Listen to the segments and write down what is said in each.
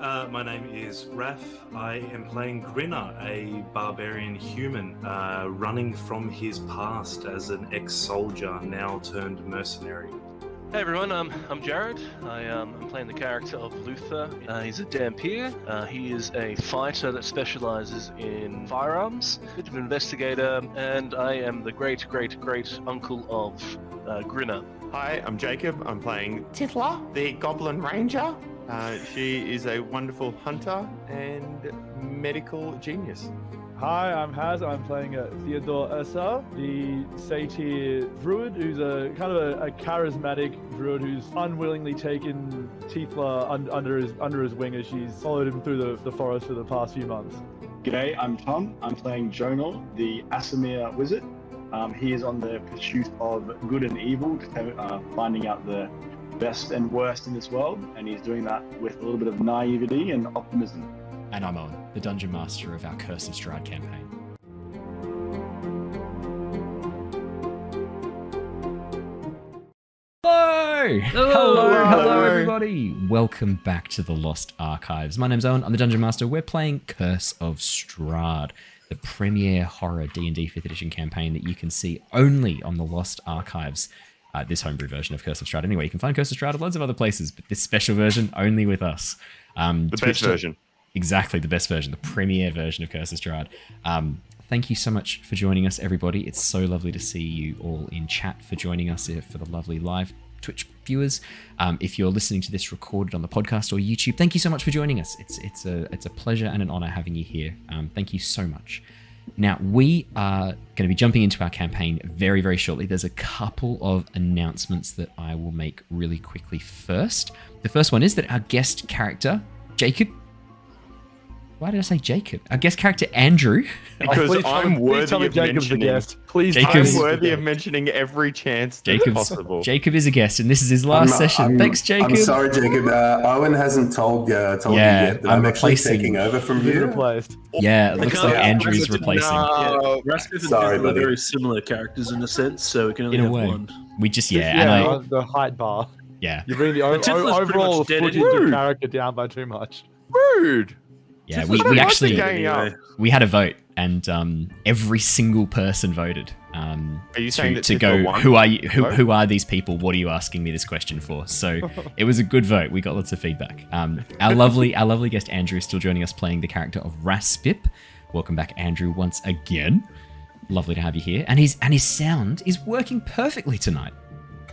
Uh, my name is Raph. I am playing Grinner, a barbarian human uh, running from his past as an ex soldier, now turned mercenary. Hey everyone, um, I'm Jared. I, um, I'm playing the character of Luther. Uh, he's a Dhampir. Uh, he is a fighter that specializes in firearms, a bit of an investigator, and I am the great, great, great uncle of uh, Grinner. Hi, I'm Jacob. I'm playing Tithla, the Goblin Ranger. Uh, she is a wonderful hunter and medical genius. Hi, I'm Haz. I'm playing uh, Theodore Ursa, the satyr druid, who's a kind of a, a charismatic druid who's unwillingly taken Tithla un- under his under his wing as she's followed him through the, the forest for the past few months. G'day, I'm Tom. I'm playing Jonor, the Aasimar wizard. Um, he is on the pursuit of good and evil, uh, finding out the best and worst in this world, and he's doing that with a little bit of naivety and optimism. And I'm Owen, the Dungeon Master of our Curse of Strahd campaign. Hello! Hello, hello, everybody! Welcome back to the Lost Archives. My name's Owen, I'm the Dungeon Master. We're playing Curse of Strahd, the premier horror D&D 5th edition campaign that you can see only on the Lost Archives. Uh, this homebrew version of Curse of Strahd. Anyway, you can find Curse of Strahd at loads of other places, but this special version only with us. Um, The Twitch best version. exactly the best version, the premiere version of Curse of Strahd. Um, thank you so much for joining us, everybody. It's so lovely to see you all in chat for joining us here for the lovely live Twitch viewers. Um, if you're listening to this recorded on the podcast or YouTube, thank you so much for joining us. It's it's a it's a pleasure and an honor having you here. Um, thank you so much. Now, we are going to be jumping into our campaign very, very shortly. There's a couple of announcements that I will make really quickly first. The first one is that our guest character, Jacob. Why did I say Jacob? Our guest character, Andrew. Because Please I'm me- worthy please tell me of Jacob's the mentioning. guest. Please Jacob's- I'm worthy of mentioning every chance that's Jacob's, possible. Jacob is a guest, and this is his last I'm- session. I'm- Thanks, Jacob. I'm sorry, Jacob. Uh, Owen hasn't told uh, told Yeah, you yet that I'm I'm, actually replacing- taking over from you. replaced. Yeah, it looks can't- like Yeah. Andrew's Rasmus- replacing. No. Rasmus and Sorry, Tiffany buddy. very similar characters in a sense, so we can only In have way. one. We just yeah, yeah, and I the height bar. yeah You bring the o- o- overall much footage of character down by too much. Rude. Yeah we, we actually the gang up. Anyway. we had a vote, and um, every single person voted. Um, Are you saying to, that to go who are you who, who are these people? What are you asking me this question for? So it was a good vote. We got lots of feedback. Um, our lovely our lovely guest andrew is still joining us playing the character of raspip. Welcome back andrew once again. Lovely to have you here. And his and his sound is working perfectly tonight.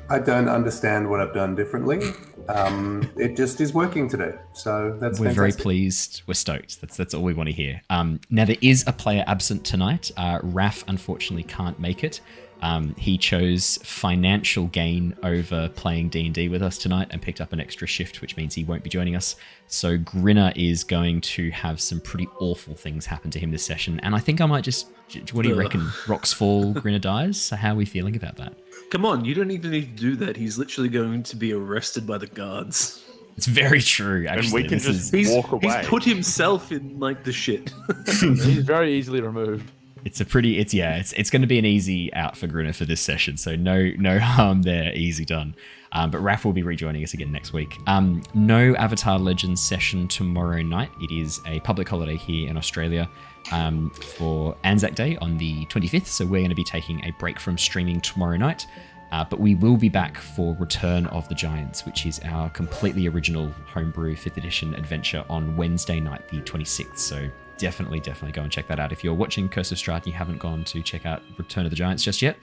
I don't understand what I've done differently. Um, it just is working today, so that's we're very pleased. We're stoked. That's that's all we want to hear. Um, now there is a player absent tonight. Uh, raph unfortunately can't make it. Um, he chose financial gain over playing d&d with us tonight and picked up an extra shift which means he won't be joining us. So grinner is going to have some pretty awful things happen to him this session. And i think i might just what do you reckon? Rocks fall grinner dies? So how are we feeling about that Come on, you don't even need to do that. He's literally going to be arrested by the guards. it's very true actually And we can This just is- He's, walk away. he's put himself in like the shit. He's very easily removed. It's a pretty. It's yeah. It's it's going to be an easy out for Grinner for this session. So no no harm there. Easy done. Um, but Raph will be rejoining us again next week. Um, no Avatar Legends session tomorrow night. It is a public holiday here in Australia um, for Anzac Day on the 25th. So we're going to be taking a break from streaming tomorrow night. Uh, but we will be back for Return of the Giants, which is our completely original homebrew 5th edition adventure on Wednesday night, the 26th. So definitely, definitely go and check that out. If you're watching Curse of Strahd and you haven't gone to check out Return of the Giants just yet,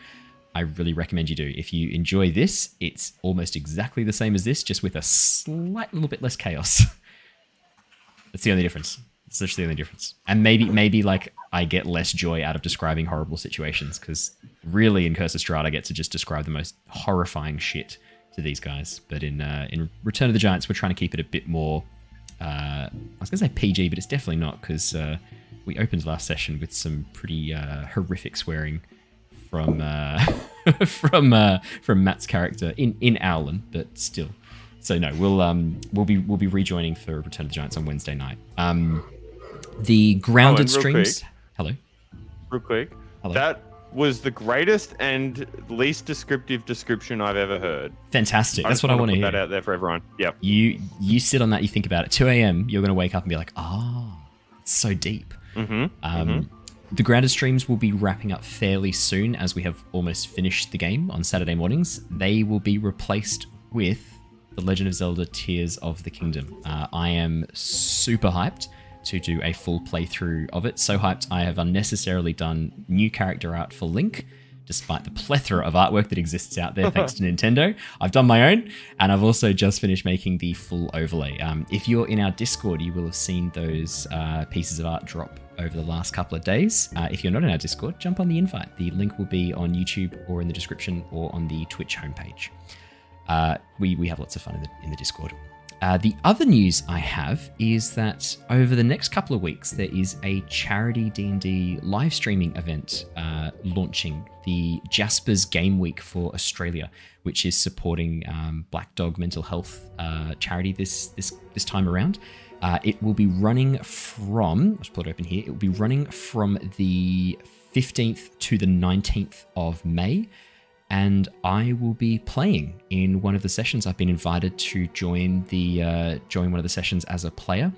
I really recommend you do. If you enjoy this, it's almost exactly the same as this, just with a slight little bit less chaos. That's the only difference. It's literally the only difference. And maybe, maybe like I get less joy out of describing horrible situations because really in Curse of Strahd I get to just describe the most horrifying shit to these guys. But in uh, in Return of the Giants, we're trying to keep it a bit more. Uh, I was gonna say PG, but it's definitely not because uh, we opened last session with some pretty uh, horrific swearing from uh, from uh, from Matt's character in in Owlin, but still. So no, we'll um we'll be we'll be rejoining for Return of the Giants on Wednesday night. Um, the grounded real streams. Hello. Real quick. Hello. That was the greatest and least descriptive description I've ever heard. Fantastic. I That's what I wanna put hear. that out there for everyone. Yep. You you sit on that, you think about it. 2 a.m. You're going to wake up and be like, oh, it's so deep. Mm-hmm. Um, The grounded streams will be wrapping up fairly soon, as we have almost finished the game on Saturday mornings. They will be replaced with The Legend of Zelda: Tears of the Kingdom. Uh, I am super hyped to do a full playthrough of it. So hyped, I have unnecessarily done new character art for Link. Despite the plethora of artwork that exists out there, thanks to Nintendo, I've done my own, and I've also just finished making the full overlay. Um, if you're in our Discord, you will have seen those uh, pieces of art drop over the last couple of days. Uh, if you're not in our Discord, jump on the invite. The link will be on YouTube or in the description or on the Twitch homepage. Uh, we, we have lots of fun in the, in the Discord. Uh, the other news I have is that over the next couple of weeks there is a charity D&D live streaming event uh, launching the Jaspers Game Week for Australia, which is supporting um, Black Dog Mental Health uh, charity this this this time around. Uh, it will be running from let's pull it open here. It will be running from the 15th to the 19th of May and I will be playing in one of the sessions. I've been invited to join the uh, join one of the sessions as a player.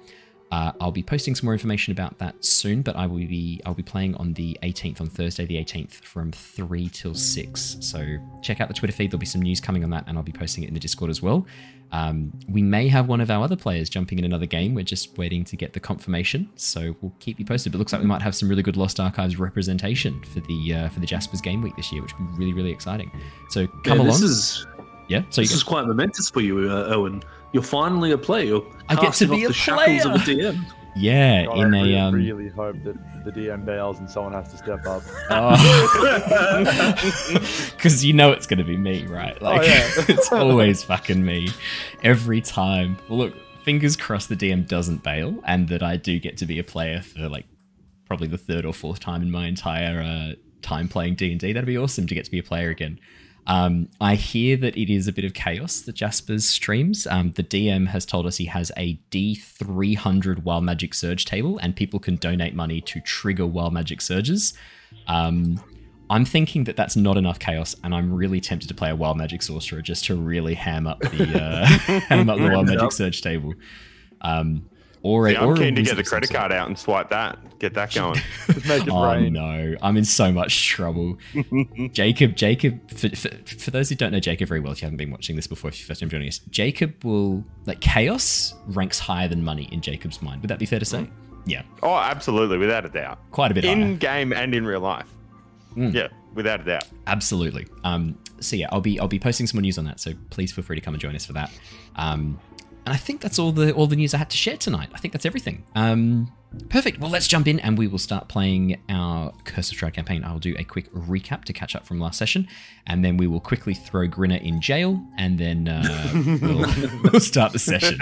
Uh, I'll be posting some more information about that soon, but I will be I'll be playing on the 18th on Thursday the 18th from three till six. So check out the Twitter feed. There'll be some news coming on that, and I'll be posting it in the Discord as well. Um, we may have one of our other players jumping in another game. We're just waiting to get the confirmation, so we'll keep you posted. But it looks like we might have some really good Lost Archives representation for the uh, for the Jaspers Game Week this year, which will be really really exciting. So come Man, along. This is yeah, so this is quite momentous for you, uh, Owen. You're finally a player. You're I get to be off a the shackles of a DM. yeah God, in I a really, um. really hope that the DM bails and someone has to step up. Because you know it's going to be me, right? Like, Oh, yeah. it's always fucking me. Every time. Well, look, fingers crossed the DM doesn't bail and that I do get to be a player for like probably the third or fourth time in my entire uh, time playing D&D. That'd be awesome to get to be a player again. Um, I hear that it is a bit of chaos, the Jaspers streams. Um, the DM has told us he has a D300 Wild Magic Surge table, and people can donate money to trigger Wild Magic Surges. Um, I'm thinking that that's not enough chaos, and I'm really tempted to play a Wild Magic Sorcerer just to really ham up the uh, ham up the Wild Magic Surge table. Um, or a, Yeah, or I'm a keen to get the credit card out and swipe that. Get that going. Just make it Oh rain. no, I'm in so much trouble. Jacob, Jacob, for, for, for those who don't know Jacob very well, if you haven't been watching this before, if you're first time joining us, Jacob will like chaos ranks higher than money in Jacob's mind. Would that be fair to say? Yeah, oh, absolutely, without a doubt. quite a bit In higher. game and in real life. Mm. Yeah, without a doubt. Absolutely. Um, so yeah, I'll be I'll be posting some more news on that. So please feel free to come and join us for that. Um, and I think that's all the all the news I had to share tonight. I think that's everything. Um, perfect. Well, let's jump in and we will start playing our Curse of Strahd campaign. I'll do a quick recap to catch up from last session, and then we will quickly throw Grinner in jail, and then uh, we'll, we'll start the session.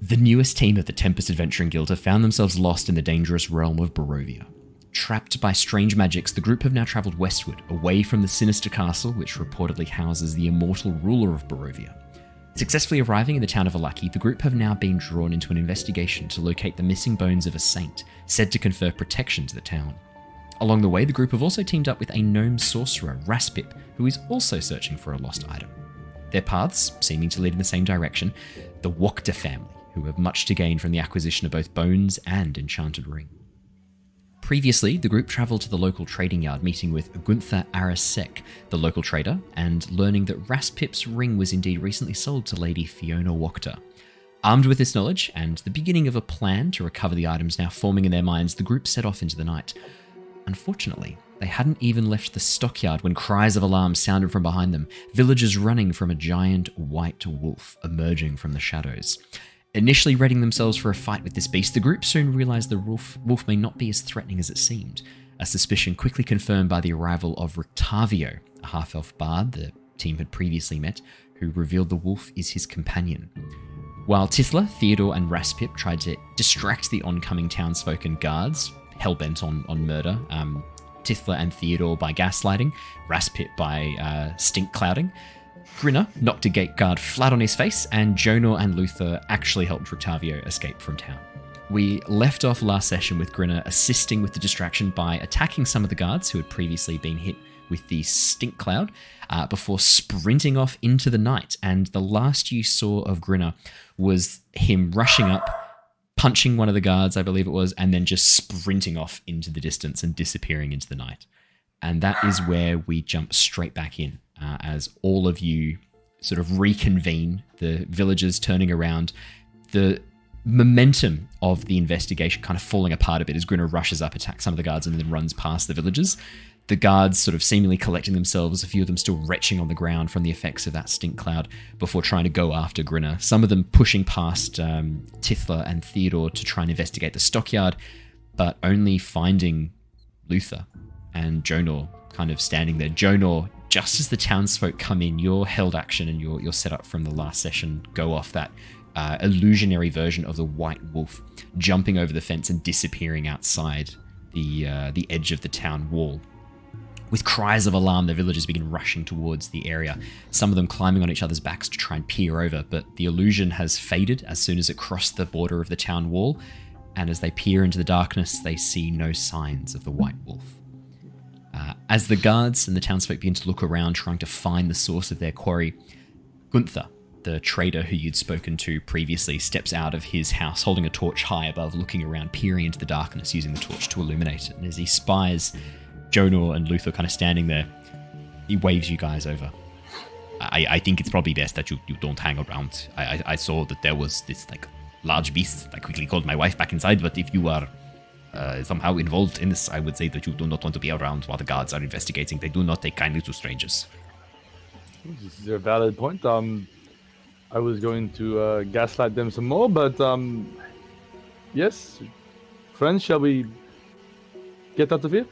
The newest team of the Tempest Adventuring Guild have found themselves lost in the dangerous realm of Barovia. Trapped by strange magics, the group have now travelled westward, away from the sinister castle which reportedly houses the immortal ruler of Barovia. Successfully arriving in the town of Vallaki, the group have now been drawn into an investigation to locate the missing bones of a saint, said to confer protection to the town. Along the way, the group have also teamed up with a gnome sorcerer, Raspip, who is also searching for a lost item. Their paths, seeming to lead in the same direction, the Wachter family, who have much to gain from the acquisition of both bones and enchanted ring. Previously, the group travelled to the local trading yard, meeting with Gunther Arasek, the local trader, and learning that Raspip's ring was indeed recently sold to Lady Fiona Wachter. Armed with this knowledge and the beginning of a plan to recover the items now forming in their minds, the group set off into the night. Unfortunately, they hadn't even left the stockyard when cries of alarm sounded from behind them, villagers running from a giant white wolf emerging from the shadows. Initially readying themselves for a fight with this beast, the group soon realized the wolf, wolf may not be as threatening as it seemed, a suspicion quickly confirmed by the arrival of Rictavio, a half elf bard the team had previously met, who revealed the wolf is his companion. While Tithla, Theodore, and Raspip tried to distract the oncoming townsfolk and guards, hell bent on, on murder, um, Tithla and Theodore by gaslighting, Raspip by uh, stink clouding, Grinner knocked a gate guard flat on his face, and Jonor and Luther actually helped Rictavio escape from town. we left off last session with Grinner assisting with the distraction by attacking some of the guards who had previously been hit with the stink cloud uh, before sprinting off into the night. And the last you saw of Grinner was him rushing up, punching one of the guards, I believe it was, and then just sprinting off into the distance and disappearing into the night. And that is where we jump straight back in uh, as all of you sort of reconvene, the villagers turning around, the momentum of the investigation kind of falling apart a bit as Grinner rushes up, attacks some of the guards, and then runs past the villagers. The guards sort of seemingly collecting themselves, a few of them still retching on the ground from the effects of that stink cloud before trying to go after Grinner. Some of them pushing past um, Tithla and Theodore to try and investigate the stockyard, but only finding Luther and Jonor kind of standing there. Jonor, just as the townsfolk come in, your held action and your, your setup from the last session go off that uh, illusionary version of the white wolf jumping over the fence and disappearing outside the uh, the edge of the town wall. With cries of alarm, the villagers begin rushing towards the area, some of them climbing on each other's backs to try and peer over, but the illusion has faded as soon as it crossed the border of the town wall, and as they peer into the darkness, they see no signs of the white wolf. Uh, as the guards and the townsfolk begin to look around, trying to find the source of their quarry, Gunther, the trader who you'd spoken to previously, steps out of his house holding a torch high above, looking around, peering into the darkness, using the torch to illuminate it. And as he spies Jonor and Luther kind of standing there, he waves you guys over. I, I think it's probably best that you, you don't hang around. I, I, I saw that there was this like large beast. I quickly called my wife back inside, but if you are uh, somehow involved in this, I would say that you do not want to be around while the guards are investigating. They do not take kindly to strangers. This is a valid point. Um, I was going to uh, gaslight them some more, but um, yes, friends, shall we get out of here?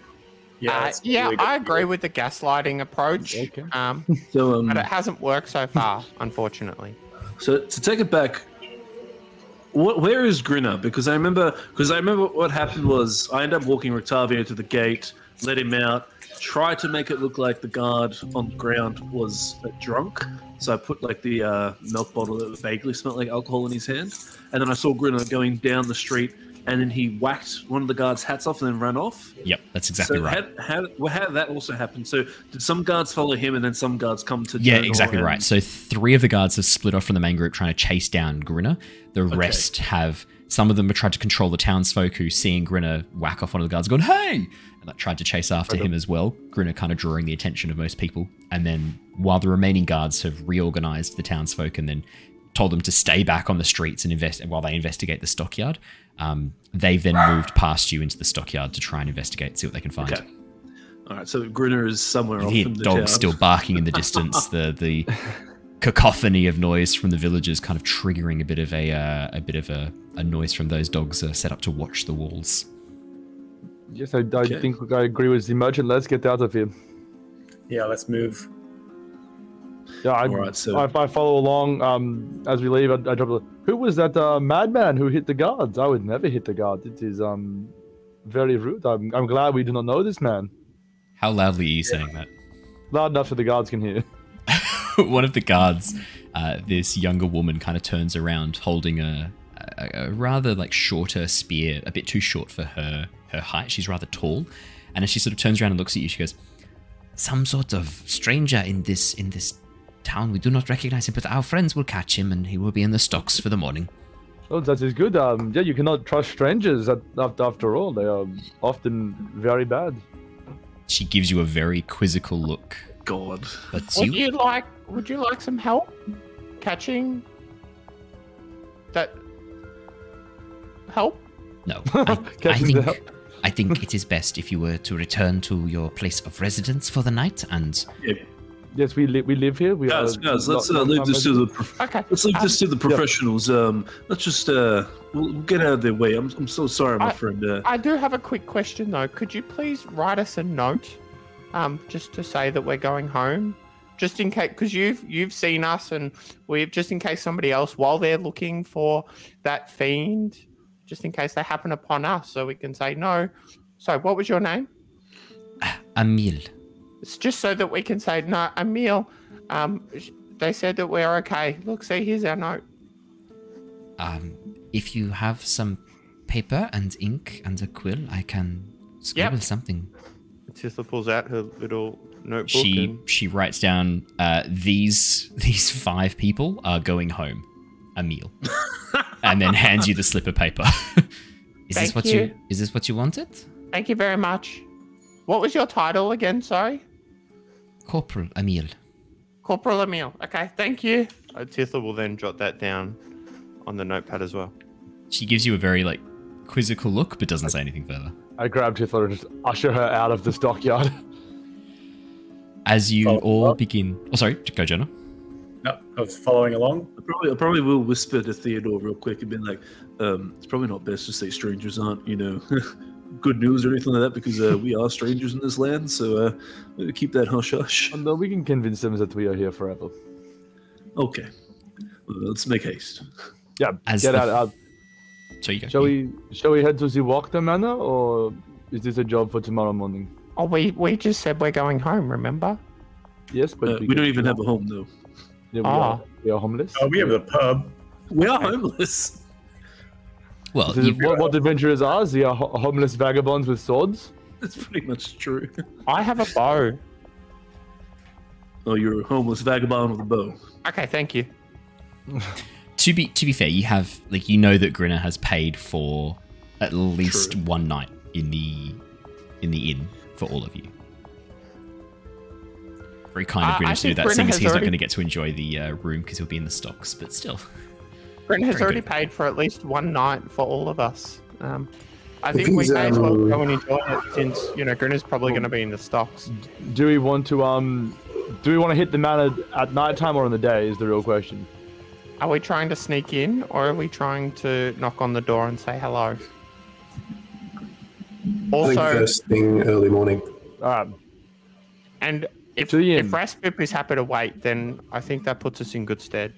Uh, yeah, really. I agree with the gaslighting approach. Okay. Um, So, um, but it hasn't worked so far, unfortunately. so to take it back, what, where is Grinner? Because I remember, because I remember what happened was I ended up walking Rictavio to the gate, let him out, tried to make it look like the guard on the ground was drunk. So I put like the uh, milk bottle that vaguely smelled like alcohol in his hand, and then I saw Grinner going down the street, and then he whacked one of the guards' hats off and then ran off. Yep, that's exactly so right. How, how, that also happen? So did some guards follow him, and then some guards come to? Yeah, exactly and- right. So three of the guards have split off from the main group trying to chase down Grinner. The rest have some of them have tried to control the townsfolk who seeing Grinner whack off one of the guards, going "Hey!" and like, tried to chase after him as well. Grinner kind of drawing the attention of most people. And then while the remaining guards have reorganized the townsfolk and then told them to stay back on the streets and invest while they investigate the stockyard, um, they've then moved past you into the stockyard to try and investigate, see what they can find. Okay. All right. So Grinner is somewhere You off hear in the dogs town. still barking in the distance. the the cacophony of noise from the villagers kind of triggering a bit of a uh, a bit of a, a noise from those dogs uh, set up to watch the walls. Yes, I, I Okay. think I agree with the merchant. Let's get out of here. Yeah, let's move. Yeah, I, All right, so- if I follow along um, as we leave, I, I drop. a- Who was that uh, madman who hit the guards? I would never hit the guard. It is um very rude. I'm, I'm glad we do not know this man. How loudly are you saying that? Loud enough so the guards can hear. One of the guards, uh, this younger woman, kind of turns around holding a, a, a rather like shorter spear, a bit too short for her her height. She's rather tall, and as she sort of turns around and looks at you, she goes, "Some sort of stranger in this in this town. We do not recognize him, but our friends will catch him, and he will be in the stocks for the morning." Oh, that is good. Um, yeah, you cannot trust strangers. At, after, after all, they are often very bad. She gives you a very quizzical look. God. But Would you, you like? Would you like some help catching that help? no. I, I Catching the think I think it is best if you were to return to your place of residence for the night and Yes, we li- we live here. We Guys, guys, let's uh, leave this to the prof- Okay. let's leave um, this to the professionals. Um, let's just uh, we'll, we'll get out of their way. I'm, I'm so sorry, my I- friend. Uh, I do have a quick question though. Could you please write us a note, um, just to say that we're going home, just in case, because you've you've seen us and we've just in case somebody else while they're looking for that fiend, just in case they happen upon us, so we can say no. So, what was your name? Emil. It's just so that we can say no, Emil. Um, they said that we're okay. Look, see, here's our note. Um, if you have some paper and ink and a quill, I can scribble something. Tithla pulls out her little notebook. She and, she writes down uh, these these five people are going home, a meal, and then hands you the slip of paper. is this Thank what you. you. is this what you wanted? Thank you very much. What was your title again? Sorry. Corporal Emil. Corporal Emil. Okay, thank you. Uh, Tithla will then jot that down on the notepad as well. She gives you a very like quizzical look, but doesn't say anything further. I grab Tithla and just usher her out of the stockyard. As you Follow all up. begin. Oh, sorry, go Jenna. No, I was following along. I probably, I probably will whisper to Theodore real quick and be like, um, it's probably not best to say strangers aren't, you know, good news or anything like that because uh, we are strangers in this land. So uh, keep that hush hush. And then we can convince them that we are here forever. Okay. Well, let's make haste. Yeah, As get the out, f- out. So you go. Shall we? Shall we head to the Wachter Manor, or is this a job for tomorrow morning? Oh, we we just said we're going home. Remember? Yes, but Uh, we don't even have a home though. Yeah, we, Ah. are, we are homeless. Oh, we have the pub. We are homeless. Well, is- what, what adventurers are? They are ho- homeless vagabonds with swords. That's pretty much true. I have a bow. Oh, you're a homeless vagabond with a bow. Okay, thank you. to be to be fair, you have like you know that Grinner has paid for at least True. one night in the in the inn for all of you. Very kind Uh, of Grinner I to do that, Grinner seeing as has he's not going to get to enjoy the uh, room because he'll be in the stocks. But still, Brent has already good. paid for at least one night for all of us. Um, I think we he's, may as well um, go and enjoy it since you know Grinner's probably going to be in the stocks. Do we want to um? Do we want to hit the manor at nighttime or in the day? Is the real question. Are we trying to sneak in, or are we trying to knock on the door and say hello? I think Also, first thing early morning. All right. and if To if inn. Raspip is happy to wait, then I think that puts us in good stead.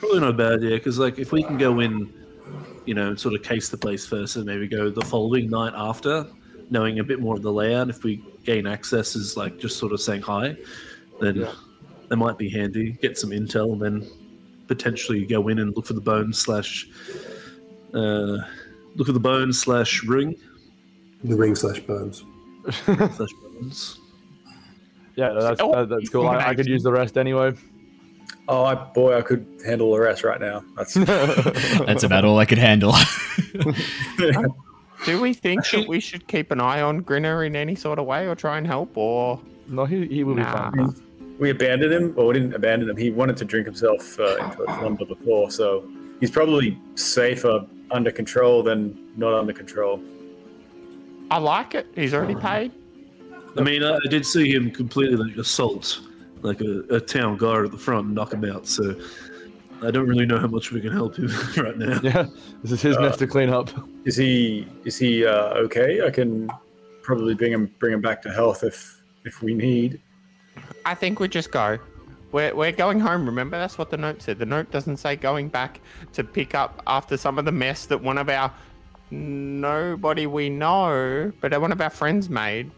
Probably not a bad, yeah, because like if we can go in, you know, sort of case the place first, and maybe go the following night after, knowing a bit more of the layout. If we gain access, is like just sort of saying hi, then Yeah. that might be handy. Get some intel, and then potentially go in and look for the bone slash, uh, look at the bone slash ring The ring slash bones. slash bones. Yeah, that's Oh, that, that's cool. I, I could use the rest anyway. Oh, I, boy, I could handle the rest right now. That's that's about all I could handle. Do we think that we should keep an eye on Grinner in any sort of way, or try and help, or no, he, he will be fine. we abandoned him. Well, we didn't abandon him. He wanted to drink himself uh, into a slumber before, so he's probably safer under control than not under control. I like it. He's already paid. I mean, I, I did see him completely like assault like a, a town guard at the front and knock him out. So I don't really know how much we can help him right now. Yeah, this is his Uh, mess to clean up. Is he is he uh, okay? I can probably bring him bring him back to health if if we need. I think we just go. We're, we're going home, remember? That's what the note said. The note doesn't say going back to pick up after some of the mess that one of our nobody we know, but one of our friends made.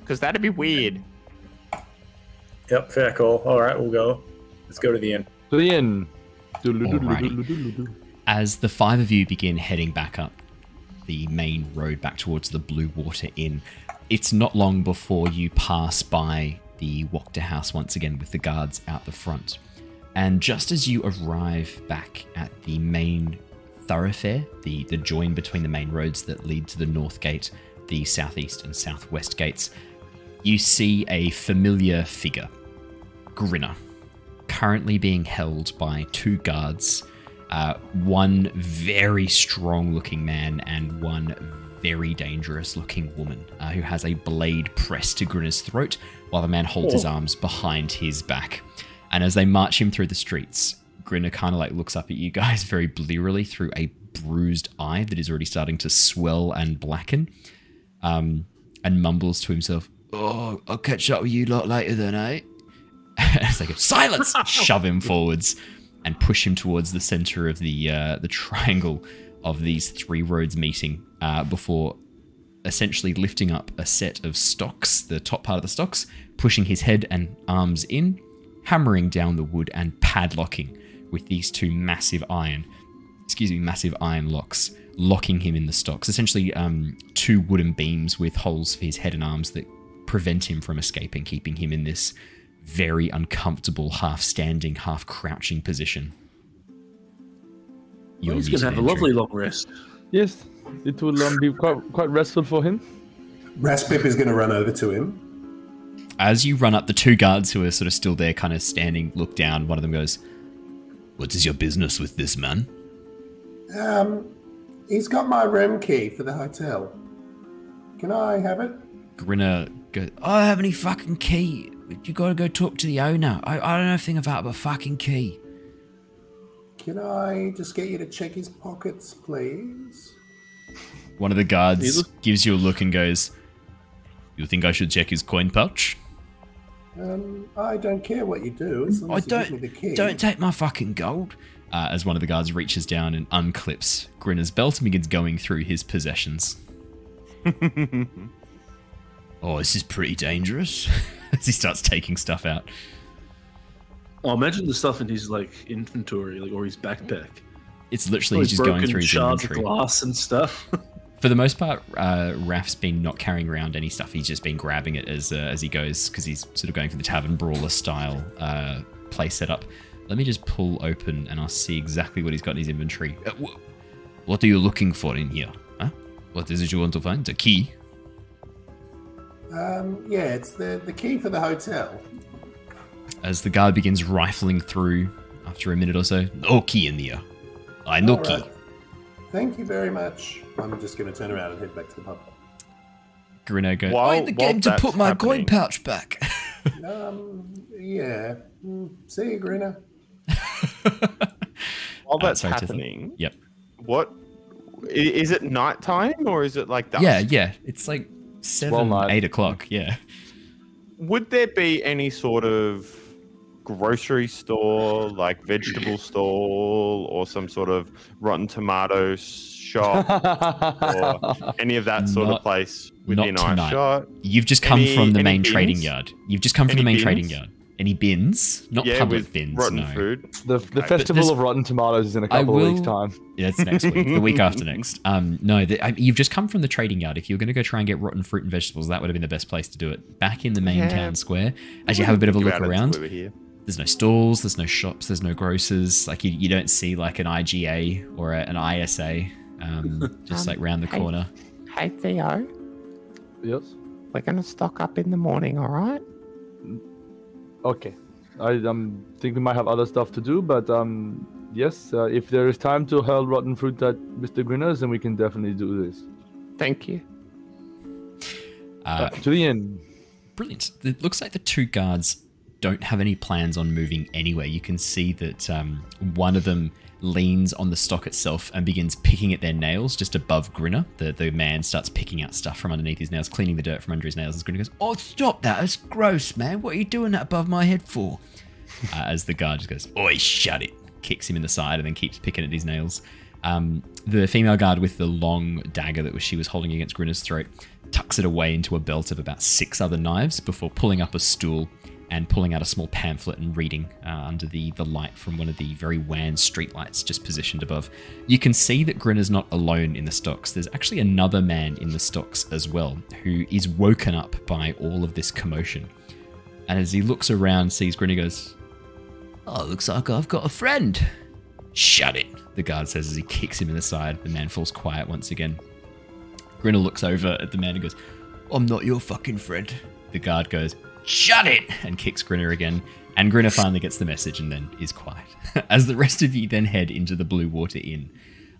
Because that'd be weird. Yep, fair call. All right, we'll go. Let's go to the inn. To the inn. As the five of you begin heading back up the main road back towards the Blue Water Inn, it's not long before you pass by the Wachter house once again with the guards out the front. And just as you arrive back at the main thoroughfare, the, the join between the main roads that lead to the north gate, the southeast and southwest gates, you see a familiar figure, Grinner, currently being held by two guards uh, one very strong looking man and one very dangerous looking woman uh, who has a blade pressed to Grinner's throat while the man holds his arms behind his back. And as they march him through the streets, Grinner kind of like looks up at you guys very blearily through a bruised eye that is already starting to swell and blacken um, and mumbles to himself, Oh, I'll catch up with you lot later then, eh? They go, silence! Shove him forwards and push him towards the center of the uh, the triangle of these three roads meeting uh, before essentially lifting up a set of stocks, the top part of the stocks, pushing his head and arms in, hammering down the wood and padlocking with these two massive iron excuse me, massive iron locks locking him in the stocks. Essentially, um, two wooden beams with holes for his head and arms that prevent him from escaping, keeping him in this very uncomfortable, half standing, half crouching position. You're He's going to muted, have a lovely long rest. Yes, it will um, be quite quite restful for him. Raspip is going to run over to him. As you run up, the two guards who are sort of still there, kind of standing, look down. One of them goes, What is your business with this man? Um, he's got my room key for the hotel. Can I have it? Grinner goes, I don't have any fucking key. You gotta go talk to the owner. I, I don't know anything about a fucking key. Can I just get you to check his pockets, please? One of the guards look- gives you a look and goes, You think I should check his coin pouch? Um, I don't care what you do as long I as you give me don't, the key. don't take my fucking gold. Uh, as one of the guards reaches down and unclips Grinner's belt and begins going through his possessions. oh, this is pretty dangerous. as he starts taking stuff out. Oh, imagine the stuff in his like inventory, like or his backpack. It's literally he's just going through his shards inventory. of glass and stuff. For the most part, uh, Raph's been not carrying around any stuff. He's just been grabbing it as uh, as he goes because he's sort of going for the tavern brawler style uh, play setup. Let me just pull open and I'll see exactly what he's got in his inventory. Uh, wh- what are you looking for in here? Huh? What is it you want to find? A key? Um, yeah, it's the, the key for the hotel. As the guard begins rifling through after a minute or so, no key in here. I no All key. right. Thank you very much. I'm just going to turn around and head back to the pub. Grinner goes, While- "I'm in the game to put my coin pouch back. Um, yeah. Mm, See you, Grinner. While Uh, that's sorry, Tithla. happening, yep. what is i- is it nighttime or is it like dusk? Yeah, yeah. It's like seven, night. eight o'clock. Yeah. Would there be any sort of grocery store, like vegetable stall, or some sort of Rotten Tomatoes shop, or any of that sort Not- of place not within tonight. eyeshot? You've just come Any- from the any main trading yard. You've just come from Any the main trading yard. Any bins? Not yeah, public with bins. rotten no. food. The, the Okay. festival this- of Rotten Tomatoes is in a I couple of weeks' time. Yeah, it's next week. the week after next. Um, no, the, I, you've just come from the trading yard. If you're going to go try and get rotten fruit and vegetables, that would have been the best place to do it. Back in the main Yeah. town square, as you have a bit of a look around, until we were here. there's no stalls, there's no shops, there's no grocers. Like you, you don't see like an IGA or a, an ISA, um, just Um, like round the hey. corner. Hey Theo, Yes. we're gonna stock up in the morning, all right? Okay. I um, think we might have other stuff to do, but um, yes, uh, if there is time to hurl rotten fruit at Mr. Grinners, then we can definitely do this. Thank you. Uh, to the inn. Brilliant. It looks like the two guards don't have any plans on moving anywhere. You can see that um, one of them leans on the stock itself and begins picking at their nails just above Grinner. The, the man starts picking out stuff from underneath his nails, cleaning the dirt from under his nails. As Grinner goes, Oh, stop that. That's gross, man. What are you doing that above my head for? uh, as the guard just goes, Oi, shut it. Kicks him in the side and then keeps picking at his nails. Um, the female guard with the long dagger that was, she was holding against Grinner's throat tucks it away into a belt of about six other knives before pulling up a stool and pulling out a small pamphlet and reading uh, under the, the light from one of the very wan streetlights just positioned above. You can see that Grinner's not alone in the stocks. There's actually another man in the stocks as well who is woken up by all of this commotion. And as he looks around, sees Grinner, goes, Oh, looks like I've got a friend. Shut it, the guard says as he kicks him in the side. The man falls quiet once again. Grinner looks over at the man and goes, I'm not your fucking friend. The guard goes, Shut it! and kicks Grinner again. And Grinner finally gets the message and then is quiet. As the rest of you then head into the Blue Water Inn,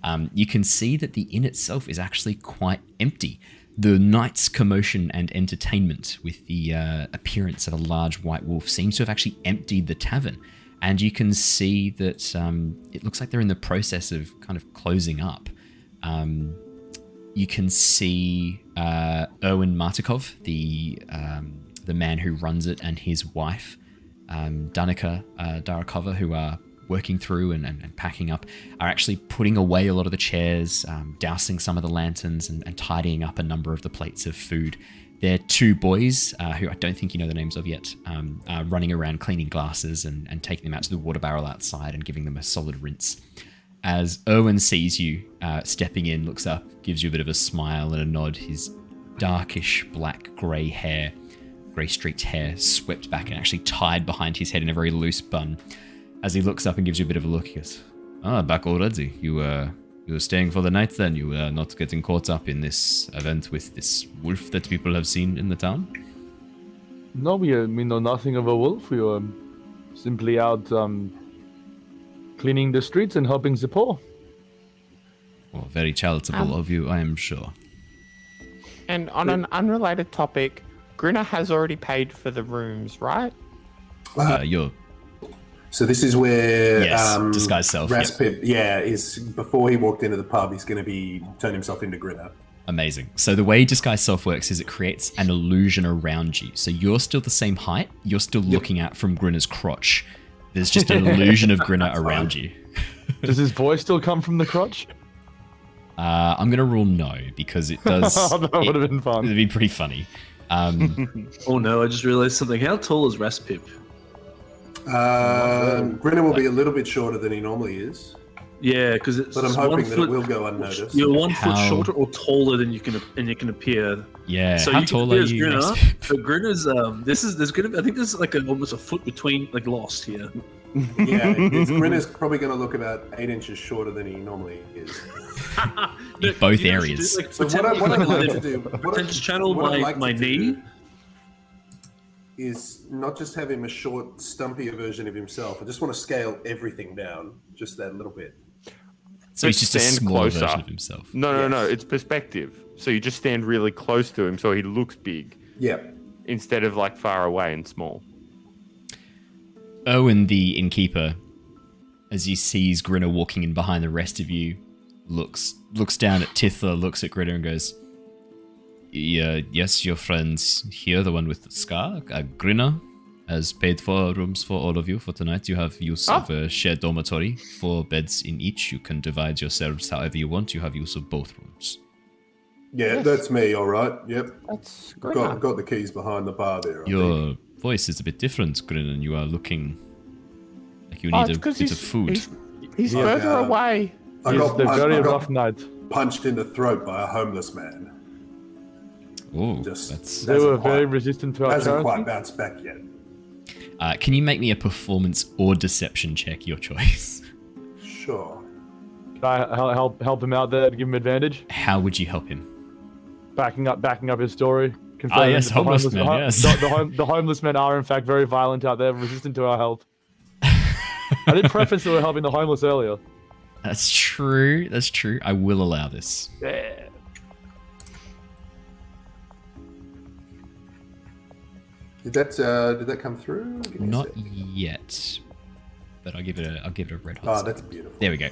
um, you can see that the inn itself is actually quite empty. The night's commotion and entertainment with the uh, appearance of a large white wolf seems to have actually emptied the tavern. And you can see that um, it looks like they're in the process of kind of closing up. Um, you can see uh, Urwin Martikov, the um, the man who runs it, and his wife, um, Danica uh, Darakova, who are working through and, and, and packing up, are actually putting away a lot of the chairs, um, dousing some of the lanterns, and, and tidying up a number of the plates of food. They're two boys uh, who I don't think you know the names of yet, um, are running around cleaning glasses and, and taking them out to the water barrel outside and giving them a solid rinse as Urwin sees you uh, stepping in, looks up, gives you a bit of a smile and a nod. His darkish black grey hair, grey streaked hair, swept back and actually tied behind his head in a very loose bun. As he looks up and gives you a bit of a look, he goes, "Ah, back already. You uh, you were staying for the night then. You were not getting caught up in this event with this wolf that people have seen in the town." No, we, uh, we know nothing of a wolf. We were simply out um, cleaning the streets and helping the poor. Well, very charitable Um, of you, I am sure. And on an unrelated topic, Grinner has already paid for the rooms, right? Uh, you're So this is where Yes, um, disguise self, yep. Raspip, yeah, is before he walked into the pub, he's going to be turn himself into Grinner. Amazing. So the way disguise self works is it creates an illusion around you. So you're still the same height. You're still looking at from Grinner's crotch. There's just an illusion of Grinner around you. Does his voice still come from the crotch? Uh, I'm gonna rule no because it does. that would have been fun. It would be pretty funny. Um, Oh no! I just realized something. How tall is Raspip? Um, Grinner will be a little bit shorter than he normally is, Yeah, because it's but I'm one hoping that foot, it will go unnoticed. You're one How- foot shorter or taller than you can and you can appear. yeah. so How you tall can are you? Grinner, Raspip? but Grinner's um. This is there's gonna. I think there's like a, almost a foot between like lost here. yeah, it's, Grinner's probably going to look about eight inches shorter than he normally is. In both You know, areas. Like, So what, I, what I'd like like to do, what, I- pretend to channel what my, like my to knee. is not just have him a short, stumpier version of himself. I just want to scale everything down just that little bit. So he's just a Stand smaller closer. version of himself. No, no, no. Yes. It's perspective. So you just stand really close to him so he looks big Yeah. instead of like far away and small. Owen, the innkeeper, as he sees Grinner walking in behind the rest of you, looks looks down at Tithla, looks at Grinner, and goes, "Yeah, yes, your friends here, the one with the scar, uh, Grinner, has paid for rooms for all of you for tonight. You have use of a shared dormitory, four beds in each. You can divide yourselves however you want. You have use of both rooms." Yeah, that's me, all right. Yep. That's Got, got the keys behind the bar there. I think. Your voice is a bit different, Grinner. You are looking like you Oh, need it's a 'cause bit of food. He's, he's Yeah, further away. I It's got, a I- very I got rough night. punched in the throat by a homeless man. Oh, Just- that's. They Hasn't were very resistant to our Hasn't quite bounced back yet. Uh, can you make me a performance or deception check? Your choice. Sure. Can I help help him out there to give him advantage? How would you help him? Backing up backing up his story. Confirming Ah, yes, the homeless men, the, yes. The, the, home, the homeless men are in fact very violent out there, resistant to our help. I did preface that we're helping the homeless earlier. That's true. That's true. I will allow this. Yeah. Did that uh, did that come through? Give me a Not sec. yet, but I'll give it a. I'll give it a red hot. Oh, that's beautiful. There we go.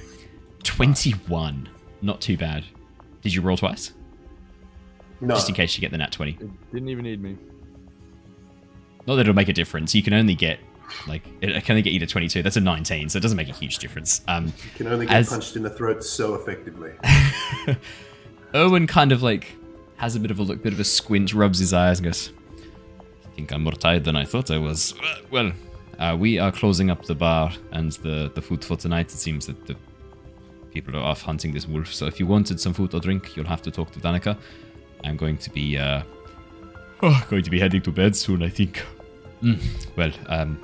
Twenty-one. Not too bad. Did you roll twice? No. Just in case you get the nat twenty. It didn't even need me. Not that it'll make a difference. You can only get like it can only get you to twenty-two. That's a nineteen, so it doesn't make a huge difference. Um, You can only get As- punched in the throat so effectively. Owen kind of like has a bit of a look, bit of a squint, rubs his eyes, and goes, "I think I'm more tired than I thought I was." Well, uh, we are closing up the bar and the the food for tonight. It seems that the people are off hunting this wolf. So if you wanted some food or drink, you'll have to talk to Danica. I'm going to be uh, oh, going to be heading to bed soon. I think. Mm, Well, um,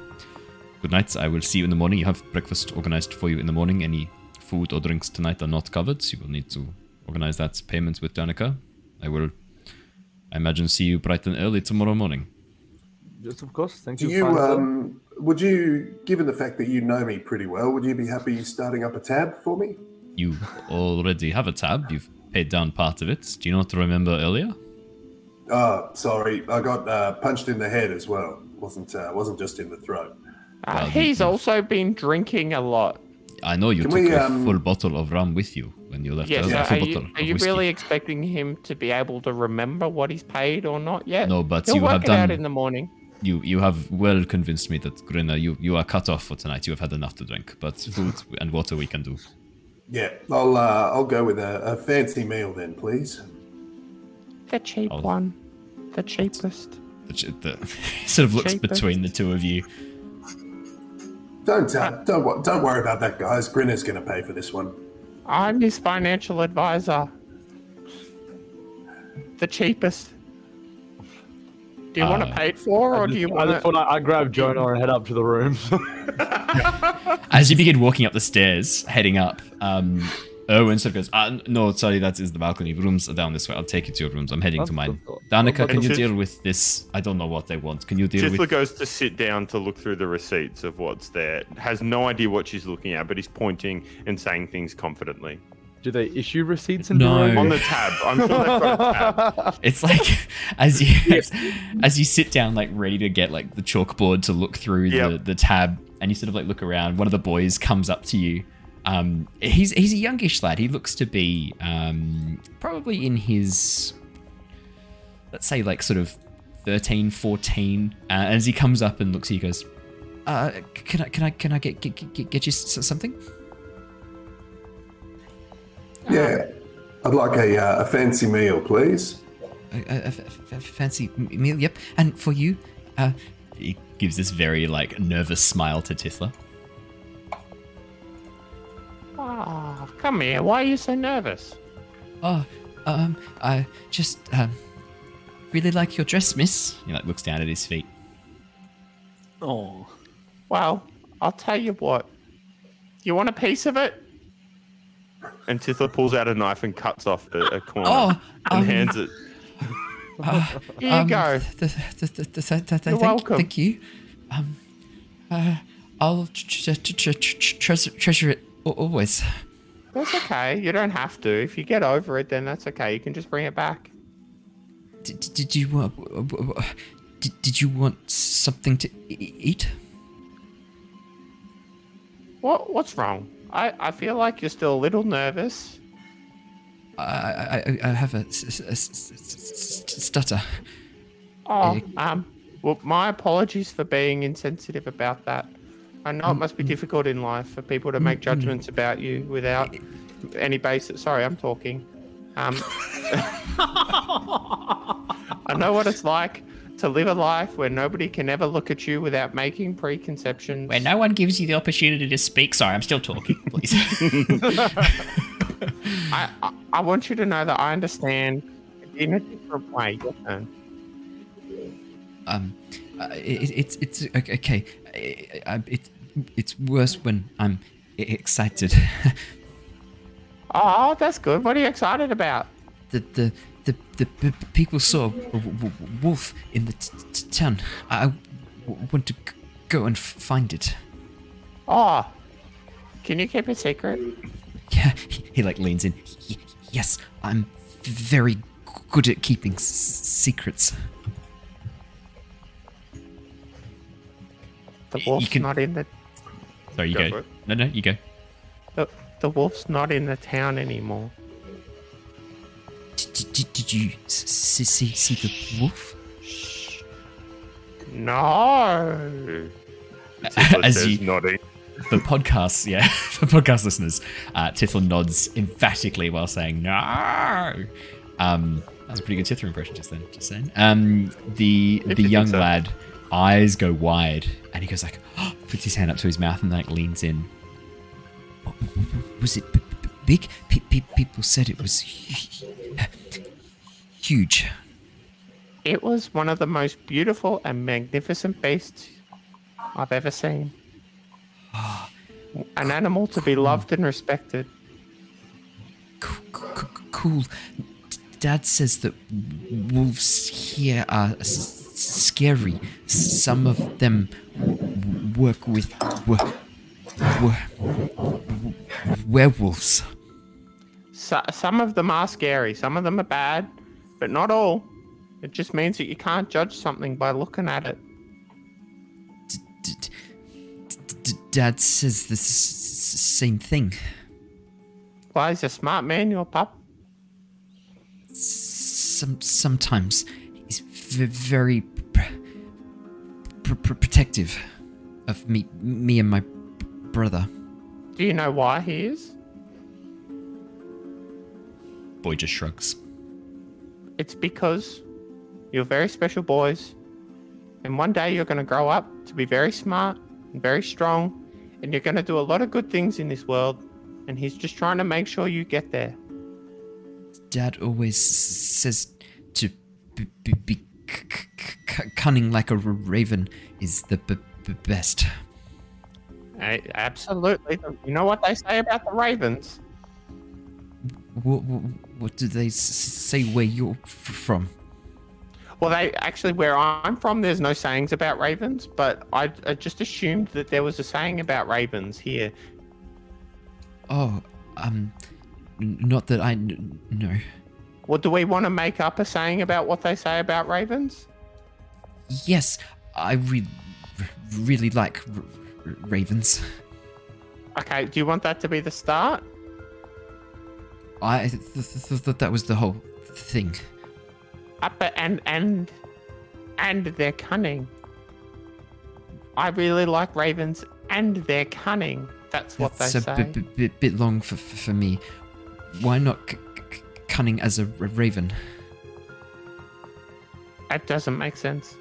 good night. I will see you in the morning. You have breakfast organized for you in the morning. Any food or drinks tonight are not covered. So you will need to organize that payment with Danica. I will, I imagine, see you bright and early tomorrow morning. Yes, of course. Thank Do you. you um would you given the fact that you know me pretty well, would you be happy starting up a tab for me? You already have a tab. You've paid down part of it. Do you not remember earlier? Oh, sorry, I got uh, punched in the head as well. wasn't uh, wasn't just in the throat. Uh, Well, he's you- also been drinking a lot. I know you Can took we, a um, full bottle of rum with you when you left. Yes. earlier. so full are you, are you really expecting him to be able to remember what he's paid or not yet? No, but He'll you work have it out in the morning. You you have well convinced me that Grinner, you you are cut off for tonight. You have had enough to drink, but food and water we can do. Yeah, I'll uh, I'll go with a, a fancy meal then, please. The cheap I'll- one. The cheapest. The, ch- the, sort of looks Cheapest. between the two of you. Don't uh, don't wo- don't worry about that, guys. Grinner's going to pay for this one. I'm his financial advisor. The cheapest. Do you want Uh, to pay it for, or I do just, you I, want just to? wanna, I grab Jonor and head up to the room. As you begin walking up the stairs, heading up, um, Urwin sort of goes, uh, "No, sorry, that is the balcony. Rooms are down this way. I'll take you to your rooms. I'm heading to mine." Danica, can you deal with this? I don't know what they want. Can you deal Tithla with? goes to sit down to look through the receipts of what's there. Has no idea what she's looking at, but he's pointing and saying things confidently. Do they issue receipts in No. the room? On the tab. I'm sure they've got a tab. It's like as you as, as you sit down, like ready to get like the chalkboard to look through the, Yep. the tab, and you sort of like look around. One of the boys comes up to you. Um, he's he's a youngish lad. He looks to be um, probably in his let's say like sort of 13, 14. Uh, and as he comes up and looks at you, he goes, uh, "Can I can I can I get get, get, get you something?" Yeah, I'd like a uh, a fancy meal, please. a, a- a f- f- fancy meal. Yep. And for you, uh, he gives this very like nervous smile to Tithla. Oh, come here. Why are you so nervous? Oh, um, I just um really like your dress, miss. He like looks down at his feet. Oh, Well, I'll tell you what. You want a piece of it? And Tithla pulls out a knife and cuts off a, a corner Oh, and um, hands it. Uh, Here you go. th- th- th- th- th- th- th- You're thank, welcome. Thank you. Um, uh, I'll tr- tr- tr- tr- tr- treasure treasure it always. That's okay. You don't have to. If you get over it, then that's okay. You can just bring it back. Did, did you want? Did, did you want something to eat? What? What's wrong? I, I feel like you're still a little nervous. I, I, I- have a stutter. Oh, um, well, my apologies for being insensitive about that. I know it must be difficult in life for people to make judgments about you without any basis. Sorry, I'm talking. Um, I know what it's like to live a life where nobody can ever look at you without making preconceptions. Where no one gives you the opportunity to speak. Sorry, I'm still talking, please. I, I, I want you to know that I understand in a different way. Your turn. um, uh, it, it's it's okay. I, I, it, it's worse when I'm excited. Oh, that's good. What are you excited about? the the the, the, p- people saw a w- w- wolf in the t- t- town. I w- want to g- go and f- find it. Oh, can you keep a secret? Yeah, he, he like leans in. "Y- Yes, I'm very good at keeping s- secrets. The Y- wolf's you can- not in the, Sorry, you Go go. No, no, you go. the the wolf's not in the town anymore. Did you see see see the wolf? No. As you nodding. for podcasts, yeah, for podcast listeners, uh, nods emphatically while saying no. Um, that was a pretty good Tithla impression just then. Just saying. Um, the the young so. lad eyes go wide, and he goes like, puts his hand up to his mouth and like leans in. Was it big? Pe- pe- people said it was huge. It was one of the most beautiful and magnificent beasts I've ever seen. Ah, An animal to be loved and respected. Cool. Dad says that wolves here are s- scary. Some of them work with werewolves. So, some of them are scary, some of them are bad, but not all. It just means that you can't judge something by looking at it. D- d- d- d- Dad says the same thing. Why is a smart man, your pup. Some sometimes he's very pr- pr- pr- protective of me, me and my brother. Do you know why he is? Boy just shrugs. It's because you're very special boys, and one day you're going to grow up to be very smart and very strong, and you're going to do a lot of good things in this world. And he's just trying to make sure you get there. Dad always says to be, be, be cunning like a r- raven is the b- b- best. A- Absolutely. You know what they say about the ravens? What, what, do they s- say where you're f- from? Well, they actually, where I'm from, there's no sayings about ravens, but I, I just assumed that there was a saying about ravens here. Oh, um, n- not that I kn- know. Well, do we want to make up a saying about what they say about ravens? Yes, I re- really like r- r- ravens. Okay, do you want that to be the start? I th- th- th- thought that was the whole thing. But and and and they're cunning. I really like ravens, and they're cunning. That's what That's they a say. bit, bit long for, for, for me. Why not c- c- cunning as a r- raven? That doesn't make sense.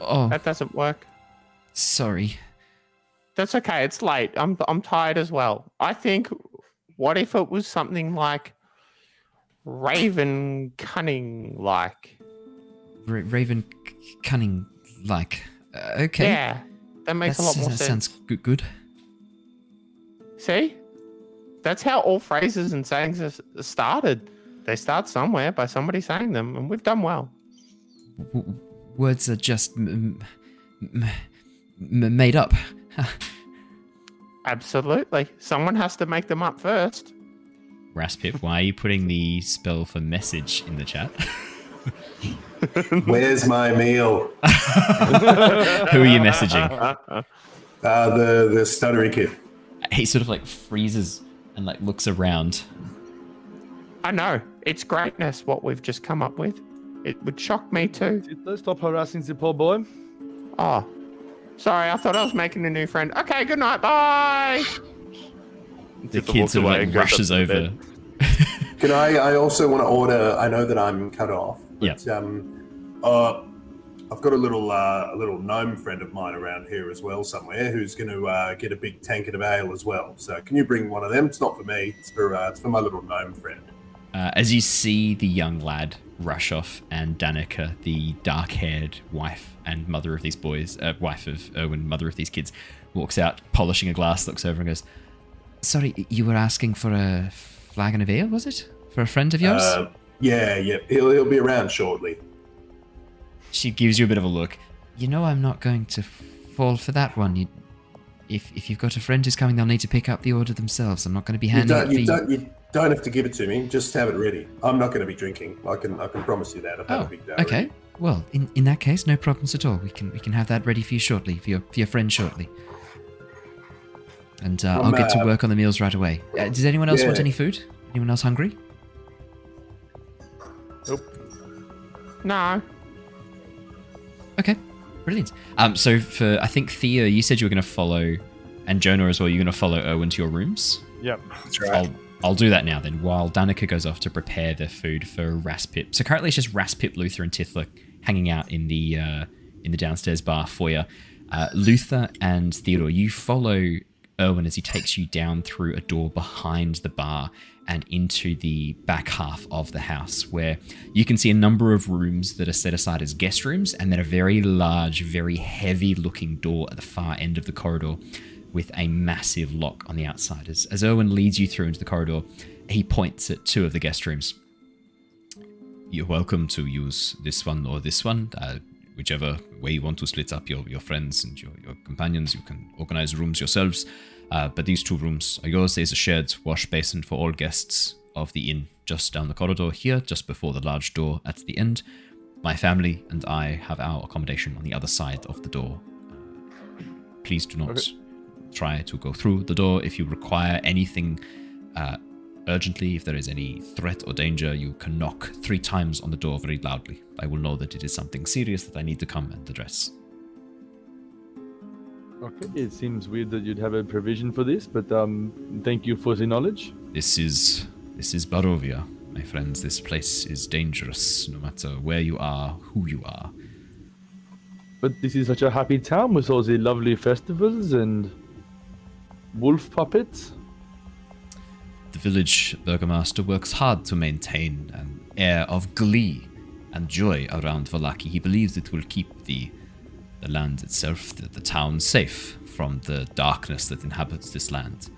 Oh, That doesn't work. sorry. That's okay. It's late. I'm I'm tired as well. I think. What if it was something like raven cunning like? Ra- raven c- cunning like. Uh, okay. Yeah, that makes a lot That's- more that sense. sounds good. good. See, that's how all phrases and sayings are started. They start somewhere by somebody saying them, and we've done well. W- words are just m- m- m- made up. Absolutely, someone has to make them up first. Raspip, why are you putting the spell for message in the chat? Where's my meal? Who are you messaging? Uh, the the stuttery kid. He sort of like freezes and like looks around. I know it's greatness what we've just come up with. It would shock me too. Let's stop harassing the poor boy. Oh, sorry, I thought I was making a new friend. Okay, good night, bye. The Tipper kid walks sort of away like and goes up rushes over. Can I? I also want to order. I know that I'm cut off. But, Um, uh, I've got a little uh, a little gnome friend of mine around here as well somewhere who's going to uh, get a big tankard of ale as well. So can you bring one of them? It's not for me. It's for uh, it's for my little gnome friend. Uh, as you see the young lad rush off, and Danica, the dark-haired wife and mother of these boys, uh, wife of Urwin, mother of these kids, walks out, polishing a glass, looks over and goes, "Sorry, you were asking for a flagon of ale, was it? For a friend of yours?" Uh, yeah, yeah. He'll he'll be around shortly. she gives you a bit of a look. You know, I'm not going to fall for that one. You, if if you've got a friend who's coming, they'll need to pick up the order themselves. I'm not going to be You handing don't, it you you. don't, you don't have to give it to me. Just have it ready. I'm not going to be drinking. I can, I can promise you that. I've had a Oh, big day. okay. already. Well, in, in that case, no problems at all. We can we can have that ready for you shortly, for your for your friend shortly. And uh, I'm, I'll get to uh, work on the meals right away. Uh, does anyone else want any food? Anyone else hungry? No, Okay, brilliant. Um, so for I think Thea, you said you were going to follow, and Jonor as well. You're going to follow Urwin to your rooms. Yep. That's right. I'll I'll do that now then. While Danica goes off to prepare the food for Raspip. So currently it's just Raspip, Luther, and Tithla hanging out in the uh, in the downstairs bar foyer. Uh, Luther and Theodore, you follow Urwin as he takes you down through a door behind the bar and into the back half of the house, where you can see a number of rooms that are set aside as guest rooms, and then a very large, very heavy-looking door at the far end of the corridor with a massive lock on the outside. As, Urwin leads you through into the corridor, he points at two of the guest rooms. You're welcome to use this one or this one, uh, whichever way you want to split up your, your friends and your, your companions. You can organize rooms yourselves. Uh, but these two rooms are yours. There's a shared wash basin for all guests of the inn just down the corridor here, just before the large door at the end. My family and I have our accommodation on the other side of the door. Please do not try to go through the door. If you require anything uh, urgently, if there is any threat or danger, you can knock three times on the door very loudly. I will know that it is something serious that I need to come and address. Okay. It seems weird that you'd have a provision for this, but um, thank you for the knowledge. This is this is Barovia, my friends. This place is dangerous, no matter where you are, who you are. But this is such a happy town with all the lovely festivals and wolf puppets? The village burgomaster works hard to maintain an air of glee and joy around Vallaki. He believes it will keep the the land itself, the, the town, safe from the darkness that inhabits this land.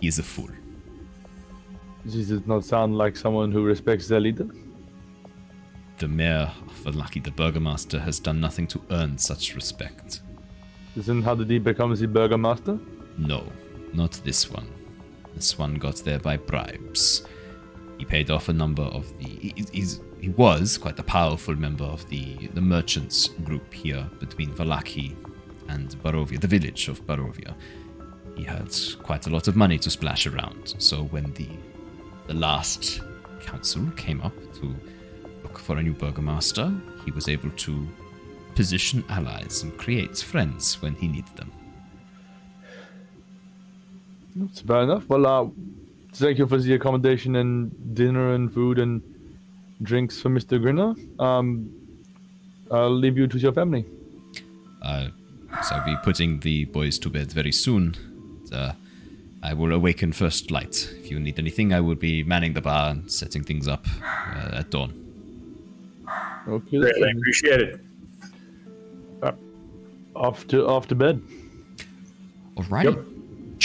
He is a fool. Does it not sound like someone who respects their leader? The mayor of Vallaki, the burgomaster, has done nothing to earn such respect. Isn't how did he become the burgomaster? No, not this one. This one got there by bribes. He paid off a number of the. He, he was quite a powerful member of the, the merchants group here between Vallaki and Barovia, the village of Barovia. He had quite a lot of money to splash around, so when the the last council came up to look for a new burgomaster, he was able to position allies and create friends when he needed them. That's fair enough. Well, uh, thank you for the accommodation and dinner and food and drinks for Mr. Grinner. Um, I'll leave you to your family. Uh, so I'll be putting the boys to bed very soon. Uh, I will awaken first light. If you need anything, I will be manning the bar and setting things up uh, at dawn. Okay. Greatly appreciated. Off to off to bed. Alrighty. Yep.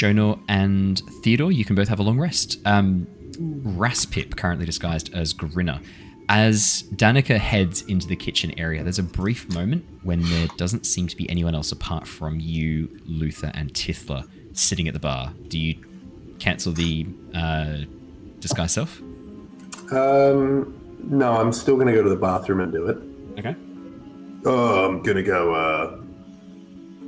Jono and Theodore, you can both have a long rest. Um, Raspip, currently disguised as Grinner. As Danica heads into the kitchen area, there's a brief moment when there doesn't seem to be anyone else apart from you, Luther, and Tithla sitting at the bar. Do you cancel the uh, disguise self? Um, no, I'm still going to go to the bathroom and do it. Okay. Oh, I'm gonna go. Uh,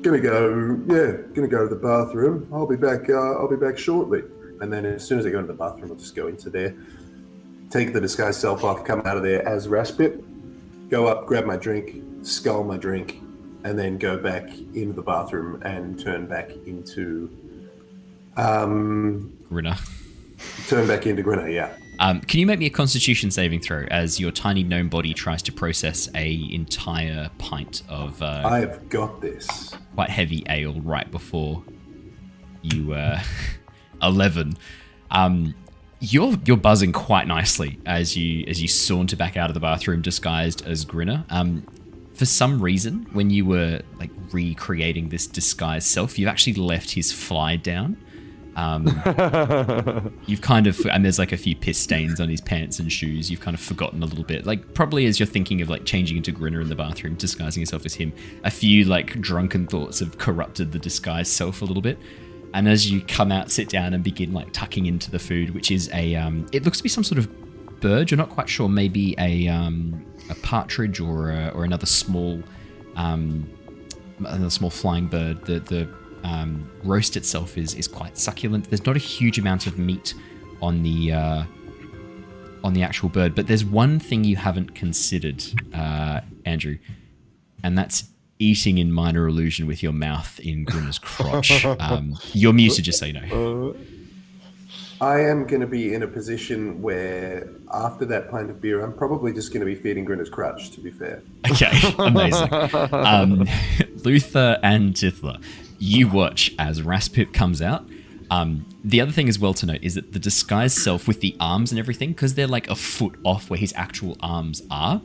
gonna go. Yeah, gonna go to the bathroom. I'll be back. Uh, I'll be back shortly. And then as soon as I go into the bathroom, I'll just go into there, take the disguise self off, come out of there as Raspip, go up, grab my drink, scull my drink, and then go back into the bathroom and turn back into. Um, Grinner. turn back into Grinner. Yeah. Um, can you make me a Constitution saving throw as your tiny gnome body tries to process a entire pint of uh, I've got this. quite heavy ale right before you uh, eleven. Um, you're you're buzzing quite nicely as you as you saunter back out of the bathroom disguised as Grinner. Um, for some reason, when you were like recreating this disguised self, you've actually left his fly down. Um, you've kind of and there's like a few piss stains on his pants and shoes. You've kind of forgotten a little bit, like probably as you're thinking of like changing into Grinner in the bathroom, disguising yourself as him. A few like drunken thoughts have corrupted the disguised self a little bit. And as you come out, sit down and begin like tucking into the food, which is a um, it looks to be some sort of bird. You're not quite sure, maybe a um, a partridge or a, or another small um, another small flying bird. The the um, roast itself is is quite succulent. There's not a huge amount of meat on the uh, on the actual bird, but there's one thing you haven't considered, uh, Andrew, and that's eating in minor illusion with your mouth in Grinner's crotch. Um, you're muted, just so you know. I am going to be in a position where, after that pint of beer, I'm probably just going to be feeding Grinner's crutch. To be fair, Okay, amazing. Um, Luther and Tithla, you watch as Raspip comes out. Um, the other thing as well to note is that the disguised self with the arms and everything, because they're like a foot off where his actual arms are,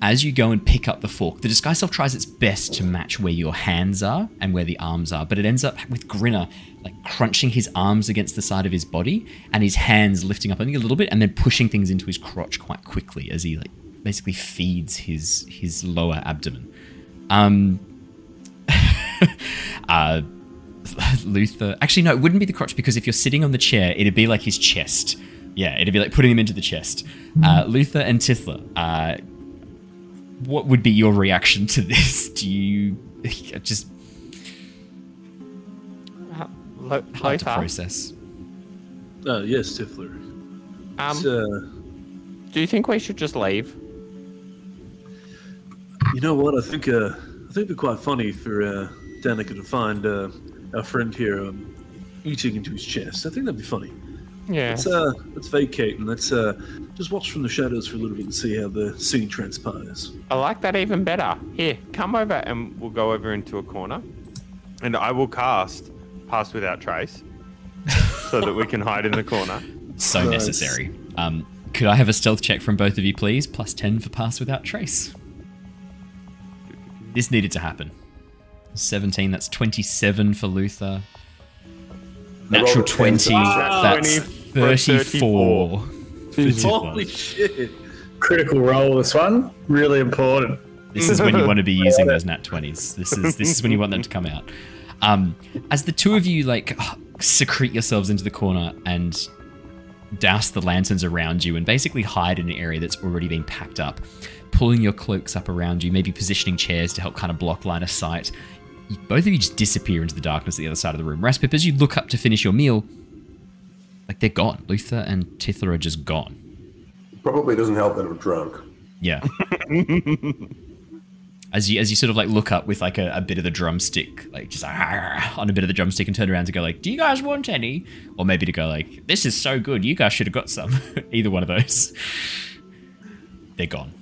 as you go and pick up the fork, the disguised self tries its best to match where your hands are and where the arms are, but it ends up with Grinner like crunching his arms against the side of his body and his hands lifting up only a little bit and then pushing things into his crotch quite quickly as he like basically feeds his his lower abdomen. Um, uh, Luther. Actually, no, it wouldn't be the crotch because if you're sitting on the chair, it'd be like his chest. Yeah, it'd be like putting him into the chest. Uh, Luther and Tithla, uh, what would be your reaction to this? Do you just Uh, Lo- hard to process? Uh, yes, Tithla. um, uh, do you think we should just leave? you know what? I think uh, I think it'd be quite funny for uh, Danica to find uh, our friend here um, eating into his chest. I think that'd be funny. Yeah. Let's uh, let's vacate and let's uh, just watch from the shadows for a little bit and see how the scene transpires. I like that even better. Here, come over and we'll go over into a corner. And I will cast pass without trace, so that we can hide in the corner. So Nice. necessary. Um, could I have a stealth check from both of you, please? Plus 10 for pass without trace. This needed to happen. 17, that's 27 for Luther. Natural 20, that's 20 for 34. Holy shit! Critical roll. This one really important. This is when you want to be using those nat 20s. This is this is when you want them to come out. Um, as the two of you like secrete yourselves into the corner and douse the lanterns around you and basically hide in an area that's already been packed up, pulling your cloaks up around you, maybe positioning chairs to help kind of block line of sight. Both of you just disappear into the darkness at the other side of the room. Raspip, as you look up to finish your meal, like they're gone. Luther and Tithla are just gone. Probably doesn't help that I'm drunk. Yeah. as you as you sort of like look up with like a, a bit of the drumstick, like just like, on a bit of the drumstick and turn around to go like, "Do you guys want any?" Or maybe to go like, "This is so good, you guys should have got some." Either one of those. They're gone.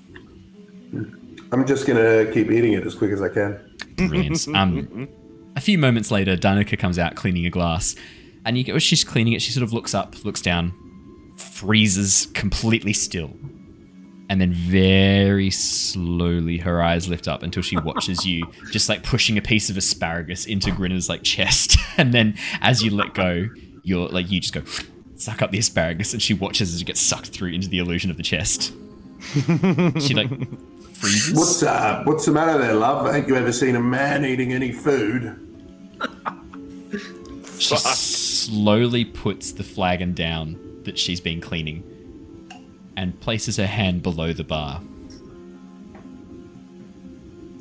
I'm just gonna keep eating it as quick as I can. Brilliant. Um, a few moments later, Danica comes out cleaning a glass, and you, as she's cleaning it, she sort of looks up, looks down, freezes completely still, and then very slowly her eyes lift up until she watches you just like pushing a piece of asparagus into Grinner's like chest, and then as you let go, you're like you just go suck up the asparagus, and she watches as it gets sucked through into the illusion of the chest. she like freezes. What's uh, what's the matter there, love? Ain't you ever seen a man eating any food? She slowly puts the flagon down that she's been cleaning and places her hand below the bar.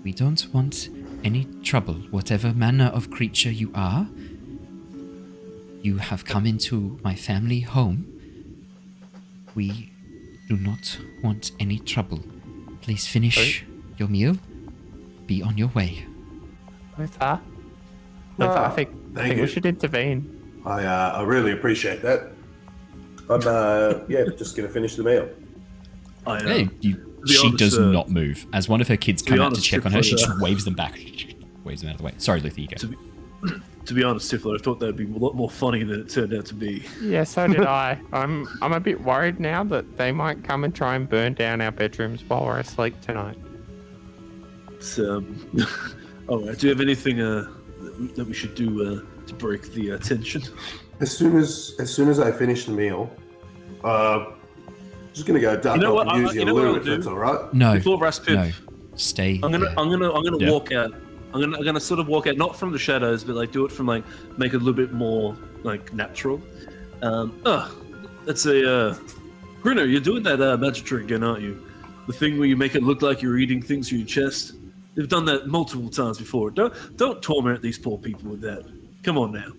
We don't want any trouble, whatever manner of creature you are. You have come into my family home. We do not want any trouble. Please finish your meal. Be on your way. Luther, Luther, I think, I think you. we should intervene. I uh, I really appreciate that. I'm uh, yeah, just gonna finish the meal. I, uh, Hey, you, she honest, does uh, not move. As one of her kids come out to check on her, she just uh, waves them back. Waves them out of the way. Sorry, Luther, you go. To be, to be honest, Tithla, I thought that'd be a lot more funny than it turned out to be. Yeah, so did I. I'm I'm a bit worried now that they might come and try and burn down our bedrooms while we're asleep tonight. So, um, all right. Do you have anything uh, that, we, that we should do uh, to break the uh, tension? As soon as as soon as I finish the meal, uh, I'm just gonna go duck You know off what, and I'm- use you your know loo I'll if that's all right. No, Before Raspip, no, stay. I'm gonna, there. I'm gonna, I'm gonna Yeah. walk out. I'm gonna, I'm gonna sort of walk out, not from the shadows, but like do it from like make it a little bit more like natural. Um, ugh, that's a uh, Bruno. You're doing that uh, magic trick again, aren't you? The thing where you make it look like you're eating things through your chest. You've done that multiple times before. Don't, don't torment these poor people with that. Come on now.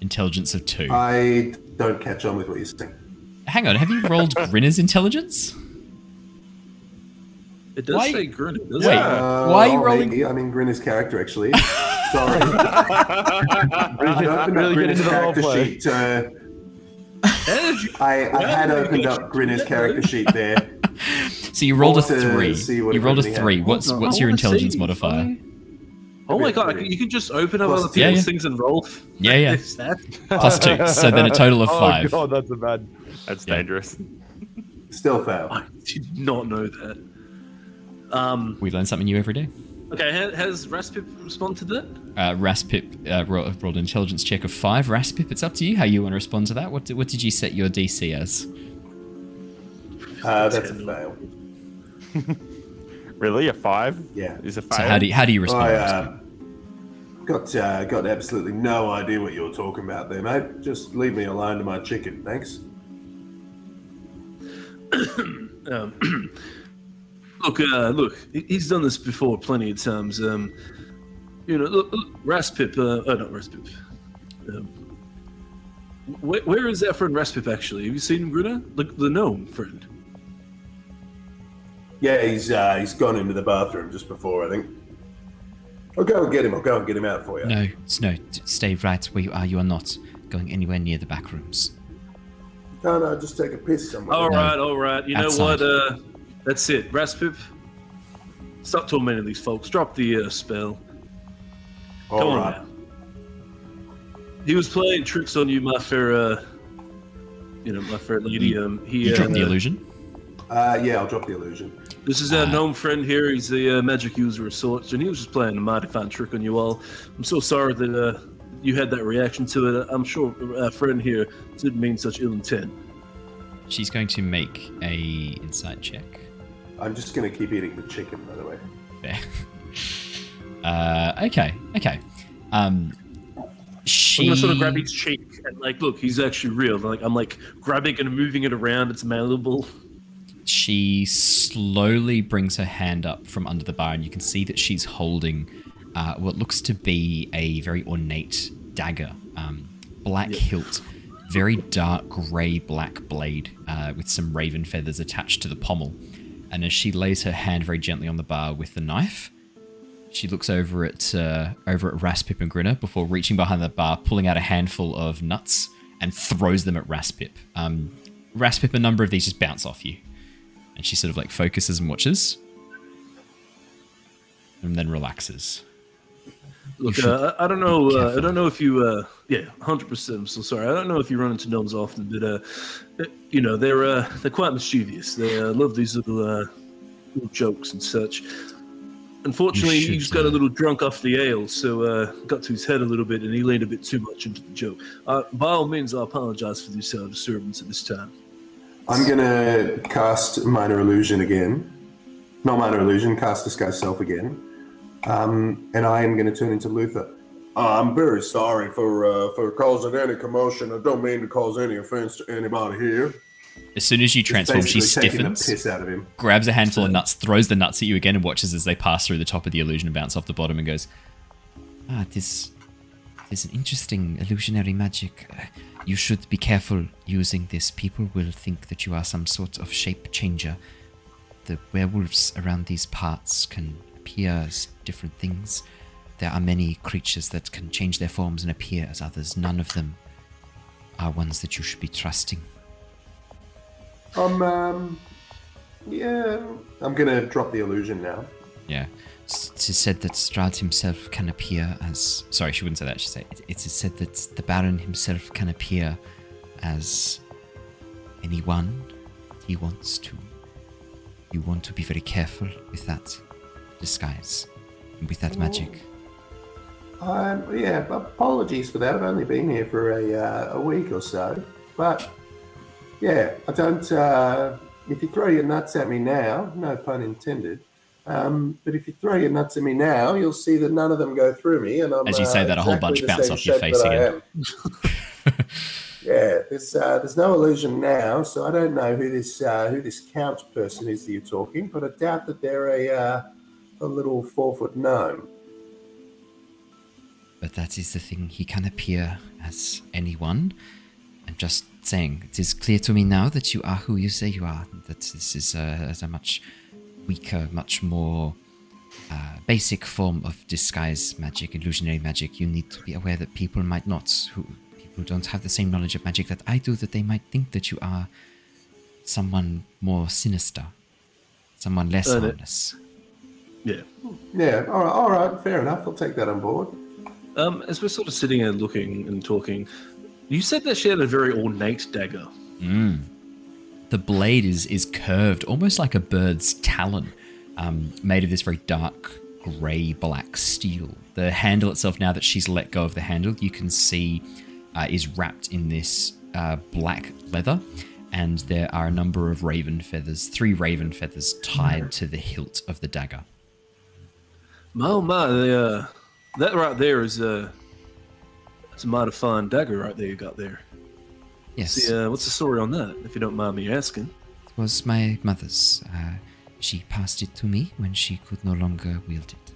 Intelligence of two. I don't catch on with what you're saying. Hang on, have you rolled Grinner's intelligence? It does Why- say Bruno, doesn't Wait, it? Uh, why are you oh, rolling- maybe. I mean, Grinner's character actually. Sorry. Really, I opened really up get Grinner's into the character roleplay. sheet. Uh, How did you- I, I had opened up Grinner's character sheet there. So you rolled a three. You rolled a three. had. What's what's I your intelligence see. modifier? Oh my god, wait. you can just open up Plus- other people's Yeah, yeah. things and roll. Yeah, yeah. Plus Two. So then a total of five. Oh god, that's a bad. That's Yeah. dangerous. Still fail. I did not know that. Um, We learn something new every day. okay, has Raspip responded to that? Uh, Raspip uh, ro- rolled an intelligence check of five. Raspip, it's up to you how you want to respond to that. What, what did you set your DC as? Uh, that's a fail. Really, a five Yeah. is a fail. So how do you, how do you respond? I uh, got uh, got absolutely no idea what you're talking about there, mate. Just leave me alone to my chicken, thanks. Um, look, uh, look, he's done this before plenty of times. Um, you know, look, look Raspip, uh, oh, not Raspip. Um, where, where is our friend Raspip actually? Have you seen him, Grinner? The, the gnome friend. Yeah, he's uh, he's gone into the bathroom just before, I think. I'll go and get him. I'll go and get him out for you. No, s- no. Stay right where you are. You are not going anywhere near the back rooms. No, no, just take a piss somewhere. All No. right, all right. You know what? Uh, that's it. Raspip, stop tormenting these folks. Drop the uh, spell. Come All on now. He was playing tricks on you, my fair, uh, you know, my fair lady. Um, he You uh, drop the illusion. Uh, yeah, I'll drop the illusion. This is our gnome friend here. He's the uh, magic user of sorts, and he was just playing a mighty fine trick on you all. I'm so sorry that uh, you had that reaction to it. I'm sure our friend here didn't mean such ill intent. She's going to make a insight check. I'm just gonna keep eating the chicken, by the way. Fair. Uh, okay, okay. Um, she I'm gonna sort of grab his cheek and like, look, he's actually real. Like I'm like grabbing and moving it around. It's malleable. she slowly brings her hand up from under the bar, and you can see that she's holding uh, what looks to be a very ornate dagger, um, black hilt, very dark grey black blade uh, with some raven feathers attached to the pommel. And as she lays her hand very gently on the bar with the knife, she looks over at uh, over at Raspip and Grinner before reaching behind the bar, pulling out a handful of nuts and throws them at Raspip. Um, Raspip, a number of these just bounce off you, and she sort of like focuses and watches, and then relaxes. Look, uh, I don't know. Uh, I don't know if you. Yeah, hundred percent. I'm so sorry. I don't know if you run into gnomes often, but uh, you know they're uh, they're quite mischievous. They uh, love these little uh, little jokes and such. Unfortunately, he should, just got a little drunk off the ale, so uh, got to his head a little bit, and he leaned a bit too much into the joke. Uh, by all means, I apologize for this uh, disturbance at this time. I'm gonna cast minor illusion again. Not minor illusion, cast disguise self again. Um, and I am gonna turn into Luther. Uh, I'm very sorry for uh, for causing any commotion. I don't mean to cause any offense to anybody here. As soon as you transform, she Basically taking the stiffens, piss out of him. grabs a handful of nuts, throws the nuts at you again, and watches as they pass through the top of the illusion and bounce off the bottom, and goes, "Ah, this is an interesting illusionary magic. Uh, you should be careful using this. People will think that you are some sort of shape changer. The werewolves around these parts can appear as different things. There are many creatures that can change their forms and appear as others. None of them are ones that you should be trusting." Um, um, yeah. I'm gonna drop the illusion now. Yeah. It is said that Strahd himself can appear as. Sorry, she wouldn't say that. She said it, it is said that the Baron himself can appear as anyone he wants to. You want to be very careful with that disguise and with that magic. Um, yeah, apologies for that. I've only been here for a, uh, a week or so. But, yeah, I don't. Uh, if you throw your nuts at me now, no pun intended. Um, but if you throw your nuts at me now, you'll see that none of them go through me. And I'm, As you say uh, that, a whole exactly bunch bounce off your face again. yeah, there's uh, there's no illusion now, so I don't know who this uh, who this count person is that you're talking, but I doubt that they're a uh, a little four foot gnome. But that is the thing, he can appear as anyone. I'm just saying, it is clear to me now that you are who you say you are. That this is a, a much weaker, much more uh, basic form of disguise magic, illusionary magic. You need to be aware that people might not, who people who don't have the same knowledge of magic that I do, that they might think that you are someone more sinister, someone less Uh, harmless. Yeah. Yeah, all right, all right, fair enough. I'll take that on board. Um, as we're sort of sitting and looking and talking, you said that she had a very ornate dagger. Mm. The blade is is curved, almost like a bird's talon, um, made of this very dark grey black steel. The handle itself, now that she's let go of the handle, you can see uh, is wrapped in this uh, black leather, and there are a number of raven feathers, three raven feathers tied to the hilt of the dagger. My oh my, the, uh, that right there is uh, it's a mighty fine dagger right there you got there. Yes, See, uh, what's the story on that, if you don't mind me asking? it was my mother's. Uh, she passed it to me when she could no longer wield it.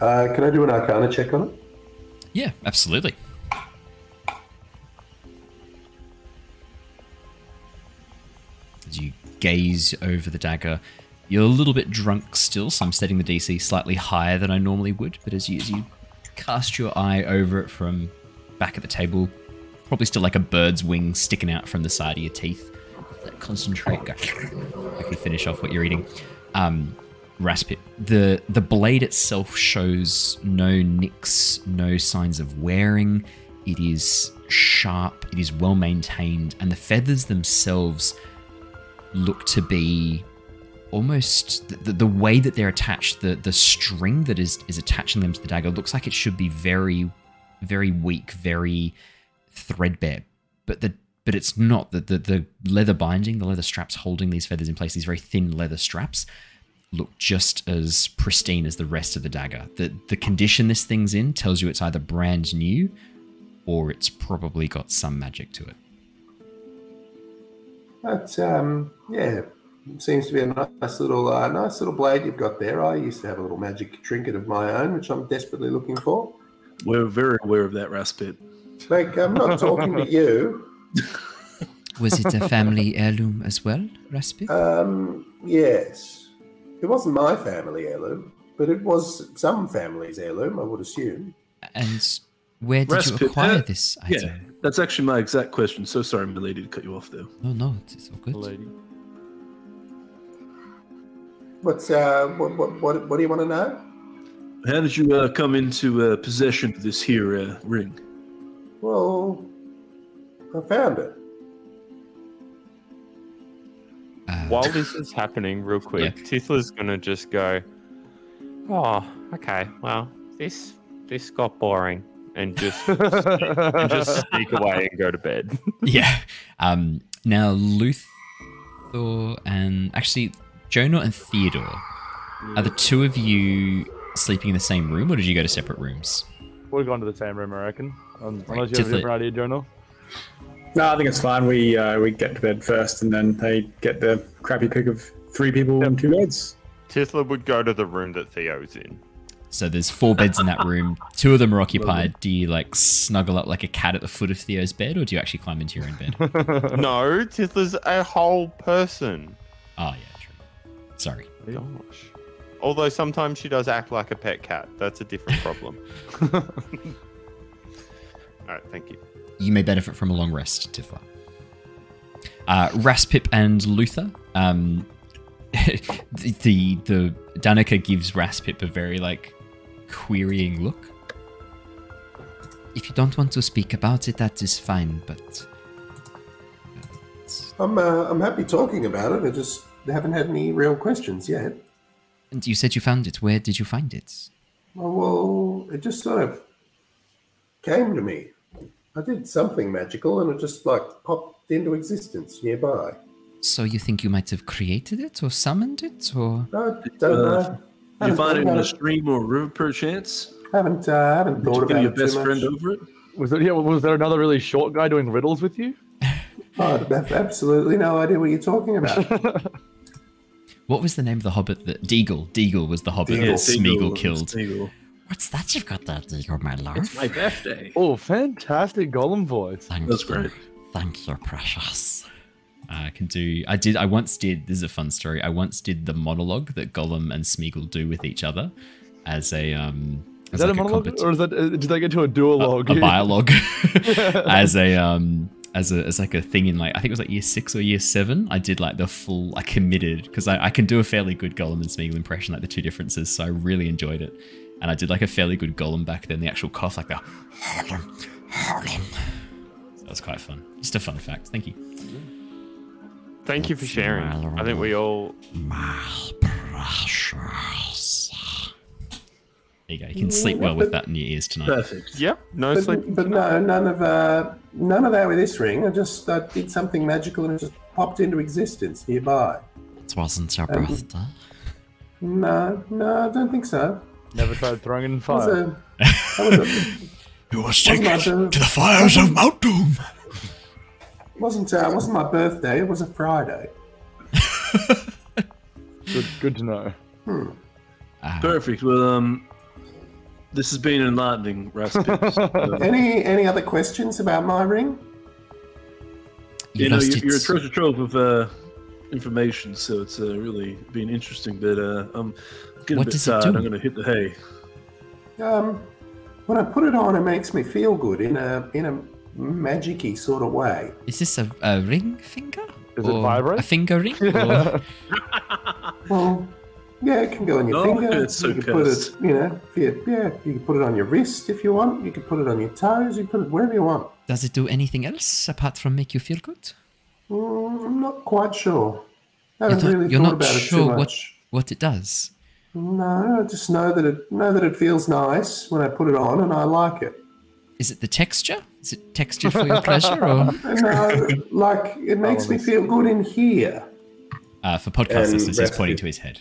Uh, can I do an Arcana check on it? Yeah, absolutely. As you gaze over the dagger, you're a little bit drunk still, so I'm setting the DC slightly higher than I normally would. But as you, as you cast your eye over it from back at the table, probably still like a bird's wing sticking out from the side of your teeth. Concentrate, go quickly finish off what you're eating. Um, Raspip. The the blade itself shows no nicks, no signs of wearing. It is sharp, it is well maintained, and the feathers themselves look to be almost the, the way that they're attached, the the string that is is attaching them to the dagger looks like it should be very, very weak, very threadbare. But the but it's not. The, the the leather binding, the leather straps holding these feathers in place, these very thin leather straps, look just as pristine as the rest of the dagger. The the condition this thing's in tells you it's either brand new or it's probably got some magic to it. But um, yeah, seems to be a nice little, uh, nice little blade you've got there. I used to have a little magic trinket of my own, which I'm desperately looking for. We're very aware of that, Raspip. Like, I'm not talking to you. Was it a family heirloom as well, Raspip? Um, yes, it wasn't my family heirloom, but it was some family's heirloom, I would assume. And where did Raspip, you acquire uh, this Yeah, that's actually my exact question. So sorry, milady, to cut you off there. No, no, it's all good. Lady. What's uh, what, what, what, what do you want to know? How did you uh, come into uh, possession of this here uh, ring? Well, I found it. Uh, While this is happening, real quick, Tithla's gonna just go. Oh, okay. Well, this this got boring, and just and just sneak away and go to bed. yeah. Um, now, Luther and actually, Jonor and Theodore, are the two of you sleeping in the same room, or did you go to separate rooms? We've gone to the same room, I reckon. Um, Right, unless you have a different idea, Jonor. No, I think it's fine. We uh, we get to bed first, and then they get the crappy pick of three people in two beds. Tithla would go to the room that Theo's in. So there's four beds in that room. Two of them are occupied. Do you like snuggle up like a cat at the foot of Theo's bed, or do you actually climb into your own bed? no, Tithla's a whole person. Oh yeah, true. Sorry. Gosh. Although sometimes she does act like a pet cat. That's a different problem. All right, thank you. You may benefit from a long rest, Tithla. Uh, Raspip and Luther. Um, the, the the Danica gives Raspip a very like querying look. If you don't want to speak about it, that is fine. But I'm uh, I'm happy talking about it. I just haven't had any real questions yet. and you said you found it. Where did you find it? Oh, well, it just sort of came to me. I did something magical, and it just like popped into existence nearby. So you think you might have created it or summoned it, or I don't Uh, know. You find it in a stream or river, perchance? Haven't uh, haven't Did thought you about get your it too best much. friend over it? Was there, yeah, was there another really short guy doing riddles with you? I have absolutely no idea what you're talking about. what was the name of the hobbit that Deagol? Deagol was the hobbit Deagol. that Smeagol killed. Smeagol. What's that you've got there, Deagol, my love? It's my birthday. Oh, fantastic Gollum voice. Thank That's you. great. Thank you, precious. I can do. I did. I once did. This is a fun story. I once did the monologue that Gollum and Smeagol do with each other as a um. Is as that like a monologue, compet- or is that uh, did they get to a duologue? a biologue as a um as a as like a thing in like I think it was like year six or year seven. I did like the full I committed because I, I can do a fairly good Gollum and Smeagol impression, like the two differences. So I really enjoyed it, and I did like a fairly good Gollum back then. The actual cough, like the Harlem, Harlem. So that was quite fun. Just a fun fact. Thank you. Thank you for sharing. I think we all. My precious. There you go. You can sleep well with that in your ears tonight. Perfect. Yep. No sleep. but, but no, none of uh, none of that with this ring. I just uh, did something magical, and it just popped into existence nearby. It wasn't your Um, birthday. No, no, I don't think so. Never tried throwing it in It was fire. a, was a, You was taken taken to the fires of Mount Doom. It wasn't uh, wasn't my birthday. It was a Friday. Good, good to know. Ah, Perfect. Well, um, this has been enlightening, Raspip. Uh, Any any other questions about my ring? you you know, you're, you're a treasure trove of uh, information, so it's uh, really been interesting. But uh, I'm getting What a bit tired. I'm going to hit the hay. Um, when I put it on, it makes me feel good in a in a magicy sort of way. Is this a, a ring finger? Does it Or vibrate? A finger ring? Or- Well, Yeah, it can go on your Oh, finger. it's so you can put it, you know, yeah, yeah. You can put it on your wrist if you want. You can put it on your toes. You can put it wherever you want. Does it do anything else apart from make you feel good? Mm, I'm not quite sure. I You're haven't not, really you're thought not about it too sure what, what it does. No, I just know that it know that it feels nice when I put it on, and I like it. Is it the texture? Is it texture for your pleasure? Or No, like it makes me feel good in here. uh, for podcast And listeners, he's pointing to his head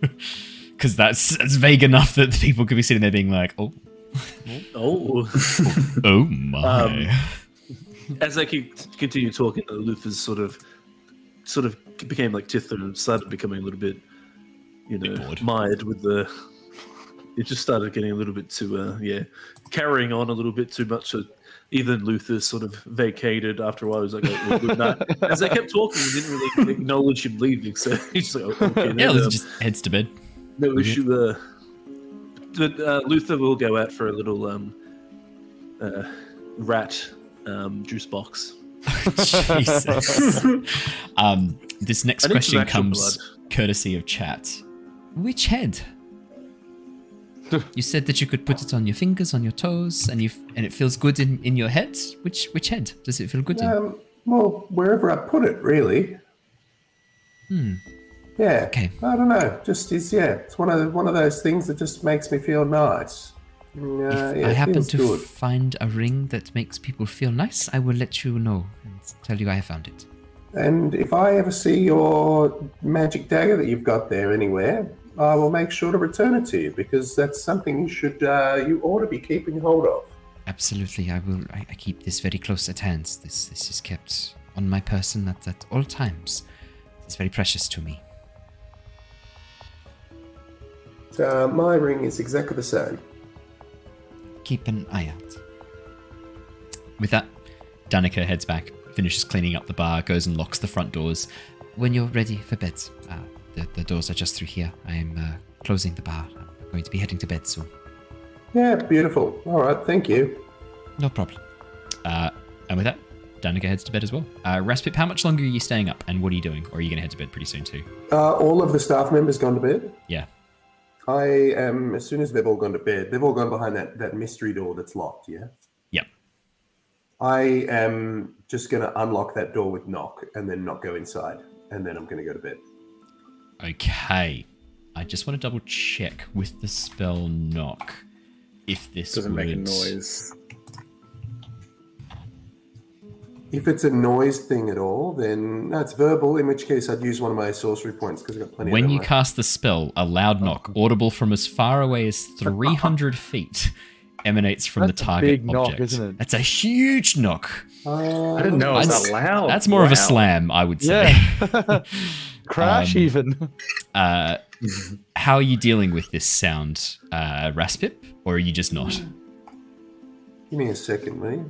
because that's that's vague enough that the people could be sitting there being like, "Oh, Oh. oh my." Um, As they keep continue talking, Luther's sort of, sort of became like Tithla and started becoming a little bit, you know, bored. mired with the. It just started getting a little bit too, uh, yeah, carrying on a little bit too much. So even Luther sort of vacated after a while. He was like, oh, well, good night. As they kept talking, he didn't really acknowledge him leaving. So he's like, oh, okay, yeah, then, Luther um, just heads to bed. no issue. Uh, but uh, Luther will go out for a little um, uh, rat um, juice box. Jesus. um, this next I need some question comes blood. courtesy of chat. Which head? You said that you could put it on your fingers, on your toes, and you and it feels good in, in your head. Which which head does it feel good in? Um, well, wherever I put it, really. Hmm. Yeah. Okay. I don't know. Just is yeah. It's one of the, one of those things that just makes me feel nice. Uh, yeah, I happen to good. find a ring that makes people feel nice, I will let you know and tell you I found it. And if I ever see your magic dagger that you've got there anywhere, I will make sure to return it to you because that's something you should, uh, you ought to be keeping hold of. Absolutely, I will. I, I keep this very close at hand. This this is kept on my person at, at all times. It's very precious to me. Uh, my ring is exactly the same. Keep an eye out. With that, Danika heads back, finishes cleaning up the bar, goes and locks the front doors. When you're ready for bed, uh, the, the doors are just through here. I am uh, closing the bar. I'm going to be heading to bed soon. Yeah, beautiful. All right, thank you. No problem. Uh, and with that, Danika heads to bed as well. Uh, Raspip, how much longer are you staying up, and what are you doing? Or are you going to head to bed pretty soon too? Uh, all of the staff members gone to bed. Yeah. I am, as soon as they've all gone to bed, they've all gone behind that, that mystery door that's locked, yeah? Yep. I am just going to unlock that door with knock and then not go inside. And then I'm going to go to bed. Okay. I just want to double check with the spell knock if this Doesn't make a noise. If it's a noise thing at all, then no, it's verbal. In which case, I'd use one of my sorcery points because I've got plenty. When of you them left. cast the spell, a loud knock, audible from as far away as 300 feet, emanates from That's the a target big knock, object. isn't it? That's a huge knock. Uh, I didn't know it was That's- that loud. That's more of a slam, I would say. Yeah. Crash Um, even. Uh, how are you dealing with this sound, uh, Raspip, or are you just not? Give me a second, mate.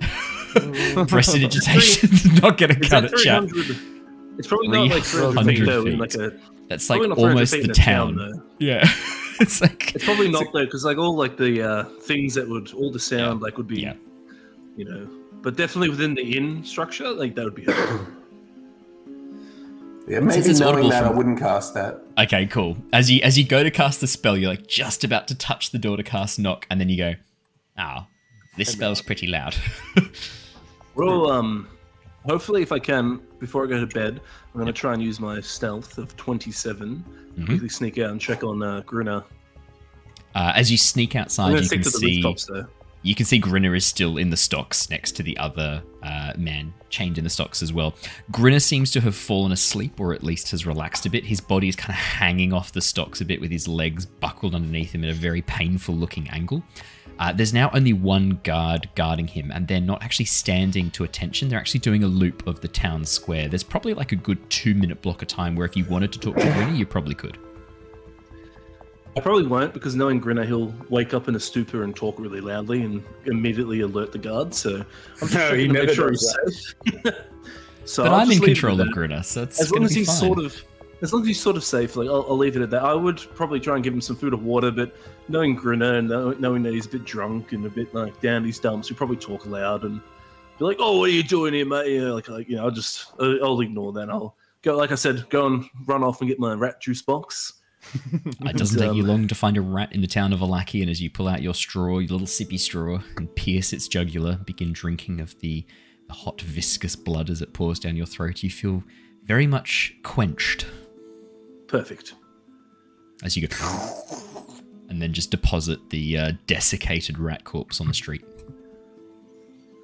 Prestidigitation, not going to cut it, chat. It's probably not like 300 feet 300 though. In like a, That's like probably not 300 almost the town, town. though. Yeah, it's like It's probably not though, because like all like the uh, things that would all the sound like would be, yeah. you know, but definitely within the inn structure, like that would be. Yeah, Since maybe it's knowing audible that, I wouldn't cast that. Okay, cool. As you as you go to cast the spell, you're like just about to touch the door to cast knock, and then you go, "Oh, this spell's pretty loud." well, um, hopefully, if I can, before I go to bed, I'm gonna try and use my stealth of 27, Mhm. quickly sneak out and check on uh, Gruna. Uh, as you sneak outside, you can see rooftops you can see Grinner is still in the stocks next to the other uh, man chained in the stocks as well. Grinner seems to have fallen asleep, or at least has relaxed a bit. His body is kind of hanging off the stocks a bit, with his legs buckled underneath him at a very painful-looking angle. Uh, there's now only one guard guarding him, and they're not actually standing to attention. They're actually doing a loop of the town square. There's probably like a good two-minute block of time where, if you wanted to talk to Grinner, you probably could. I probably won't because knowing Grinner, he'll wake up in a stupor and talk really loudly and immediately alert the guards. So I'm just No, he to make never sure does he's safe. so but I'll I'm in just leave it control of that. Grinner, so it's as long as he's fine. sort of as long as he's sort of safe like I'll, I'll leave it at that i would probably try and give him some food or water but knowing Grinner and knowing that he's a bit drunk and a bit like down his dumps he'll probably talk loud and be like oh what are you doing here mate you know, like, like you know i'll just I'll, I'll ignore that i'll go like i said go and run off and get my rat juice box It doesn't take you long to find a rat in the town of Vallaki, and as you pull out your straw, your little sippy straw, and pierce its jugular, begin drinking of the, the hot, viscous blood as it pours down your throat, you feel very much quenched Perfect. as you go, and then just deposit the uh, desiccated rat corpse on the street.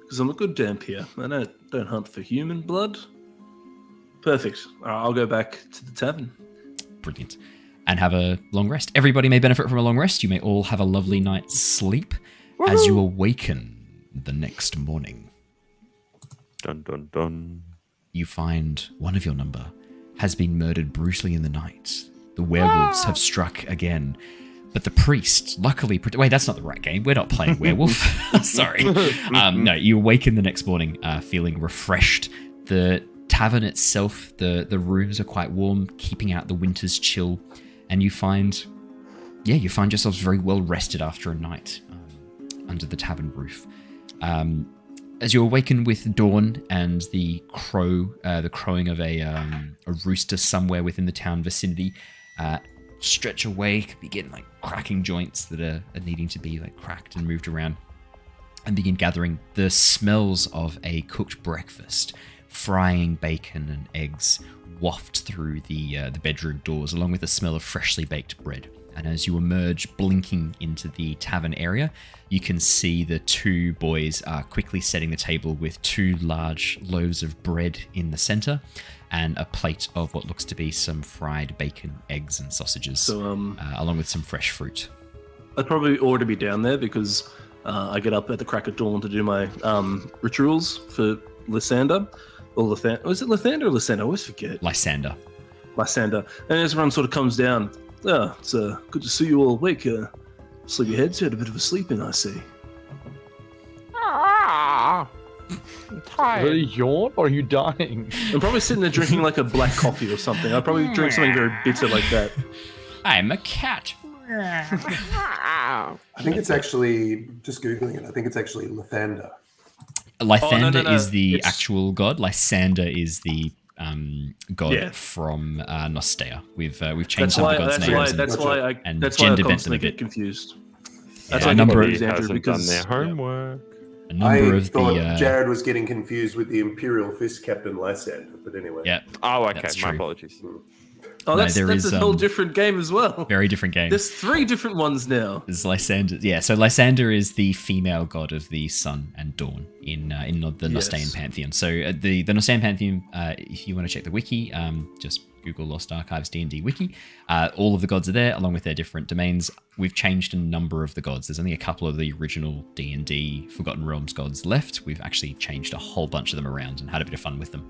Because I'm a good Dhampir. I don't, don't hunt for human blood. Perfect. All right, I'll go back to the tavern. Brilliant. And have a long rest. Everybody may benefit from a long rest. You may all have a lovely night's sleep as you awaken the next morning. Dun dun dun. You find one of your number has been murdered brutally in the night. The werewolves have struck again. But the priest, luckily, prote- wait, that's not the right game. We're not playing werewolf. Sorry. Um, no, you awaken the next morning uh, feeling refreshed. The tavern itself, the the rooms are quite warm, keeping out the winter's chill, and you find, yeah, you find yourselves very well rested after a night um, under the tavern roof. Um, as you awaken with dawn and the crow, uh, the crowing of a um, a rooster somewhere within the town vicinity, uh, stretch awake, begin like cracking joints that are, are needing to be like cracked and moved around, and begin gathering the smells of a cooked breakfast, frying bacon and eggs waft through the uh, the bedroom doors, along with the smell of freshly baked bread. And as you emerge, blinking into the tavern area, you can see the two boys are quickly setting the table with two large loaves of bread in the center and a plate of what looks to be some fried bacon, eggs, and sausages, So um, uh, along with some fresh fruit. I'd probably already be down there because uh, I get up at the crack of dawn to do my um, rituals for Lysander. Or Lathander. Was it Lathander or Lysander? I always forget. Lysander. Lysander. And as everyone sort of comes down, oh, it's uh, good to see you all awake. Uh, sleepy heads, you had a bit of a sleep in, I see. Ah, I'm Are tired. you yawn or are you dying? I'm probably sitting there drinking like a black coffee or something. I'd probably drink something very bitter like that. I'm a cat. I think it's actually just googling it. I think it's actually Lathander. Lysander no, no. is the It's- actual god. Lysander is the um, god Yeah. from uh, Nostea. We've uh, we've changed That's some why. of the gods' That's names. why. and- That's why I. and That's why I gender bent them a constantly get confused. Yeah, That's a why I number of- confused, Andrew, hasn't done their homework. a number I of thought the uh, Jared was getting confused with the Imperial Fist Captain Lysander, but anyway. yeah, Oh, okay. That's My true. apologies. Oh, that's, that's is, a whole um, different game as well. very different game. There's three different ones now. Is Lysander? Yeah, so Lysander is the female god of the sun and dawn in uh, in the Yes. Pantheon. So uh, the the Nostaean pantheon, uh, if you want to check the wiki, um, just Google Lost Archives D and D wiki. Uh, all of the gods are there, along with their different domains. We've changed a number of the gods. There's only a couple of the original D and D Forgotten Realms gods left. We've actually changed a whole bunch of them around and had a bit of fun with them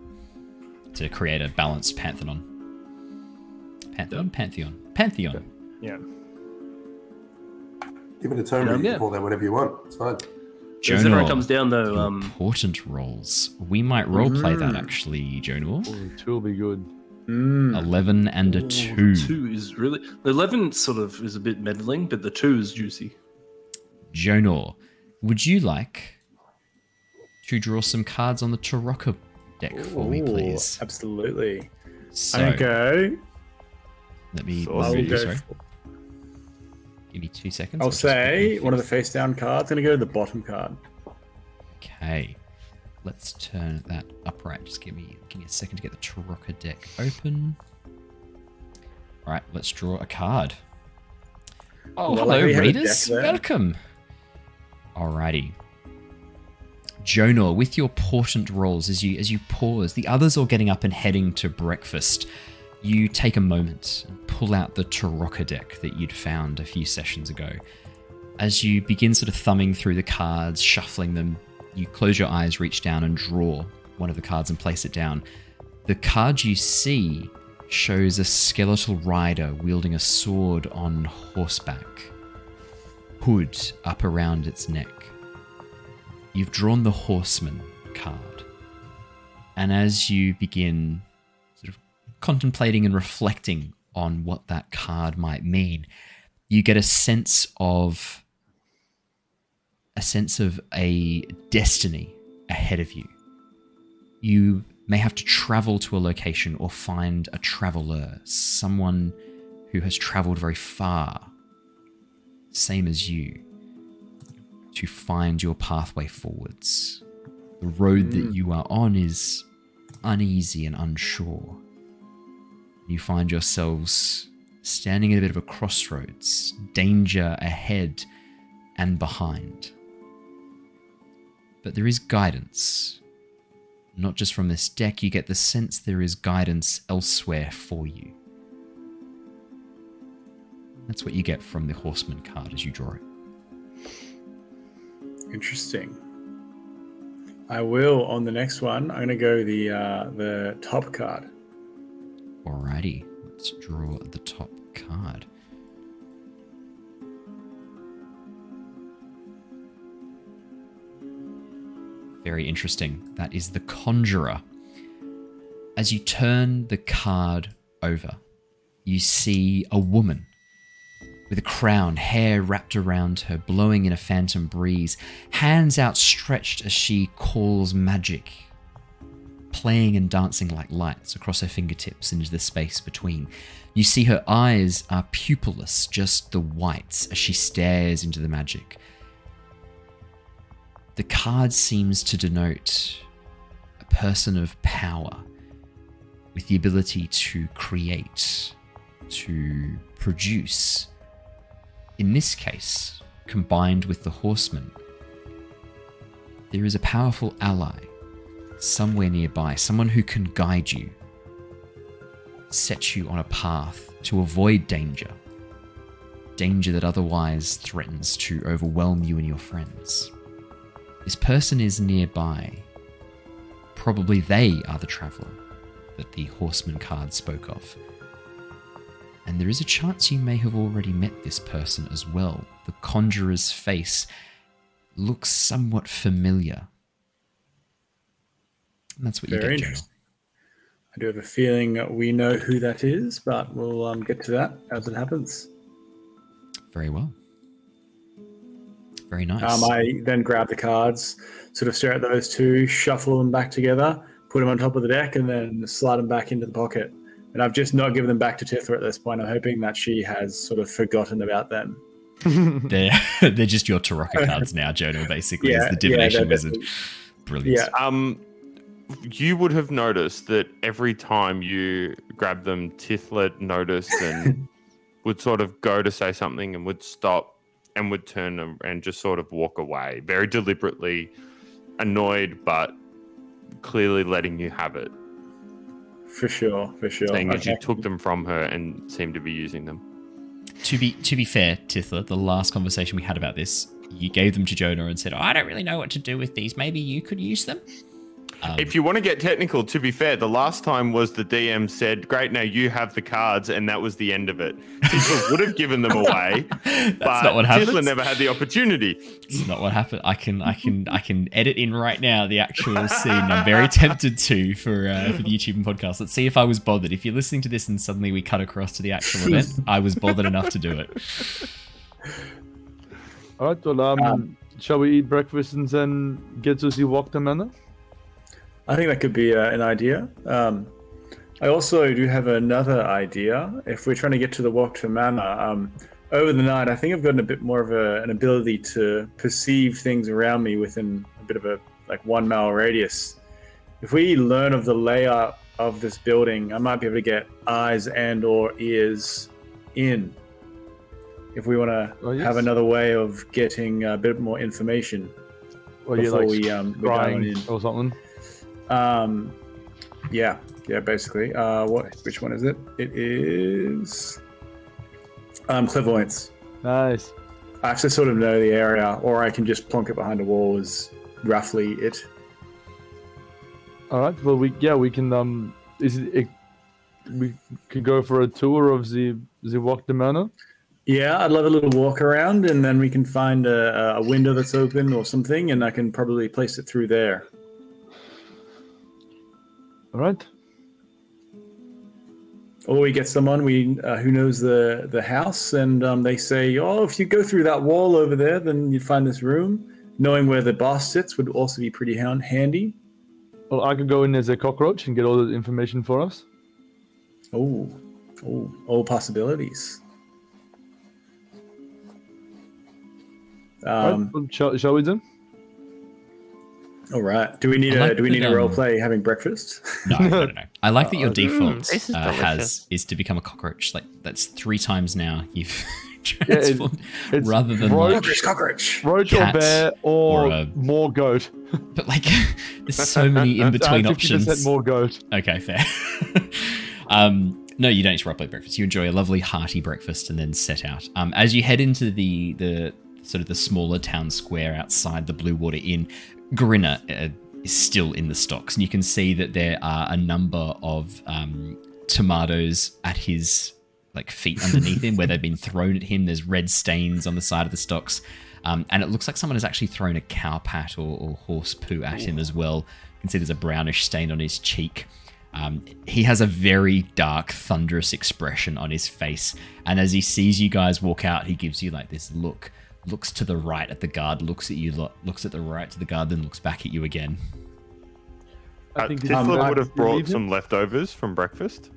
to create a balanced pantheon. Pantheon, pantheon, pantheon. Yeah. Give it a tone, Um, you can yeah. call that whatever you want. It's fine. As everyone Jonor, comes down, though, um, important roles. We might roleplay that Mm. actually, Jonor. Ooh, two will be good. Mm. 11 and a ooh, 2. Two is really the eleven sort of is a bit meddling, but the two is juicy. Jonor, would you like to draw some cards on the Tarokka deck for me, please? Absolutely. So, okay. Let me So I'll move you, sorry. for- Give me two seconds. I'll just say one of the fix- face down cards. Gonna go to the bottom card. Okay. Let's turn that upright. Just give me give me a second to get the Tarokka deck open. Alright, let's draw a card. Oh, oh Well, hello, already have a readers. Welcome. Alrighty. Jonor, with your portent rolls, as you as you pause, the others are getting up and heading to breakfast. You take a moment and pull out the Tarokka deck that you'd found a few sessions ago. As you begin sort of thumbing through the cards, shuffling them, you close your eyes, reach down, and draw one of the cards and place it down. The card you see shows a skeletal rider wielding a sword on horseback, hood up around its neck. You've drawn the horseman card. And as you begin contemplating and reflecting on what that card might mean, you get a sense of a sense of a destiny ahead of you. You may have to travel to a location or find a traveler, someone who has traveled very far, same as you, to find your pathway forwards. The road that you are on is uneasy and unsure. You find yourselves standing at a bit of a crossroads, danger ahead and behind. But there is guidance. Not just from this deck, you get the sense there is guidance elsewhere for you. That's what you get from the Horseman card as you draw it. Interesting. I will on the next one. I'm going to go the uh, the top card. Alrighty, let's draw the top card. Very interesting. That is the Conjurer. As you turn the card over, you see a woman with a crown, hair wrapped around her, blowing in a phantom breeze, hands outstretched as she calls magic, playing and dancing like lights across her fingertips into the space between. You see her eyes are pupilless, just the whites, as she stares into the magic. The card seems to denote a person of power with the ability to create, to produce. In this case, combined with the horseman, there is a powerful ally somewhere nearby, someone who can guide you, set you on a path to avoid danger, danger that otherwise threatens to overwhelm you and your friends. This person is nearby. Probably they are the traveler that the horseman card spoke of. And there is a chance you may have already met this person as well. The conjurer's face looks somewhat familiar. And that's what Very you get. I do have a feeling we know who that is, but we'll um, get to that as it happens. Very well. Very nice. Um, I then grab the cards, sort of stare at those two, shuffle them back together, put them on top of the deck, and then slide them back into the pocket. And I've just not given them back to Tithra at this point. I'm hoping that she has sort of forgotten about them. they're, they're just your Tarokka cards now, Jonor, basically, Yeah, as the divination yeah, wizard. Brilliant. Yeah. Um, you would have noticed that every time you grab them, Tithlet noticed and would sort of go to say something and would stop and would turn and- and just sort of walk away, very deliberately, annoyed, but clearly letting you have it, For sure, for sure. saying as you took them from her and seemed to be using them. To be to be fair, Tithla, the last conversation we had about this, you gave them to Jonor and said, oh, "I don't really know what to do with these. Maybe you could use them." Um, If you want to get technical, to be fair, the last time was the DM said, "Great, now you have the cards," and that was the end of it. Tithla would have given them away, That's but not what Tithla happens. never had the opportunity. It's not what happened. I can I can I can edit in right now the actual scene. I'm very tempted to for uh, for the YouTube and podcast. Let's see if I was bothered. If you're listening to this and suddenly we cut across to the actual event, I was bothered enough to do it. All right, well, um, Um, shall we eat breakfast and then get to see Wachter Manor? I think that could be uh, an idea. Um, I also do have another idea. If we're trying to get to the Wachter Manor, um, over the night, I think I've gotten a bit more of a, an ability to perceive things around me within a bit of a like one mile radius. If we learn of the layout of this building, I might be able to get eyes and or ears in. If we want to Oh, yes. have another way of getting a bit more information Or before like we um, in. or something? Um, yeah, yeah, basically. Uh, what? Which one is it? It is um, clairvoyance. Nice. I have to sort of know the area, or I can just plonk it behind a wall. Is roughly it. All right. Well, we yeah we can um is it, it we could go for a tour of the the Wachter Manor. Yeah, I'd love a little walk around, and then we can find a, a window that's open or something, and I can probably place it through there. All right. Or we get someone we uh, who knows the the house, and um, they say, "Oh, if you go through that wall over there, then you'd find this room." Knowing where the boss sits would also be pretty hand- handy. Well, I could go in as a cockroach and get all the information for us. Oh, oh, all possibilities. Um, Right, shall, shall we then? All right. Do we need I a like do we that, need a role um, play having breakfast? No, no, no, no. I like that your Uh, default this is uh, has is to become a cockroach. Like that's three times now you've it- transformed, it's rather than roach- like, cockroach, cockroach. Roach Cat or bear or, or a- more goat. but like there's so many in between Uh, 50% options. more goat. Okay, fair. um, no, you don't need to roleplay breakfast. You enjoy a lovely hearty breakfast and then set out. Um, as you head into the the sort of the smaller town square outside the Blue Water Inn, Grinner uh, is still in the stocks, and you can see that there are a number of um, tomatoes at his like feet underneath him, where they've been thrown at him. There's red stains on the side of the stocks, um, and it looks like someone has actually thrown a cow pat or, or horse poo at him as well. You can see there's a brownish stain on his cheek. Um, he has a very dark, thunderous expression on his face, and as he sees you guys walk out, he gives you like this look. Looks to the right at the guard, looks at you, lo- looks at the right to the guard, then looks back at you again. I Uh, think it's Tiffler time would have brought leave him. some leftovers from breakfast.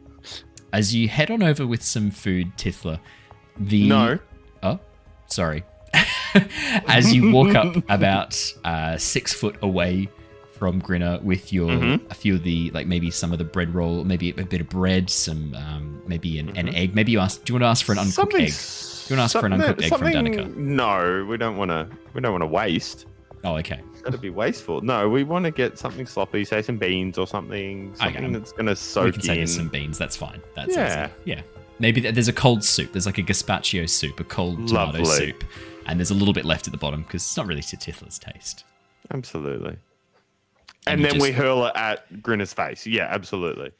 As you head on over with some food, Tithla, the No. Oh, sorry. As you walk up about uh, six foot away from Grinner with your Mhm. a few of the like maybe some of the bread roll, maybe a bit of bread, some um, maybe an, an Mhm. egg. Maybe you ask. Do you want to ask for an uncooked Something egg? S- You wanna ask for an uncooked egg from Danika? No, we don't want to. We don't want to waste. Oh, okay. That'd be wasteful. No, we want to get something sloppy, say some beans or something, something Okay. that's gonna we soak can say in. some beans. That's fine. That's Yeah. easy. yeah. Maybe there's a cold soup. There's like a gazpacho soup, a cold tomato Lovely. soup, and there's a little bit left at the bottom because it's not really to Tithla's taste. Absolutely. And And, then just- we hurl it at Grinner's face. Yeah, absolutely.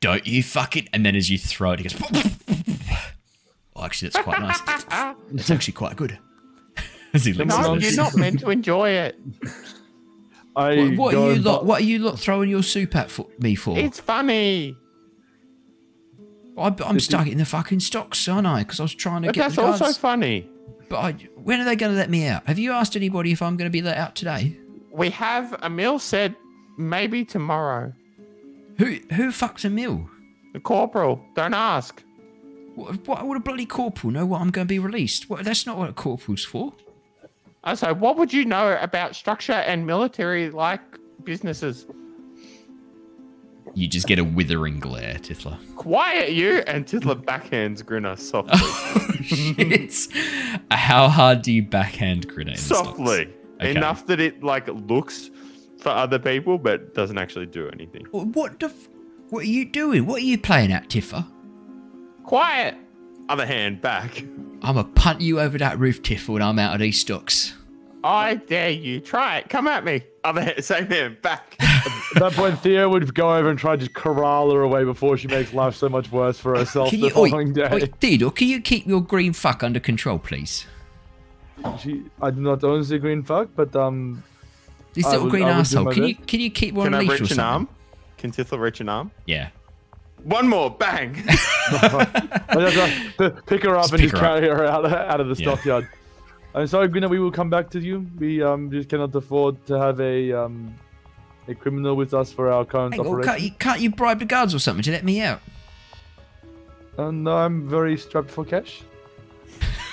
don't you fuck it. And then as you throw it, he goes, oh, actually, that's quite nice. That's actually quite good. as he licks No, you're not meant to enjoy it. I What, what are you and lot? What are you lot throwing your soup at for me for? It's funny. I, I'm stuck in the fucking stocks, aren't I? Because I was trying to But get that's the guards. also funny. but I, when are they going to let me out? Have you asked anybody if I'm going to be let out today? We have a meal said maybe tomorrow. Who who fucks a mill? The corporal, don't ask. What, what would a bloody corporal know what I'm going to be released? What, that's not what a corporal's for. I say, what would you know about structure and military like businesses? You just get a withering glare, Tiffler. Quiet, you! And Tiddler backhands Grinner softly. Oh, shit. How hard do you backhand grenade? in softly. Okay. Enough that it like looks for other people, but doesn't actually do anything. What the? F- what are you doing? What are you playing at, Tiffer? Quiet! Other hand, back. I'm gonna punt you over that roof, Tiffer, when I'm out of these stocks. I dare you. Try it. Come at me. Other hand, same hand, back. At that point, Theo would go over and try to corral her away before she makes life so much worse for herself Can the you, oi, following day. oi, Theodore, can you keep your green fuck under control, please? She, I do not own the green fuck, but um, This I little would- green I would asshole. my Can you can you keep one Can I leash or reach an arm? Can Tiddler reach an arm? Yeah. One more, bang. I have to p- pick her up Just and just her up. carry her out, out of the Yeah. stockyard. I'm sorry, Gwyneth, we will come back to you. We um just cannot afford to have a um a criminal with us for our current Hang on, can't you, can't you bribe the guards or something to let me out? Uh, no, I'm very strapped for cash.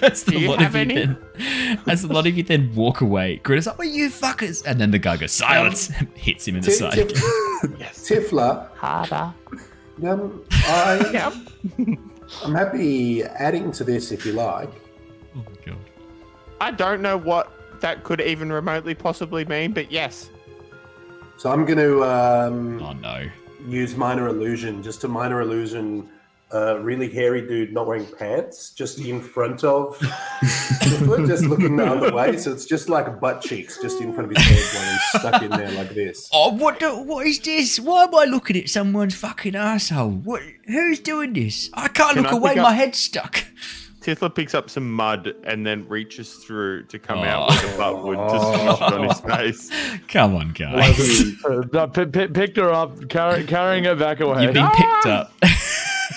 That's Do the you lot have of you any? then. As a lot of you then walk away. Greta's like, "Well, you fuckers!" And then the guy goes, "Silence!" hits him in the Ti- side. Tif- Tiffler, Harder. um, I, Yep. I'm happy adding to this if you like. Oh my god. I don't know what that could even remotely possibly mean, but yes. So I'm going to um, Oh no. use minor illusion, just a minor illusion. A really hairy dude not wearing pants, just in front of, just looking the other way. So it's just like butt cheeks, just in front of his head while he's stuck in there like this. Oh, what? The, what is this? Why am I looking at someone's fucking asshole? What? Who's doing this? I can't Can look I away. pick up- My head's stuck. Tiddler picks up some mud and then reaches through to come Oh. out with a butt wood to smash it on his face. Come on, guys. Uh, p- p- picked her up, carry- carrying her back away. You've been picked up.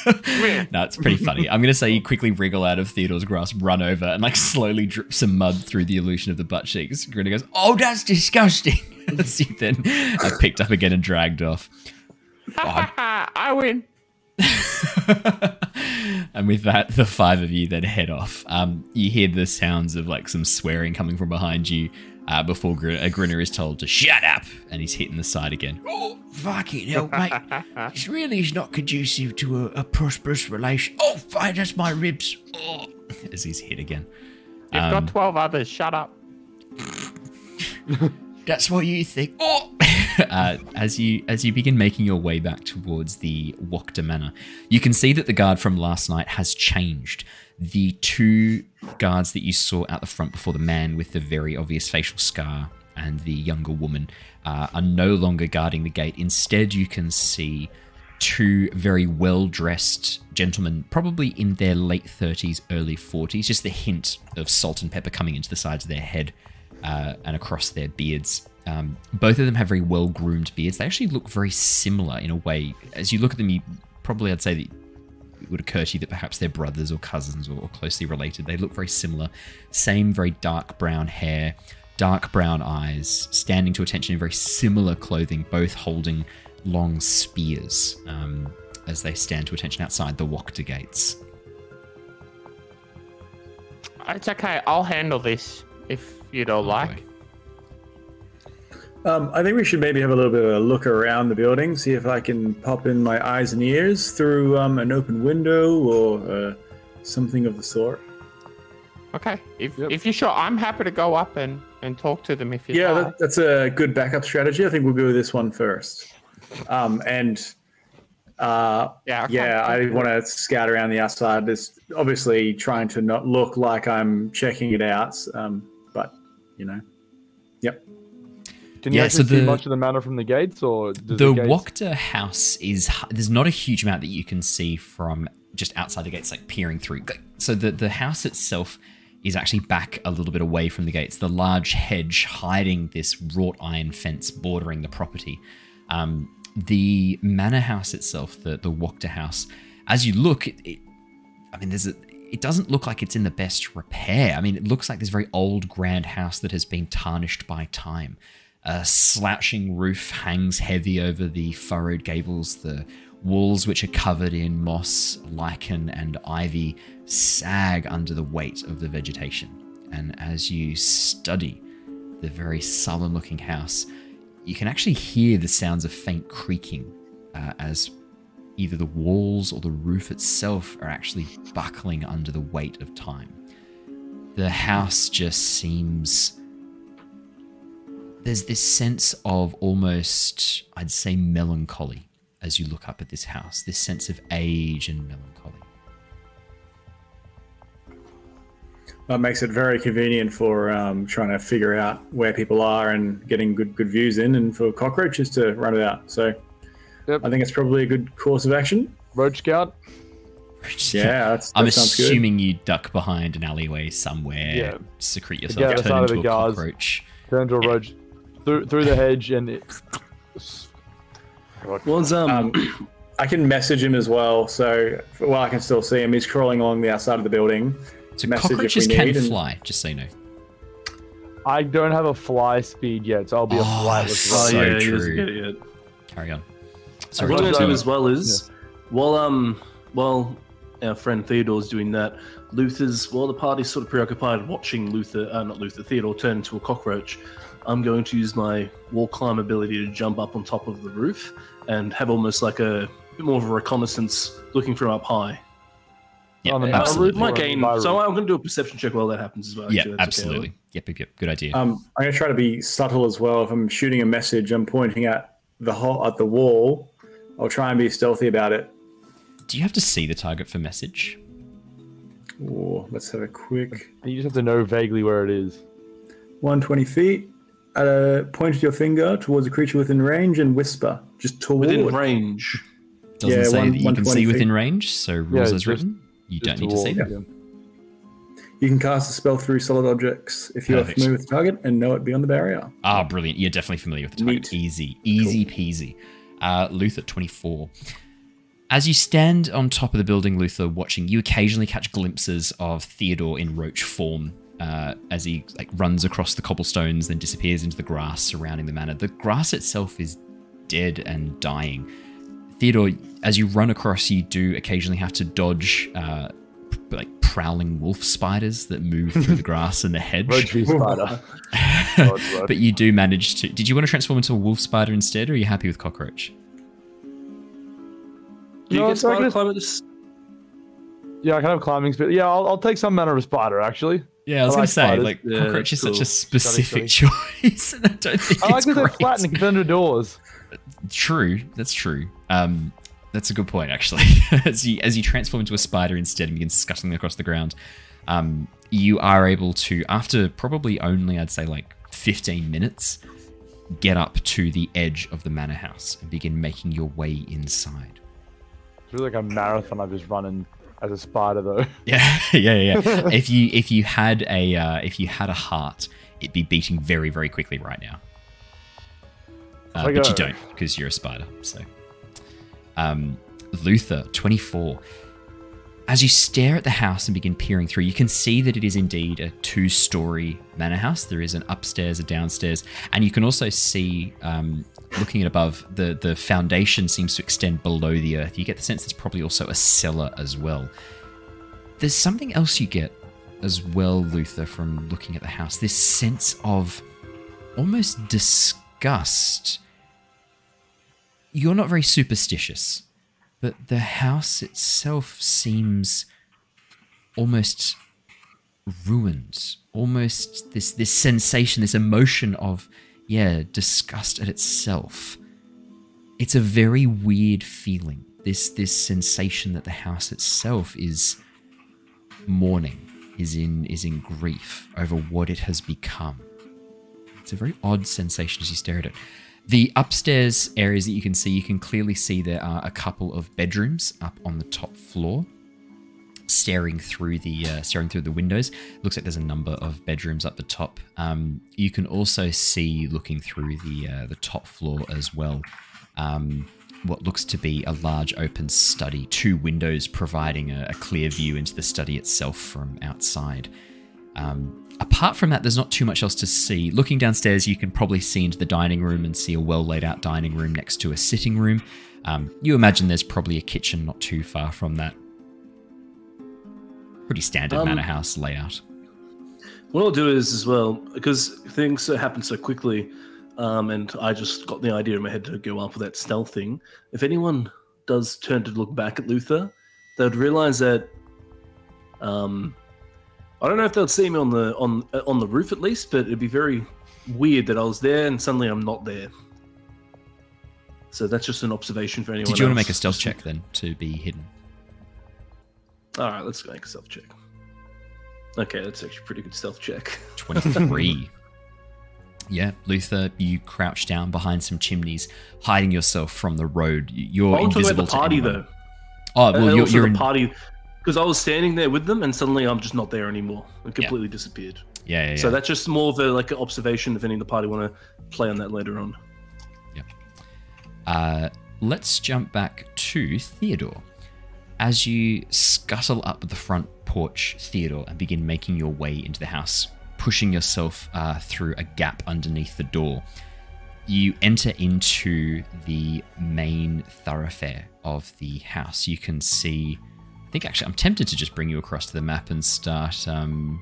no, it's pretty funny. I'm gonna say you quickly wriggle out of Theodore's grasp, run over, and like slowly drip some mud through the illusion of the butt cheeks. Grinner goes, "Oh, that's disgusting." As you then I picked up again and dragged off. I win. and with that, the five of you then head off. Um, you hear the sounds of like some swearing coming from behind you uh, before Gr- a Grinner is told to shut up, and he's hitting the side again. Oh, fucking hell, mate. It's really is not conducive to a, a prosperous relation. Oh, fine, that's my ribs. Oh. As he's hit again. You've Um, got 12 others. Shut up. That's what you think. Oh, uh, as you as you begin making your way back towards the Wachter Manor, you can see that the guard from last night has changed. The two guards that you saw out the front before the man with the very obvious facial scar and the younger woman uh, are no longer guarding the gate. Instead, you can see two very well dressed gentlemen, probably in their late 30s, early 40s, just the hint of salt and pepper coming into the sides of their head uh, and across their beards. Um, both of them have very well groomed beards. They actually look very similar in a way. As you look at them, you probably I'd say that it would occur to you that perhaps they're brothers or cousins or, or closely related. They look very similar. Same very dark brown hair, dark brown eyes, standing to attention in very similar clothing, both holding long spears um, as they stand to attention outside the Wachter gates. It's okay. I'll handle this if you'd all like. Um, I think we should maybe have a little bit of a look around the building, see if I can pop in my eyes and ears through um, an open window or uh, something of the sort. Okay. If, if you're sure, I'm happy to go up and, and talk to them if you Yeah, that, that's a good backup strategy. I think we'll go with this one first. Um, and uh, yeah, yeah, I want to scout around the outside. It's obviously trying to not look like I'm checking it out, um, but you know, yep. Can you Yeah, actually so see the- much of the manor from the gates, or does the the gates... Wachter house is there's not a huge amount that you can see from just outside the gates, like peering through. So the the house itself is actually back a little bit away from the gates. The large hedge hiding this wrought iron fence bordering the property. Um, the manor house itself, the the Wachter house, as you look, it, it, I mean, there's a. It doesn't look like it's in the best repair. I mean, it looks like this very old grand house that has been tarnished by time. A slouching roof hangs heavy over the furrowed gables. The walls, which are covered in moss, lichen, and ivy, sag under the weight of the vegetation. And as you study the very sullen looking house, you can actually hear the sounds of faint creaking uh, as either the walls or the roof itself are actually buckling under the weight of time. The house just seems. There's this sense of almost, I'd say, melancholy as you look up at this house. This sense of age and melancholy. That makes it very convenient for um, trying to figure out where people are and getting good good views in, and for cockroaches to run it out. So, I think it's probably a good course of action. Roach scout. Yeah, that's, that I'm sounds good. assuming you duck behind an alleyway somewhere, Yeah. secrete yourself, out turn into a guards. cockroach. Turn to a roach through through the hedge, and it, Was um, Um, I can message him as well, so well I can still see him. He's crawling along the outside of the building. So Message if we cockroaches can need, and- fly, just so you know. I don't have a fly speed yet, so I'll be a Oh, flightless so roach. yeah, true. get it yet. Carry on. So Sorry, what I'm to going to do as well is, while um, while our friend Theodore's doing that, Luther's while the party's sort of preoccupied watching Luther, uh, not Luther, Theodore turn into a cockroach. I'm going to use my wall climb ability to jump up on top of the roof and have almost like a bit more of a reconnaissance, looking from up high. Yeah, On the mountain absolutely. roof? might gain, so. I'm going to do a perception check while that happens as well. Yeah, actually, that's okay. absolutely. Yep, yep, yep. Good idea. Um, I'm going to try to be subtle as well. If I'm shooting a message, I'm pointing at the hole at the wall. I'll try and be stealthy about it. Do you have to see the target for message? Oh, let's have a quick You just have to know vaguely where it is. 120 feet. Uh, point your finger towards a creature within range and whisper, just toward. Within range. Doesn't Yeah, say one- that you can see feet. within range, so rules Yeah, as just- written. You don't need to see toward, them. yeah. You can cast a spell through solid objects if you Perfect. are familiar with the target and know it beyond the barrier. Ah, brilliant. You're definitely familiar with the target. Neat. Easy. Easy peasy. Uh, Luther, 24. As you stand on top of the building, Luther, watching, you occasionally catch glimpses of Theodore in roach form uh, as he like runs across the cobblestones, then disappears into the grass surrounding the manor. The grass itself is dead and dying. Theodore, as you run across, you do occasionally have to dodge uh, p- like prowling wolf spiders that move through the grass and the hedge. Spider. but you do manage to. Did you want to transform into a wolf spider instead, or are you happy with cockroach? Do you No, get it's like spider a- climb at this? Yeah, I can have climbing speed. Yeah, I'll, I'll take some manner of a spider actually. Yeah, I was I gonna like say like Yeah, cockroach is that's such a specific choice, and I don't think I like that they're flat and under doors. True, that's true. Um, that's a good point actually. as you as you transform into a spider instead and begin scuttling across the ground, um, you are able to, after probably only I'd say like 15 minutes, get up to the edge of the manor house and begin making your way inside. It's really like a marathon I've just run in as a spider though. Yeah, yeah, yeah. if you if you had a uh, if you had a heart, it'd be beating very very quickly right now. Uh, but you don't because you're a spider. So, um, Luther, twenty four. As you stare at the house and begin peering through, you can see that it is indeed a two story manor house. There is an upstairs, a downstairs, and you can also see, um, looking at above, the, the foundation seems to extend below the earth. You get the sense there's probably also a cellar as well. There's something else you get as well, Luther, from looking at the house this sense of almost disgust. You're not very superstitious but the house itself seems almost ruined almost this this sensation this emotion of yeah disgust at itself. It's a very weird feeling this this sensation that the house itself is mourning is in is in grief over what it has become. It's a very odd sensation as you stare at it. The upstairs areas that you can see, you can clearly see there are a couple of bedrooms up on the top floor. Staring through the uh, staring through the windows, looks like there's a number of bedrooms up the top. Um, you can also see, looking through the uh, the top floor as well, um, what looks to be a large open study. Two windows providing a, a clear view into the study itself from outside. Um, apart from that, there's not too much else to see. Looking downstairs, you can probably see into the dining room and see a well laid out dining room next to a sitting room. Um, you imagine there's probably a kitchen not too far from that. Pretty standard Um, manor house layout. What I'll do is as well because things happen so quickly, um, and I just got the idea in my head to go up with that stealth thing. If anyone does turn to look back at Luther, they would realize that. Um, I don't know if they'll see me on the on uh, on the roof at least, but it'd be very weird that I was there and suddenly I'm not there. So that's just an observation for anyone. Did you want to make a stealth check then to be hidden? All right, let's make a self check. Okay, that's actually a pretty good self check. 23. yeah, Luther, you crouch down behind some chimneys, hiding yourself from the road. You're I want to invisible about the party to though. Oh, And well, you're, you're the in. party because I was standing there with them, and suddenly I'm just not there anymore. It completely disappeared. Yeah, yeah, yeah. So that's just more of a like an observation. If any of the party want to play on that later on. Yeah. Uh, let's jump back to Theodore. As you scuttle up the front porch, Theodore, and begin making your way into the house, pushing yourself uh, through a gap underneath the door, you enter into the main thoroughfare of the house. You can see. I think actually, I'm tempted to just bring you across to the map and start. Um,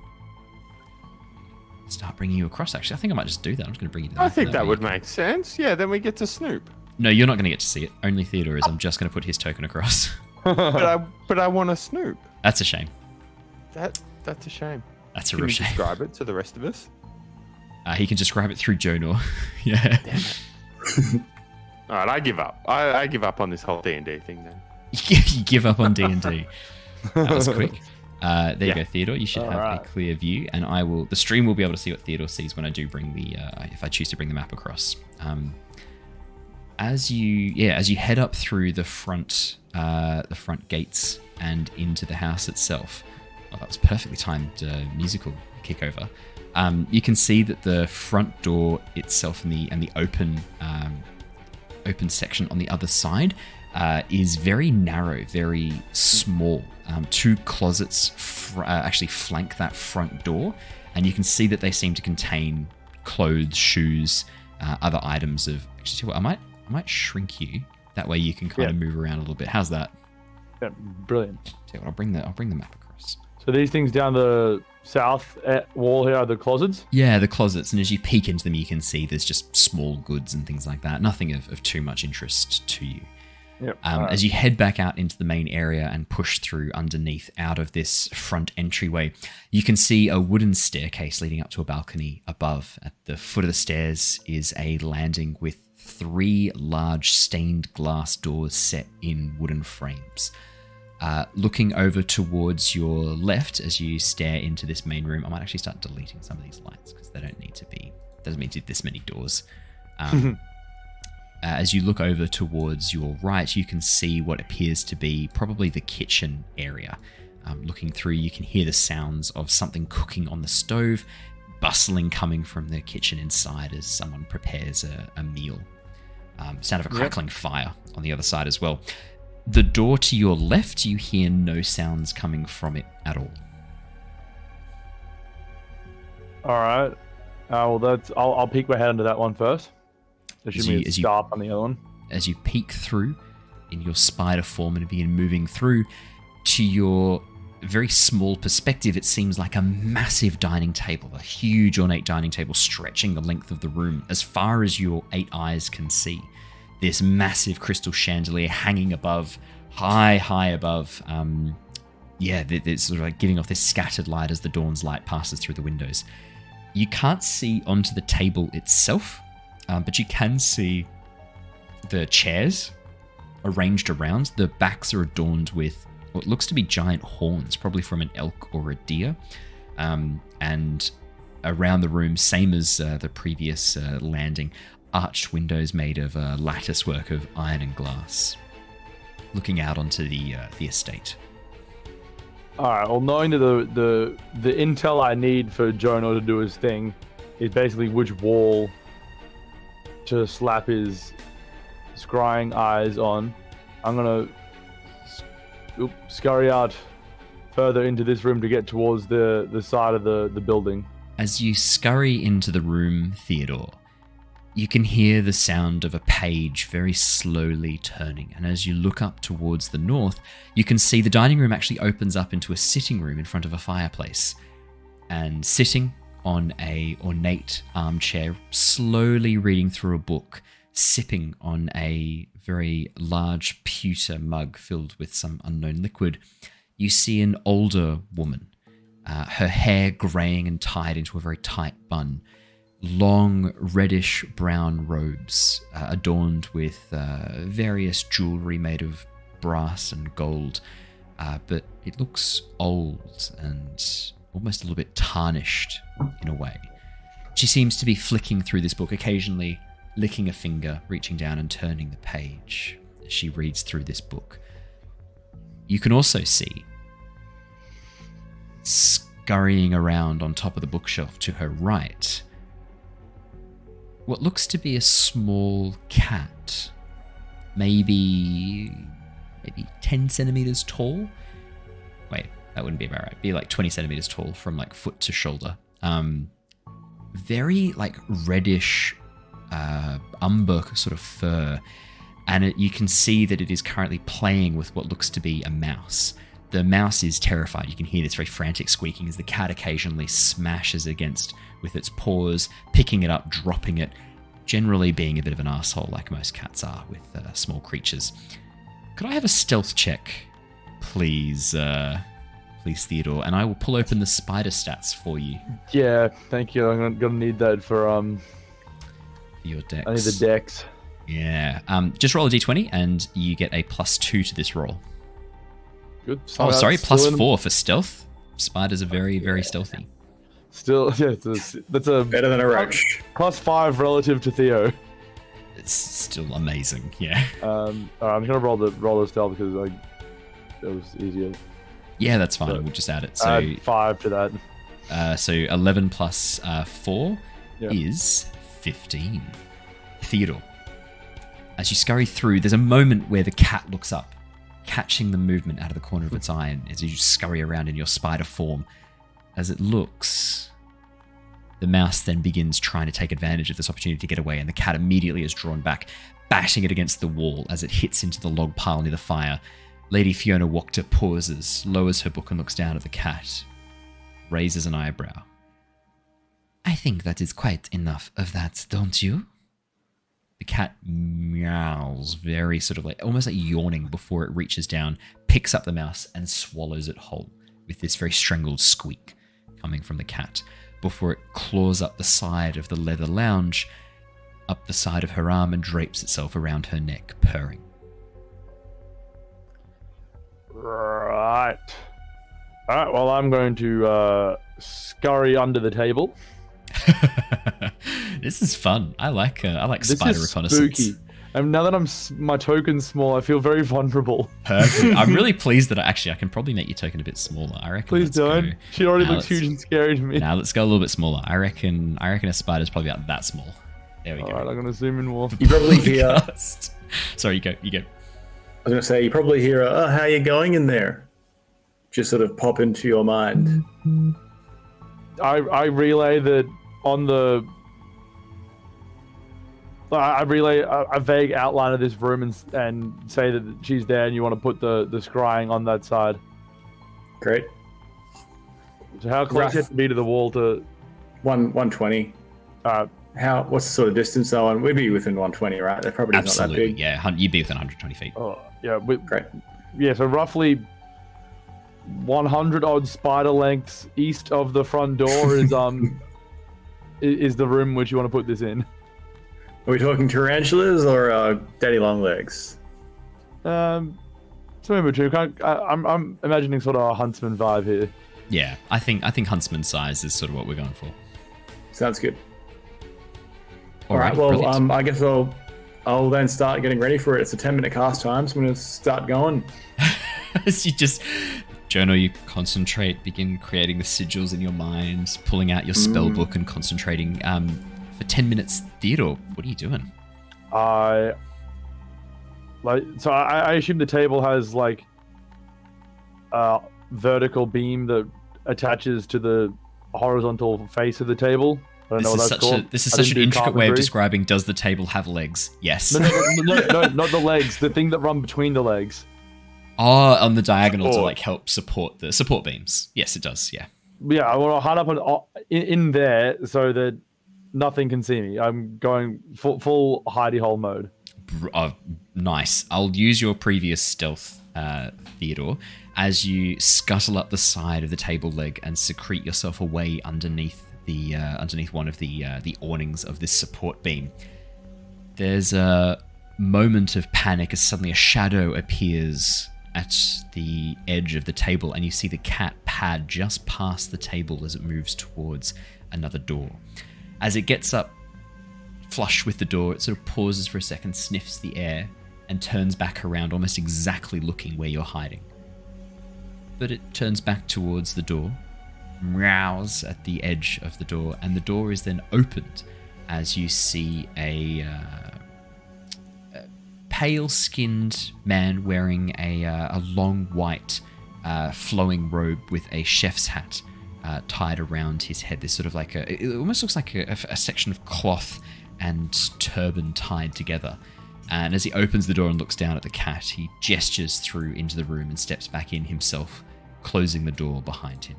start bringing you across. Actually, I think I might just do that. I'm just going to bring you to the I think and that would make sense. Yeah, then we get to snoop. no, you're not going to get to see it. Only Theodore is. I'm just going to put his token across. but I but I want to snoop. That's a shame. That that's a shame. That's a Can real you shame. describe it to the rest of us? Uh, he can describe it through Jonor. yeah. All right, I give up. I, I give up on this whole D and D thing then. you give up on D and D. That was quick. Uh, there Yeah. you go, Theodore. You should have a clear view, and I will. The stream will be able to see what Theodore sees when I do bring the. Uh, if I choose to bring the map across. Um, as you, yeah, as you head up through the front, uh, the front gates and into the house itself. Well, that was perfectly timed uh, musical kickover. Um, you can see that the front door itself and the and the open um, open section on the other side uh, is very narrow, very small. Um, two closets fr- uh, actually flank that front door, and you can see that they seem to contain clothes, shoes, uh, other items of. Actually, I might I might shrink you That way you can kind of move around a little bit. How's that? Yeah, brilliant. Tell I'll bring the I'll bring the map across. So these things down the south eh, wall here are the closets. Yeah, the closets, and as you peek into them, you can see there's just small goods and things like that. Nothing of, of too much interest to you. Yep. Um, alright. As you head back out into the main area and push through underneath out of this front entryway, you can see a wooden staircase leading up to a balcony above. At the foot of the stairs is a landing with three large stained glass doors set in wooden frames. Uh, looking over towards your left as you stare into this main room, I might actually start deleting some of these lights because they don't need to be. Doesn't mean to this many doors. Um, uh, as you look over towards your right, you can see what appears to be probably the kitchen area. Um, looking through, you can hear the sounds of something cooking on the stove, bustling coming from the kitchen inside as someone prepares a, a meal. Um, sound of a Yep. crackling fire on the other side as well. The door to your left, you hear no sounds coming from it at all. All right. Uh, well, that's. I'll, I'll peek my head into that one first. There should As be a you- sharp on the other one. as you peek through in your spider form and begin moving through to your very small perspective, it seems like a massive dining table, a huge ornate dining table stretching the length of the room as far as your eight eyes can see. This massive crystal chandelier hanging above, high, high above. Um, yeah, it's sort of like giving off this scattered light as the dawn's light passes through the windows. You can't see onto the table itself, um, but you can see the chairs arranged around. The backs are adorned with what looks to be giant horns, probably from an elk or a deer. Um, and around the room, same as uh, the previous uh, landing, arched windows made of uh, lattice work of iron and glass, looking out onto the uh, the estate. All right. Well, knowing that the the the intel I need for Jonor to do his thing is basically which wall to slap his scrying eyes on, I'm gonna oop, scurry out further into this room to get towards the the side of the the building. As you scurry into the room, Theodore, you can hear the sound of a page very slowly turning. And as you look up towards the north, you can see the dining room actually opens up into a sitting room in front of a fireplace. And sitting on a ornate armchair, slowly reading through a book, sipping on a very large pewter mug filled with some unknown liquid, you see an older woman uh, her hair graying and tied into a very tight bun, long reddish brown robes uh, adorned with uh, various jewelry made of brass and gold, uh, but it looks old and almost a little bit tarnished in a way. She seems to be flicking through this book, occasionally licking a finger, reaching down and turning the page as she reads through this book. You can also see scurrying around on top of the bookshelf to her right what looks to be a small cat maybe maybe 10 centimeters tall. Wait that wouldn't be about right. Be like 20 centimeters tall from like foot to shoulder. Um very like reddish uh umber sort of fur and it, you can see that it is currently playing with what looks to be a mouse the mouse is terrified. You can hear this very frantic squeaking as the cat occasionally smashes against with its paws, picking it up, dropping it, generally being a bit of an asshole like most cats are with uh, small creatures. Could I have a stealth check, please, uh, please, Theodore? And I will pull open the spider stats for you. Yeah, thank you. I'm gonna, gonna need that for um. For your dex. I need the dex. Yeah. Um, just roll a d20 and you get a plus two to this roll. Good. Oh, sorry, it's plus four for stealth. Spiders are very, very stealthy. Still, yeah, it's a, that's a better than a roach. Plus five relative to Theo. It's still amazing. Yeah. Um, all right, I'm gonna roll the roll the stealth because like it was easier. Yeah, that's fine. we'll just add it. So Add five to that. Uh, so 11 plus uh, 4 Yeah. is 15. Theodore. As you scurry through, there's a moment where the cat looks up, catching the movement out of the corner of its eye, and as you scurry around in your spider form, as it looks, the mouse then begins trying to take advantage of this opportunity to get away, and the cat immediately is drawn back. bashing it against the wall as it hits into the log pile near the fire. Lady Fiona Wachter pauses, lowers her book, and looks down at the cat, raises an eyebrow. I think that is quite enough of that, don't you? The cat meows, very sort of like almost like yawning before it reaches down, picks up the mouse, and swallows it whole with this very strangled squeak coming from the cat before it claws up the side of the leather lounge, up the side of her arm, and drapes itself around her neck, purring. Right. All right. Well, I'm going to uh, scurry under the table. this is fun. I like uh, I like This spider is reconnaissance. spooky. And now that I'm my token's small, I feel very vulnerable. Perfect. I'm really pleased that I, actually I can probably make your token a bit smaller. I reckon. Please don't. Go. She already Now looks huge and scary to me. Now let's go a little bit smaller. I reckon. I reckon a spider's probably about that small. There we All go. right, I'm gonna zoom in more. You probably hear. I Podcast. Sorry, you go. You go. I was going to say you probably hear. Oh, how you going in there? Just sort of pop into your mind. I I relay that on the. I I relay a, a vague outline of this room and and say that she's there, and you want to put the the scrying on that side. Great. So how close Rough. you have to be to the wall to? One one twenty. Uh, How? What's the sort of distance though? And we'd be within one twenty, right? That property's not that Absolutely. big. Yeah. You'd be within 120 feet. oh yeah, we, Great. yeah. So roughly. 100 odd spider lengths east of the front door is um i- is the room which you want to put this in. Are we talking tarantulas or uh, daddy long legs? Um, somewhere between. Kind of- I, I'm I'm imagining sort of a huntsman vibe here. Yeah. I think I think huntsman size is sort of what we're going for. Sounds good. All right. Well, brilliant. um, I guess I'll I'll then start getting ready for it. It's a ten minute cast time, so I'm going to start going. As you just journal, you concentrate, begin creating the sigils in your mind, pulling out your spell Mm. book and concentrating. Um, for 10 minutes, Theodore, what are you doing? I like so I, I assume the table has like a vertical beam that attaches to the horizontal face of the table. I don't This know is what that's such called. a this is I such an intricate way of describing. Does the table have legs? Yes. No, no, no, no, no, not the legs. The thing that run between the legs. Oh, on the diagonal to like help support the support beams. Yes, it does. Yeah. Yeah, I want to hide up on, uh, in, in there so that nothing can see me. I'm going full, full hidey hole mode. Oh, nice. I'll use your previous stealth, uh, Theodore, as you scuttle up the side of the table leg and secrete yourself away underneath the uh, underneath one of the uh, the awnings of this support beam. There's a moment of panic as suddenly a shadow appears at the edge of the table, and you see the cat pad just past the table as it moves towards another door. As it gets up flush with the door, it sort of pauses for a second, sniffs the air, and turns back around, almost exactly looking where you're hiding. But it turns back towards the door, meows at the edge of the door, and the door is then opened as you see a, uh, a pale-skinned man wearing a, uh, a long white uh, flowing robe with a chef's hat uh, tied around his head. This sort of like a, it almost looks like a, a section of cloth and turban tied together. And as he opens the door and looks down at the cat, he gestures through into the room and steps back in himself, closing the door behind him.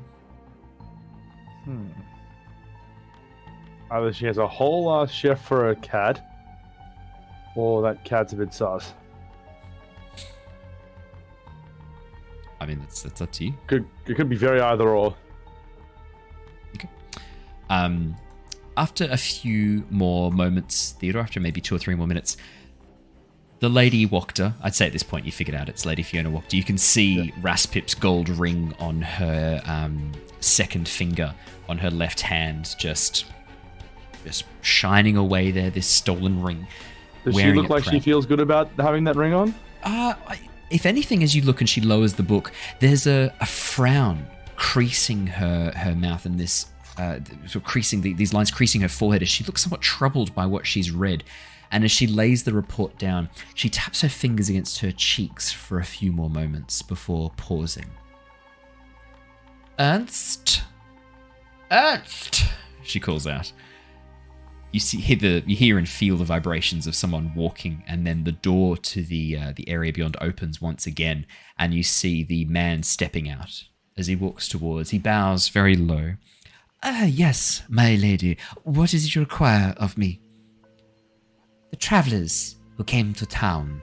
Hmm. Either she has a whole ass chef for a cat, or that cat's a bit sus. I mean, that's that's up to you. Could it could be very either or. Okay. Um, after a few more moments, Theodore, after maybe two or three more minutes, the Lady Wachter, I'd say at this point you figured out it's Lady Fiona Wachter. You can see Raspip's gold ring on her um, second finger on her left hand, just just shining away there. This stolen ring. Does she look like she feels good about having that ring on? uh, if anything, as you look and she lowers the book, there's a, a frown creasing her her mouth and this uh, sort of creasing the, these lines creasing her forehead as she looks somewhat troubled by what she's read. And as she lays the report down, she taps her fingers against her cheeks for a few more moments before pausing. Ernst? Ernst! She calls out. You see hear the you hear and feel the vibrations of someone walking, and then the door to the uh, the area beyond opens once again, and you see the man stepping out as he walks towards. He bows very low. Ah, yes, my lady. What is it you require of me? The travelers who came to town.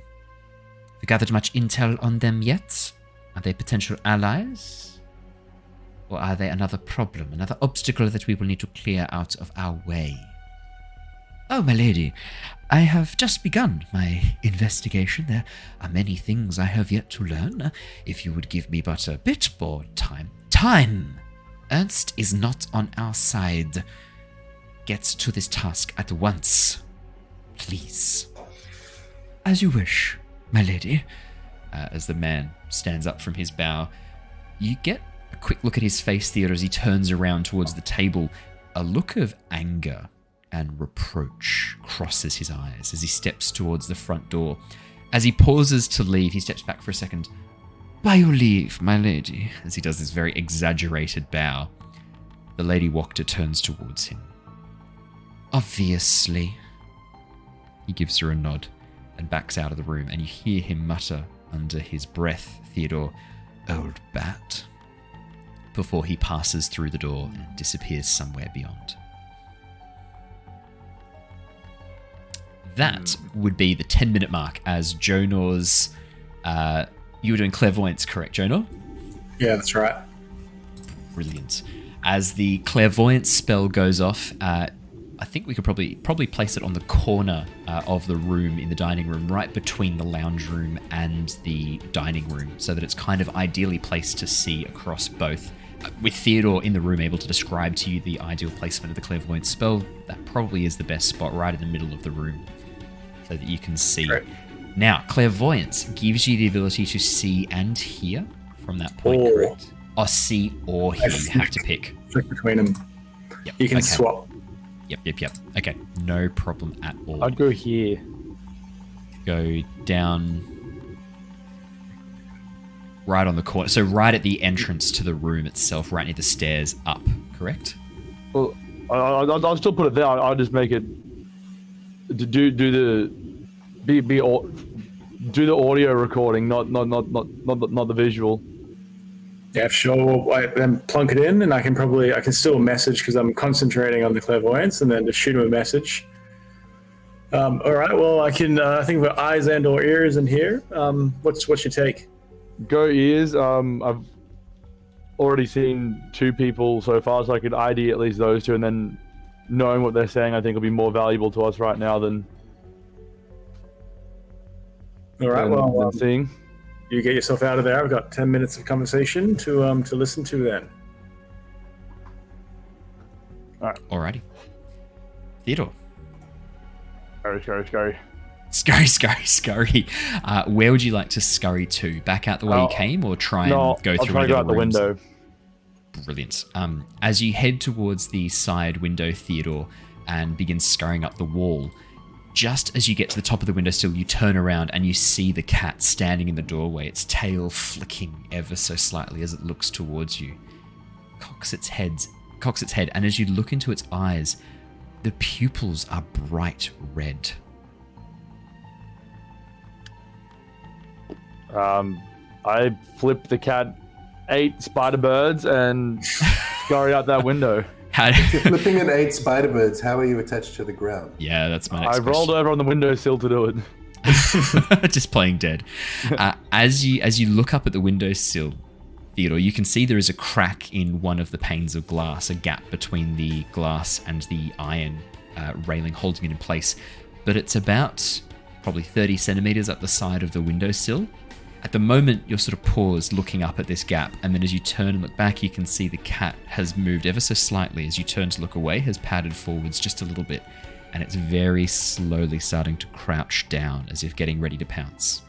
Have gathered much intel on them yet? Are they potential allies? Or are they another problem, another obstacle that we will need to clear out of our way? Oh, my lady, I have just begun my investigation. There are many things I have yet to learn. If you would give me but a bit more time. Time! Ernst is not on our side. Get to this task at once. Please. As you wish, my lady. Uh, as the man stands up from his bow, you get a quick look at his face, Theodore, as he turns around towards the table. A look of anger and reproach crosses his eyes as he steps towards the front door. As he pauses to leave, he steps back for a second. By your leave, my lady. As he does this very exaggerated bow, the Lady Wachter turns towards him. Obviously. He gives her a nod and backs out of the room, and you hear him mutter under his breath, Theodore, old bat, before he passes through the door and disappears somewhere beyond. That would be the 10 minute mark as Jonor's. Uh, you were doing clairvoyance, correct, Jonor? Yeah, that's right. Brilliant. As the clairvoyance spell goes off, uh, I think we could probably probably place it on the corner uh, of the room in the dining room, right between the lounge room and the dining room, so that it's kind of ideally placed to see across both. Uh, with Theodore in the room able to describe to you the ideal placement of the clairvoyance spell, that probably is the best spot right in the middle of the room, so that you can see. Great. Now, clairvoyance gives you the ability to see and hear from that point, Or- correct? Or see or hear. You have to pick. Flick between them. Yep. You can okay. swap. Yep, yep, yep. Okay, no problem at all. I'd go here. go down right on the corner. So right at the entrance to the room itself, right near the stairs up, correct? Well, I, I, I'll I'll still put it there. I'll, I'll just make it do do the be be au- do the audio recording, not not not not not the, not the visual. Yeah, sure. I, then plunk it in, and I can probably I can still message because I'm concentrating on the clairvoyance, and then just shoot him a message. Um, all right. Well, I can. Uh, I think for eyes and or ears in here. Um, what's what's your take? Go ears. Um, I've already seen two people so far, so I could ID at least those two, and then knowing what they're saying, I think will be more valuable to us right now than, All right. than, Well, um, seeing. you get yourself out of there. I've got ten minutes of conversation to um to listen to. Then. Alrighty. Theodore. Scurry, scurry, scurry. Scurry, scurry, scurry. Uh, where would you like to scurry to? Back out the way Oh, you came or try and go I'll through try any to go of out the window. Brilliant. Um, as you head towards the side window, Theodore, and begin scurrying up the wall, just as you get to the top of the windowsill, you turn around and you see the cat standing in the doorway, its tail flicking ever so slightly as it looks towards you. Cocks its head, cocks its head, and as you look into its eyes, the pupils are bright red. Um, I flip the cat eight spider birds and scurry out that window. How? If you're flipping at eight spider birds, how are you attached to the ground? yeah, that's my next I rolled question. over on the windowsill to do it. just playing dead. Uh, as you as you look up at the windowsill, Theodore, you can see there is a crack in one of the panes of glass, a gap between the glass and the iron uh, railing holding it in place. But it's about probably 30 centimeters up the side of the windowsill. At the moment, you're sort of paused looking up at this gap, and then as you turn and look back, you can see the cat has moved ever so slightly. As you turn to look away, has padded forwards just a little bit, and it's very slowly starting to crouch down as if getting ready to pounce.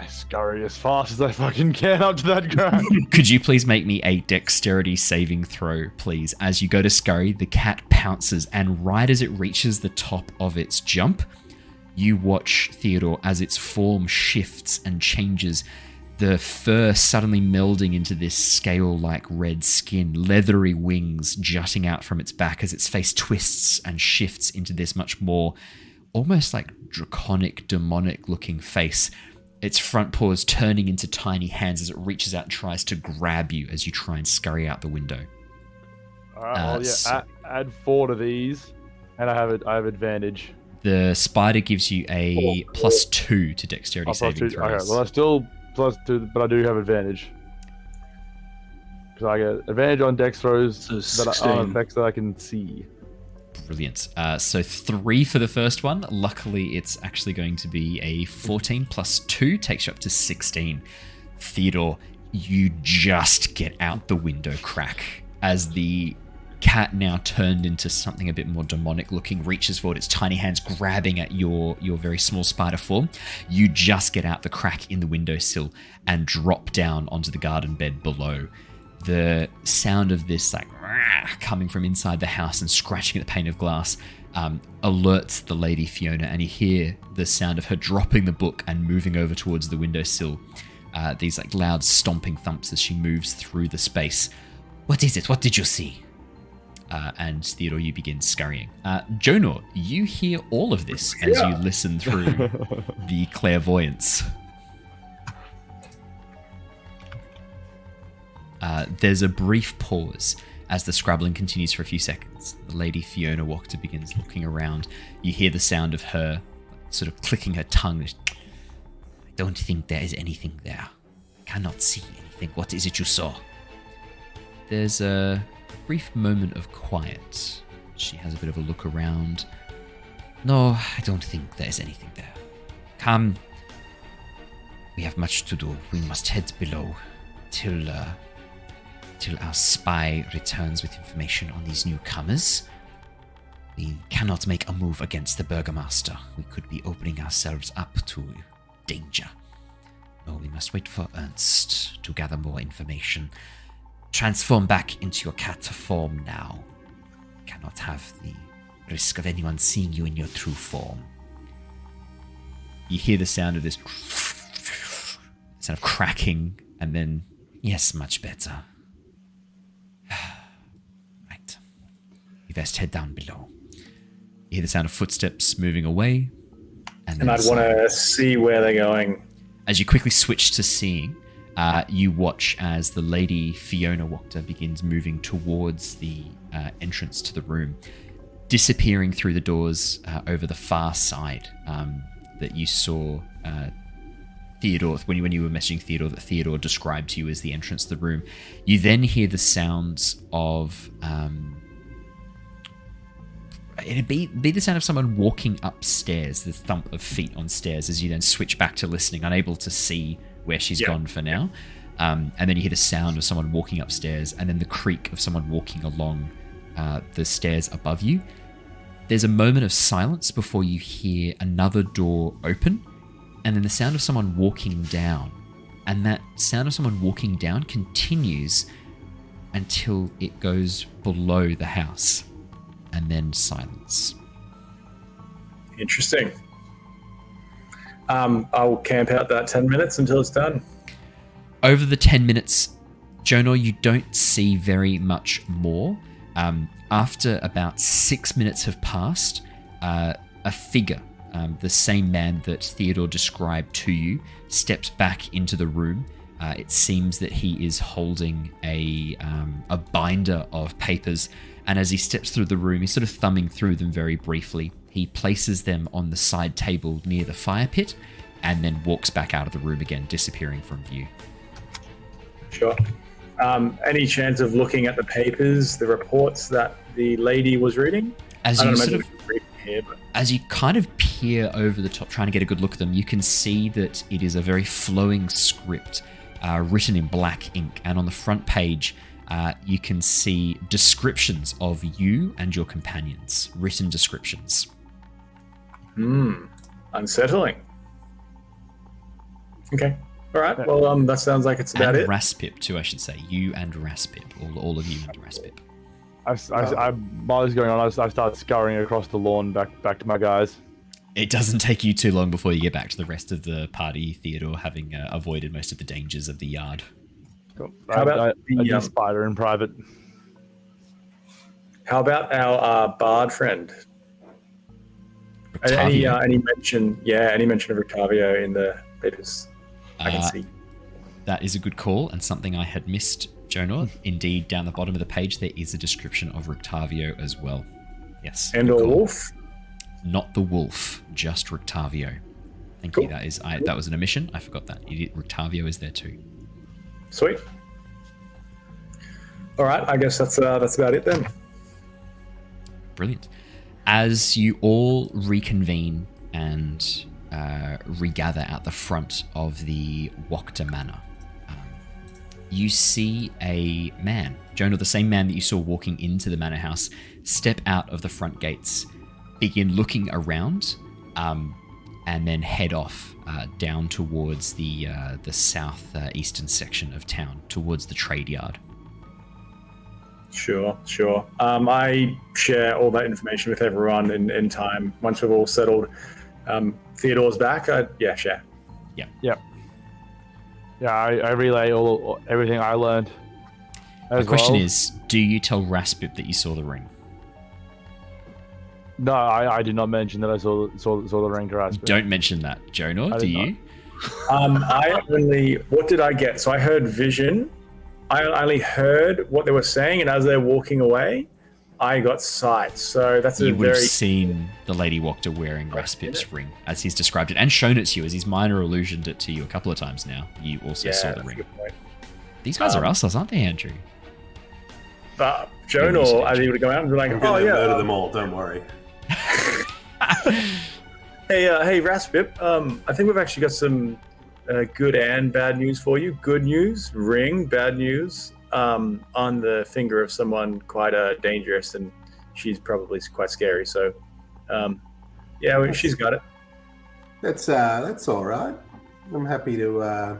I scurry as fast as I fucking can up to that ground. Could you please make me a dexterity saving throw, please? As you go to scurry, the cat pounces, and right as it reaches the top of its jump, you watch Theodore as its form shifts and changes. the fur suddenly melding into this scale like red skin, leathery wings jutting out from its back as its face twists and shifts into this much more almost like draconic, demonic looking face. Its front paws turning into tiny hands as it reaches out and tries to grab you as you try and scurry out the window. All right, Uh, well, yeah, so- add, add four to these, and I have it. I have advantage. The spider gives you a plus two to dexterity Oh, saving two- Okay, throws. well, I still plus two, but I do have advantage. Because I get advantage on dex throws So that I, 16. on effects that I can see. Brilliant. Uh, so three for the first one. Luckily, it's actually going to be a 14 plus two, takes you up to 16. Theodore, you just get out the window crack as the cat now turned into something a bit more demonic looking reaches forward its tiny hands grabbing at your your very small spider form you just get out the crack in the windowsill and drop down onto the garden bed below the sound of this like coming from inside the house and scratching at the pane of glass um, alerts the lady Fiona, and you hear the sound of her dropping the book and moving over towards the windowsill. Uh, these like loud stomping thumps as she moves through the space. What is it? What did you see? Uh, and Theodore, you begin scurrying. Uh, Jonor, you hear all of this as you listen through the clairvoyance. Uh, there's a brief pause as the scrabbling continues for a few seconds. The lady Fiona Wachter begins looking around. You hear the sound of her sort of clicking her tongue. I don't think there is anything there. I cannot see anything. What is it you saw? There's a brief moment of quiet. She has a bit of a look around. No, I don't think there is anything there. Come. We have much to do. We must head below till uh, till our spy returns with information on these newcomers. We cannot make a move against the Burgomaster. We could be opening ourselves up to danger. No, we must wait for Ernst to gather more information. Transform back into your cat form now. Cannot have the risk of anyone seeing you in your true form. You hear the sound of this sound of cracking, and then Yes, much better. right. We best head down below. you hear the sound of footsteps moving away. And, And then I'd want to see where they're going. As you quickly switch to seeing, uh, you watch as the lady Fiona Wachter begins moving towards the uh, entrance to the room, disappearing through the doors uh, over the far side um, that you saw uh, Theodore, when you, when you were messaging Theodore, that Theodore described to you as the entrance to the room. You then hear the sounds of. Um, it'd be, be the sound of someone walking upstairs, the thump of feet on stairs as you then switch back to listening, unable to see where she's Yeah. gone for now. Um, and then you hear the sound of someone walking upstairs, and then the creak of someone walking along uh, the stairs above you. There's a moment of silence before you hear another door open, and then the sound of someone walking down. And that sound of someone walking down continues until it goes below the house, and then silence. Interesting. Um, I'll camp out that 10 minutes until it's done. over the 10 minutes, Jonor, you don't see very much more. Um, after about six minutes have passed, uh, a figure, um, the same man that Theodore described to you, steps back into the room. Uh, it seems that he is holding a, um, a binder of papers, and as he steps through the room, he's sort of thumbing through them very briefly. He places them on the side table near the fire pit and then walks back out of the room again, disappearing from view. Sure. Um, any chance of looking at the papers, the reports that the lady was reading? As you sort of we can read from here, but as you kind of peer over the top, trying to get a good look at them, you can see that it is a very flowing script uh, written in black ink. And on the front page, uh, you can see descriptions of you and your companions, written descriptions. Hmm, unsettling. Okay. All right. Well, um, that sounds like it's about and it. Raspip, too, I should say. You and Raspip. All, all of you and Raspip. I, I, I, while this is going on, I, I start scurrying across the lawn back back to my guys. It doesn't take you too long before you get back to the rest of the party, Theodore, having uh, avoided most of the dangers of the yard. Cool. How about I, I, the, I um, spider in private. How about our uh, bard friend? Any uh, any mention? Yeah, any mention of Octavio in the papers? I can Uh, see. That is a good call and something I had missed, Jonor. Indeed, down the bottom of the page, there is a description of Rictavio as well. Yes. And a wolf. Not the wolf, just Rictavio. Thank you. That is I, that was an omission. I forgot that. It- Rictavio is there too. Sweet. All right, I guess that's uh, that's about it then. Brilliant. As you all reconvene and uh, regather at the front of the Wachter Manor, um, you see a man, Jonor, the same man that you saw walking into the manor house, step out of the front gates, begin looking around, um, and then head off uh, down towards the uh, the south uh, eastern section of town, towards the trade yard. Sure, sure. Um, I share all that information with everyone in, in time. Once we've all settled, um, Theodore's back. I, yeah, share. Yeah. Yep. Yeah, I, I relay all, all everything I learned. The question well. is, do you tell Raspip that you saw the ring? no, I, I did not mention that I saw saw, saw the ranger aspect. Don't mention that, Jonor. Do you? Um, I only. What did I get? So I heard vision. I only heard what they were saying, and as they're walking away, I got sight. So that's a You would very have seen the lady Wachter wearing Raspip's ring as he's described it and shown it to you as he's minor illusioned it to you a couple of times now. You also yeah. saw the that's a ring. good point. These guys are Um, us, aren't they, Andrew? But Jonor are they able to go out and be like, I'm oh gonna yeah, murder um, them all. Don't worry. Hey, uh, hey, Raspip. Um, I think we've actually got some uh, good and bad news for you. Good news, ring. Bad news, um, on the finger of someone quite uh, dangerous, and she's probably quite scary. So, um, yeah, well, she's got it. That's uh, that's all right. I'm happy to uh,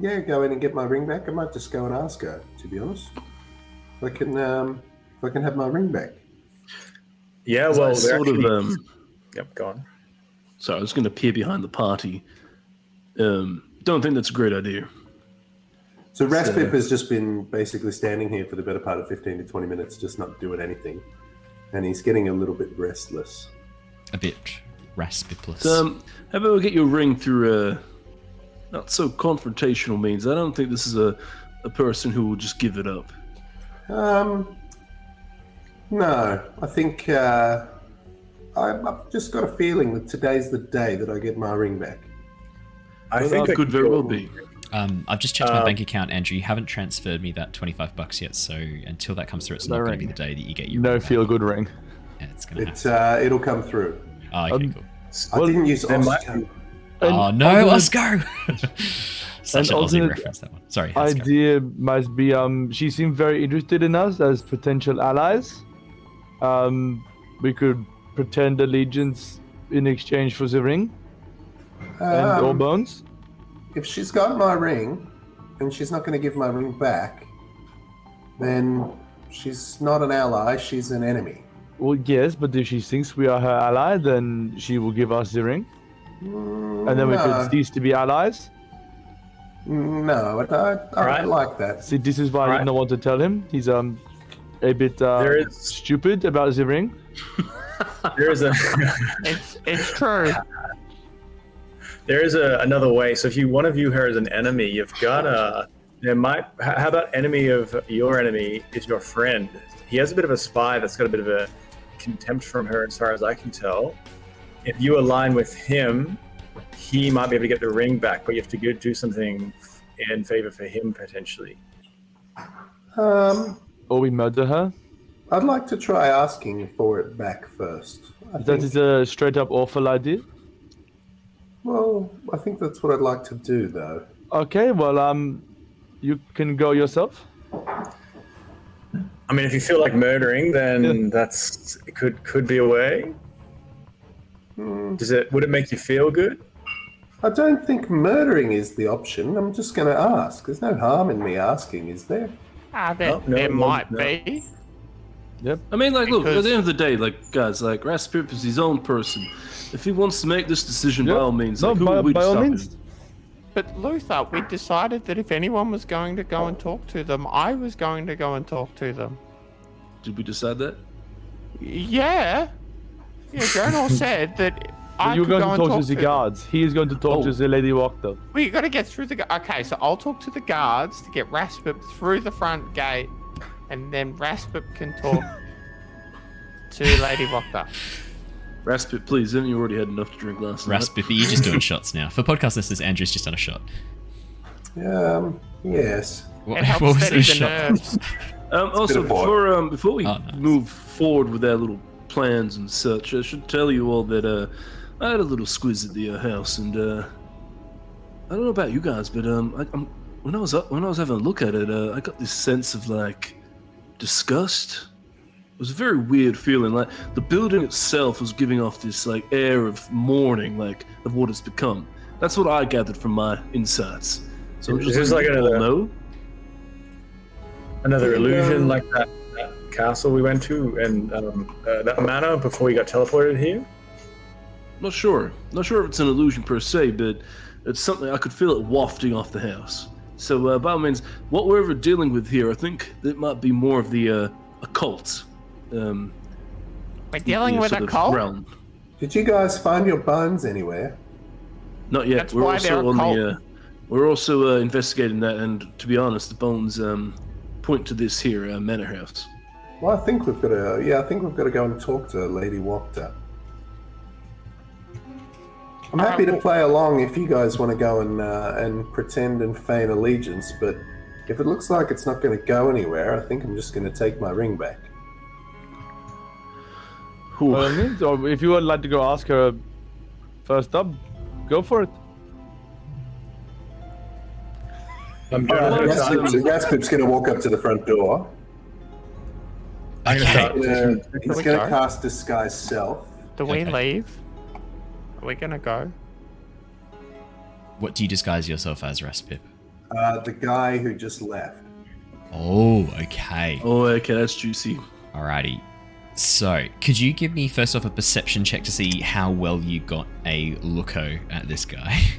yeah go in and get my ring back. I might just go and ask her. To be honest, if I can um, if I can have my ring back. Yeah, well, they're sort of, um, Yep, go on. So I was going to peer behind the party. Um, don't think that's a great idea. So So- has just been basically standing here for the better part of 15 to 20 minutes, just not doing anything. And he's getting a little bit restless. A bit Raspipless. Um, how about we get your ring through a not so confrontational means? I don't think this is a, a person who will just give it up. Um, no, I think uh, I, I've just got a feeling that today's the day that I get my ring back. I Well, think that I could very well be. Um, I've just checked my Um, bank account, Andrew. You haven't transferred me that 25 bucks yet, so until that comes through, it's No not going to be the day that you get your No ring back. feel good ring. Yeah, it's going to It, uh, it'll come through. Oh, okay, um, cool. I Well, didn't use there might Oscar. be- Oh, no, alternate let's go! Such an an Aussie reference, that one. Sorry, let's go. Idea must be um she seemed very interested in us as potential allies. Um, we could pretend allegiance in exchange for the ring and or Um, bones. if she's got my ring and she's not going to give my ring back, then she's not an ally, she's an enemy. Well, yes, but if she thinks we are her ally, then she will give us the ring, Mm, and then we no. could cease to be allies. No, I, I, I Alright. don't like that. See, this is why I Alright. did not want to tell him. He's um a bit uh, There is- stupid about the ring. There is a It's it's true. there is a another way. So if you want to view her as an enemy, you've got a. There might. How about enemy of your enemy is your friend? He has a bit of a spy that's got a bit of a contempt from her, as far as I can tell. If you align with him, he might be able to get the ring back, but you have to go do something in favor for him potentially. Um, Or we murder her. I'd like to try asking for it back first. I That think, is a straight up awful idea. Well, I think that's what I'd like to do, though. Okay, well um, you can go yourself. I mean, if you feel like murdering, then that's it could could be a way. Hmm, Does it? Would it make you feel good? I don't think murdering is the option. I'm just going to ask. There's no harm in me asking, is there? Ah, there, Oh, no, there no, might no. be. Yep. I mean, like, look, at the end of the day, like, guys, like, Raspip is his own person. If he wants to make this decision, by all means, No, like, who by- are we to by all means. him? But Luther, we decided that if anyone was going to go and talk to them, I was going to go and talk to them. Did we decide that? Yeah. Yeah, Jonor said that I You're could going go to and talk, talk to the them. guards. He is going to talk Oh. to the lady Wachter. We got to get through the. gu- Okay, so I'll talk to the guards to get Raspip through the front gate, and then Raspip can talk to Lady Wachter. Raspip, please, haven't you already had enough to drink last night? Raspip, you're just doing shots now. For podcast listeners, Andrew's just done a shot. Um, yes. What, It helps what was steady the the shot? Um, also, bit of both. before um, before we Oh, nice. move forward with our little plans and such, I should tell you all that uh, I had a little squiz at the uh, house, and uh, I don't know about you guys, but um, I, I'm, when I was up, when I was having a look at it, uh, I got this sense of like disgust. It was a very weird feeling. Like the building itself was giving off this like air of mourning, like of what it's become. That's what I gathered from my insights. So I'm Is just this like you all a- Another illusion Um, like that, that castle we went to and um, uh, that manor before we got teleported here. Not sure. Not sure if it's an illusion per se, but it's something I could feel it wafting off the house. So, uh, by all means, what we're ever dealing with here, I think it might be more of the uh, occult. Um, We're dealing with a cult. realm. Did you guys find your bones anywhere? Not yet. That's we're why also they're on occult. the. Uh, we're also uh, investigating that, and to be honest, the bones um, point to this here uh, manor house. Well, I think we've got to. Yeah, I think we've got to go and talk to Lady Wachter. I'm happy to play along if you guys want to go and uh, and pretend and feign allegiance, but if it looks like it's not going to go anywhere, I think I'm just going to take my ring back. Whew. By all means, or if you would like to go ask her first up, go for it. I'm gonna let's, start- um, Raspip's going to walk up to the front door. I'm gonna start- Uh, he's going to cast disguise self. Do we Okay. leave? Are we gonna go? What do you disguise yourself as, Raspip? Uh, the guy who just left. Oh, okay. Oh, okay, that's juicy. Alrighty. So, could you give me first off a perception check to see how well you got a looko at this guy?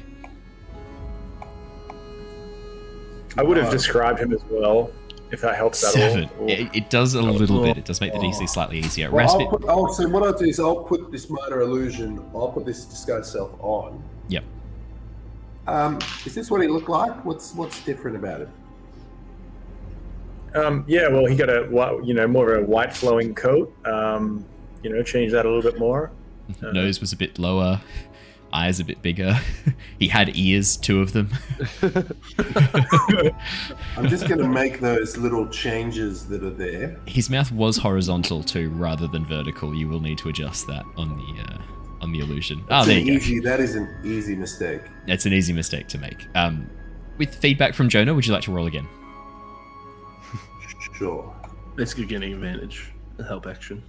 I would have described him as well, if that helps at Seven. all. It, it does a little bit. It does make the DC slightly easier. Well, I'll Raspip. put, oh, so what I'll do is I'll put this minor illusion. I'll put this disguise self on. Yep. Um, is this what he looked like? What's what's different about it? Um, yeah, well, he got a you know more of a white flowing coat. Um, you know, change that a little bit more. Nose was a bit lower. Eyes a bit bigger. he had ears, two of them. I'm just going to make those little changes that are there. His mouth was horizontal too, rather than vertical. You will need to adjust that on the uh, on the illusion. Ah, That's there an you go. easy, That is an easy mistake. That's an easy mistake to make. Um, with feedback from Jonor, would you like to roll again? Sure. Basically, getting advantage. A help action.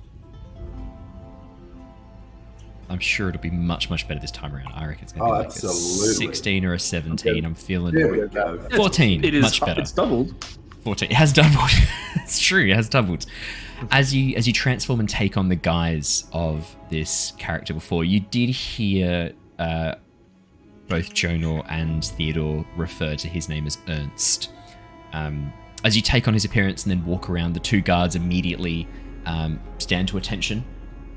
I'm sure it'll be much, much better this time around. I reckon it's going to Oh, be like absolutely. a 16 or a 17. I'm feeling There we go. 14. It is much better. It's doubled. 14. It has doubled. it's true. It has doubled. As you as you transform and take on the guise of this character before, you did hear uh, both Jonor and Theodore refer to his name as Ernst. Um, as you take on his appearance and then walk around, the two guards immediately um, stand to attention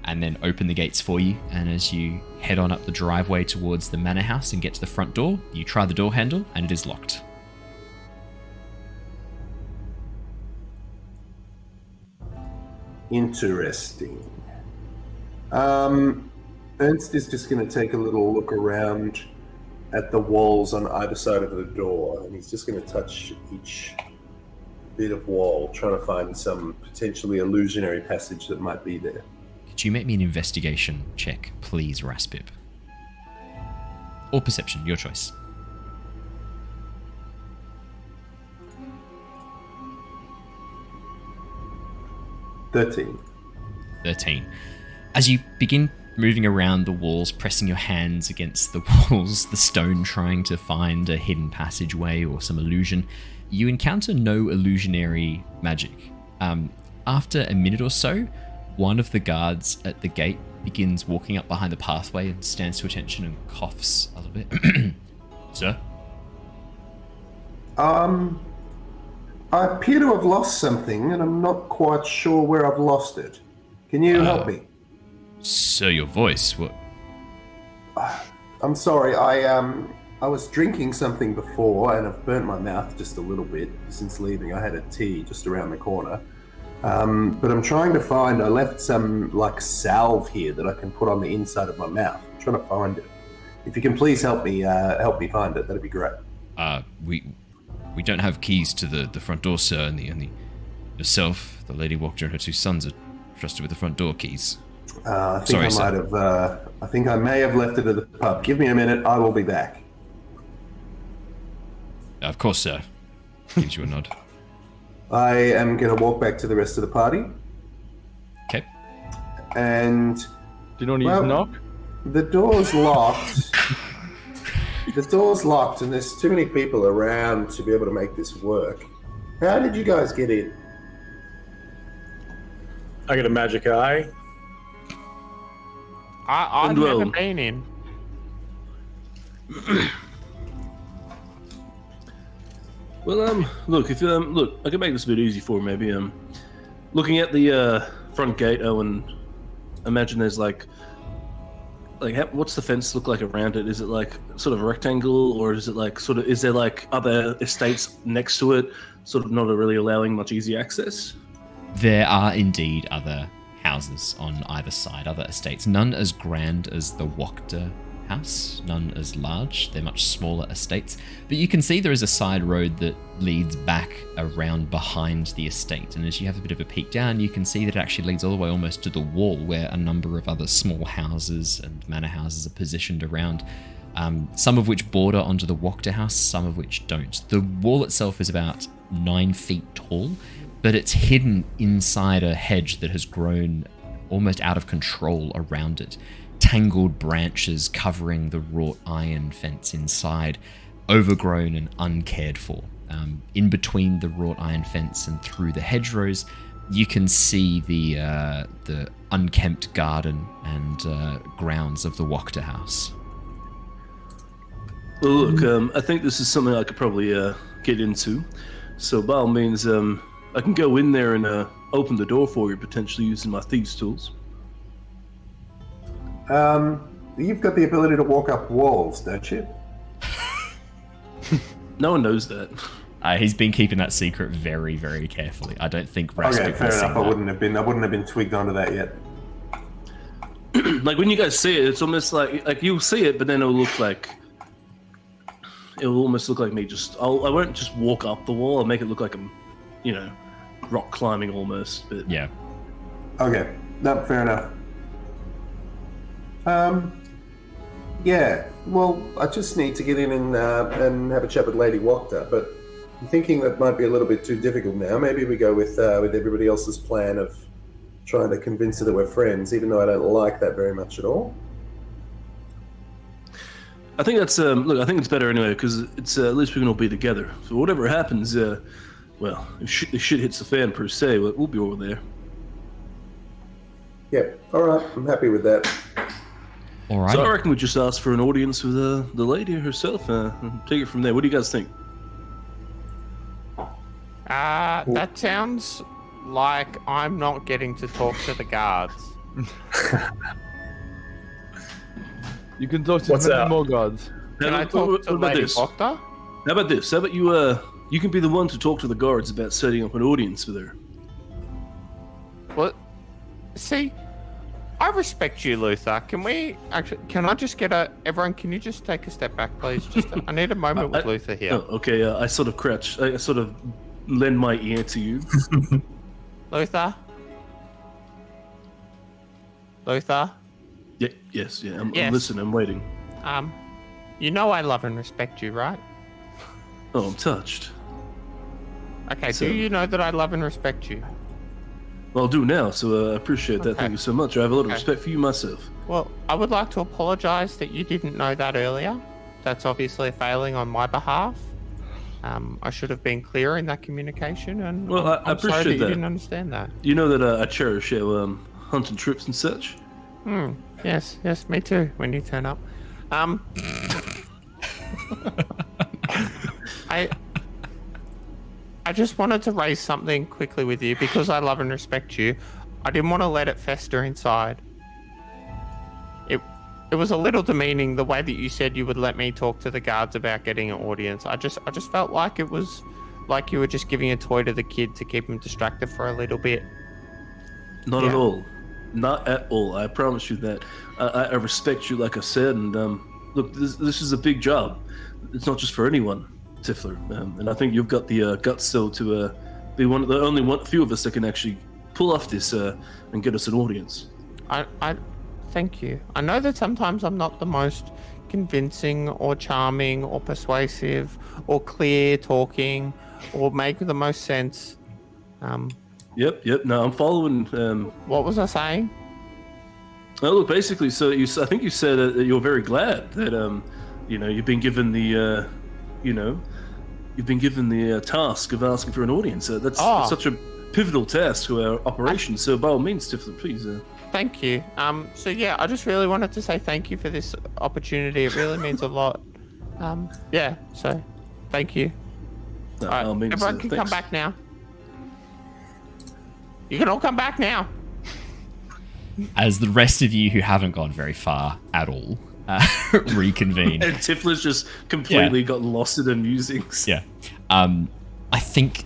and then open the gates for you. And as you head on up the driveway towards the manor house and get to the front door, you try the door handle and it is locked. Interesting. Um, Ernst is just going to take a little look around at the walls on either side of the door, and he's just going to touch each bit of wall, trying to find some potentially illusionary passage that might be there. Could you make me an investigation check, please, Raspip? Or perception, your choice. Thirteen. 13. As you begin moving around the walls, pressing your hands against the walls, the stone trying to find a hidden passageway or some illusion, you encounter no illusionary magic. Um, after a minute or so, one of the guards at the gate begins walking up behind the pathway and stands to attention and coughs a little bit. Sir? Um, I appear to have lost something, and I'm not quite sure where I've lost it. Can you help me? Sir, your voice. What? I'm sorry. I um, I was drinking something before, and I've burnt my mouth just a little bit since leaving. I had a tea just around the corner. Um, but I'm trying to find. I left some like salve here that I can put on the inside of my mouth. I'm trying to find it. If you can please help me, uh, help me find it. That'd be great. Uh, we we don't have keys to the, the front door, sir, and the, and the yourself, the lady walked and her two sons are trusted with the front door keys. Uh, I think Sorry, I sir. might have. Uh, I think I may have left it at the pub. Give me a minute. I will be back. Of course, sir. Gives you a nod. I am going to walk back to the rest of the party. Okay. And Do you know when you Well- knock? the door's locked. the door's locked, and there's too many people around to be able to make this work. How did you guys get in? I got a magic eye. I, I've And never been in. Well, um, look, if um, look, I can make this a bit easy for maybe. Um, looking at the uh, front gate, Owen, imagine there's like, like, how, what's the fence look like around it? Is it like sort of a rectangle, or is it like sort of? Is there like other estates next to it, sort of not really allowing much easy access? There are indeed other houses on either side, other estates. None as grand as the Wachter house, none as large. They're much smaller estates. But you can see there is a side road that leads back around behind the estate. And as you have a bit of a peek down, you can see that it actually leads all the way almost to the wall where a number of other small houses and manor houses are positioned around. Um, some of which border onto the Wachter house, some of which don't. The wall itself is about nine feet tall, but it's hidden inside a hedge that has grown almost out of control around it. Tangled branches covering the wrought iron fence inside, overgrown and uncared for. Um, in between the wrought iron fence and through the hedgerows, you can see the uh, the unkempt garden and uh, grounds of the Wachter house. Well, look, um, I think this is something I could probably uh, get into. So, by all means, um, I can go in there and uh, open the door for you, potentially using my thieves' tools. Um, you've got the ability to walk up walls, don't you? No one knows that. Uh, he's been keeping that secret very, very carefully. I don't think Raspip okay, fair has seen enough. I wouldn't have been. I wouldn't have been twigged onto that yet. like when you guys see it, it's almost like like you'll see it, but then it'll look like it'll almost look like me. Just I'll, I won't just walk up the wall. I'll make it look like I'm, you know, rock climbing almost. But Yeah. Okay, no, fair enough. Um, yeah. Well, I just need to get in and uh, and have a chat with Lady Wachter, but I'm thinking that might be a little bit too difficult now. Maybe we go with uh, with everybody else's plan of trying to convince her that we're friends, even though I don't like that very much at all. I think that's um, look. I think it's better anyway because it's uh, at least we can all be together. So whatever happens, uh, well, if shit, if shit hits the fan per se, we'll, we'll be over there. Yeah. All right. I'm happy with that. All right. So I reckon we just ask for an audience with uh, the lady herself uh, and take it from there. What do you guys think? Uh, that sounds like I'm not getting to talk to the guards. You can talk to What's many that? more gods. Can Now, I what- talk what to about Lady this? Wachter? How about this? How about you? Uh, you can be the one to talk to the guards about setting up an audience with her. What? See, I respect you, Luther. Can we actually? Can I just get a? Everyone, can you just take a step back, please? Just, I need a moment with I- Luther here. Oh, okay, uh, I sort of crouch. I sort of lend my ear to you. Luther. Luther. yeah, yes, yeah. I'm, Yes. I'm listening. I'm waiting. Um, you know I love and respect you, right? Oh, I'm touched. Okay. So- do you know that I love and respect you? Well, I'll do now. So uh, I appreciate that. Okay. Thank you so much. I have a lot of respect for you myself. Well, I would like to apologize that you didn't know that earlier. That's obviously a failing on my behalf. Um, I should have been clearer in that communication, and Well, I- I'm, I appreciate that you didn't understand that. You know that uh, I cherish our um, hunting trips and such. Hmm. Yes, yes, me too. When you turn up, um, I, I just wanted to raise something quickly with you because I love and respect you. I didn't want to let it fester inside. It, it was a little demeaning the way that you said you would let me talk to the guards about getting an audience. I just, I just felt like it was, like you were just giving a toy to the kid to keep him distracted for a little bit. Not at all. Not at all. I promise you that. I, I I respect you, like I said, and um, look, this, this is a big job. It's not just for anyone, Tithla, um, and I think you've got the uh, guts still to uh, be one of the only one few of us that can actually pull off this uh, and get us an audience. I, I thank you. I know that sometimes I'm not the most convincing or charming or persuasive or clear talking or make the most sense. Um, Yep, yep. No, I'm following. Um, what was I saying? Oh, look, basically, so you, I think you said that you're very glad that, um, you know, you've been given the, uh, you know, you've been given the uh, task of asking for an audience. Uh, that's Ah. such a pivotal task to our operation. So, by all means, Tithla, please. Uh, Thank you. Um, so yeah, I just really wanted to say thank you for this opportunity. It really means a lot. Um, yeah. So, thank you. no, All right, means, everyone uh, can thanks. come back now. You can all come back now. As the rest of you who haven't gone very far at all uh, reconvene. And Tithla's just completely got lost in the musings. Yeah. Um, I think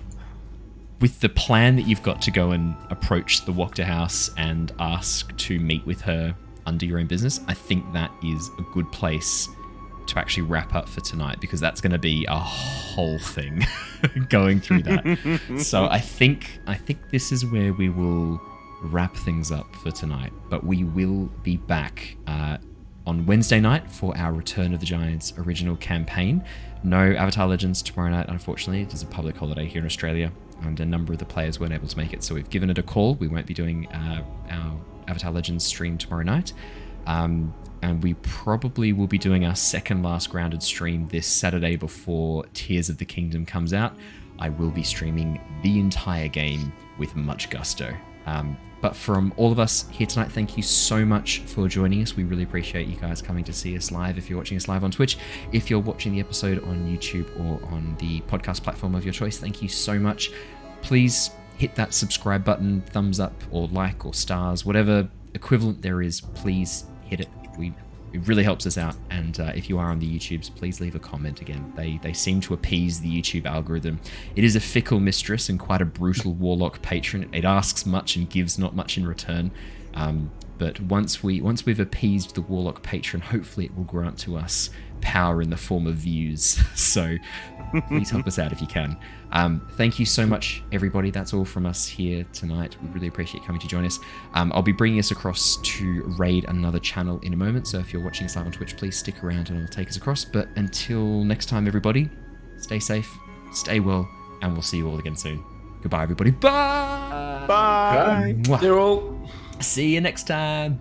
with the plan that you've got to go and approach the Wachter House and ask to meet with her under your own business, I think that is a good place to actually wrap up for tonight because that's going to be a whole thing going through that. so I think I think this is where we will wrap things up for tonight. But we will be back uh, on Wednesday night for our Return of the Giants original campaign. No Avatar Legends tomorrow night, unfortunately. It is a public holiday here in Australia, and a number of the players weren't able to make it, so we've given it a call. We won't be doing uh, our Avatar Legends stream tomorrow night. Um, and we probably will be doing our second last grounded stream this Saturday before Tears of the Kingdom comes out. I will be streaming the entire game with much gusto. Um, but from all of us here tonight, thank you so much for joining us. We really appreciate you guys coming to see us live. If you're watching us live on Twitch, if you're watching the episode on YouTube or on the podcast platform of your choice, thank you so much. Please hit that subscribe button, thumbs up, or like, or stars, whatever equivalent there is. Please hit it. We it really helps us out. And uh, if you are on the YouTubes, please leave a comment again. They they seem to appease the YouTube algorithm. It is a fickle mistress and quite a brutal warlock patron. It asks much and gives not much in return. Um, but once we once we've appeased the warlock patron, hopefully it will grant to us power in the form of views. so please help us out if you can. Um, thank you so much, everybody. That's all from us here tonight. We really appreciate you coming to join us. Um, I'll be bringing us across to raid another channel in a moment. So if you're watching us live on Twitch, please stick around and it'll take us across. But until next time, everybody, stay safe, stay well, and we'll see you all again soon. Goodbye, everybody. Bye. Bye. Mwah. They're all. See you next time.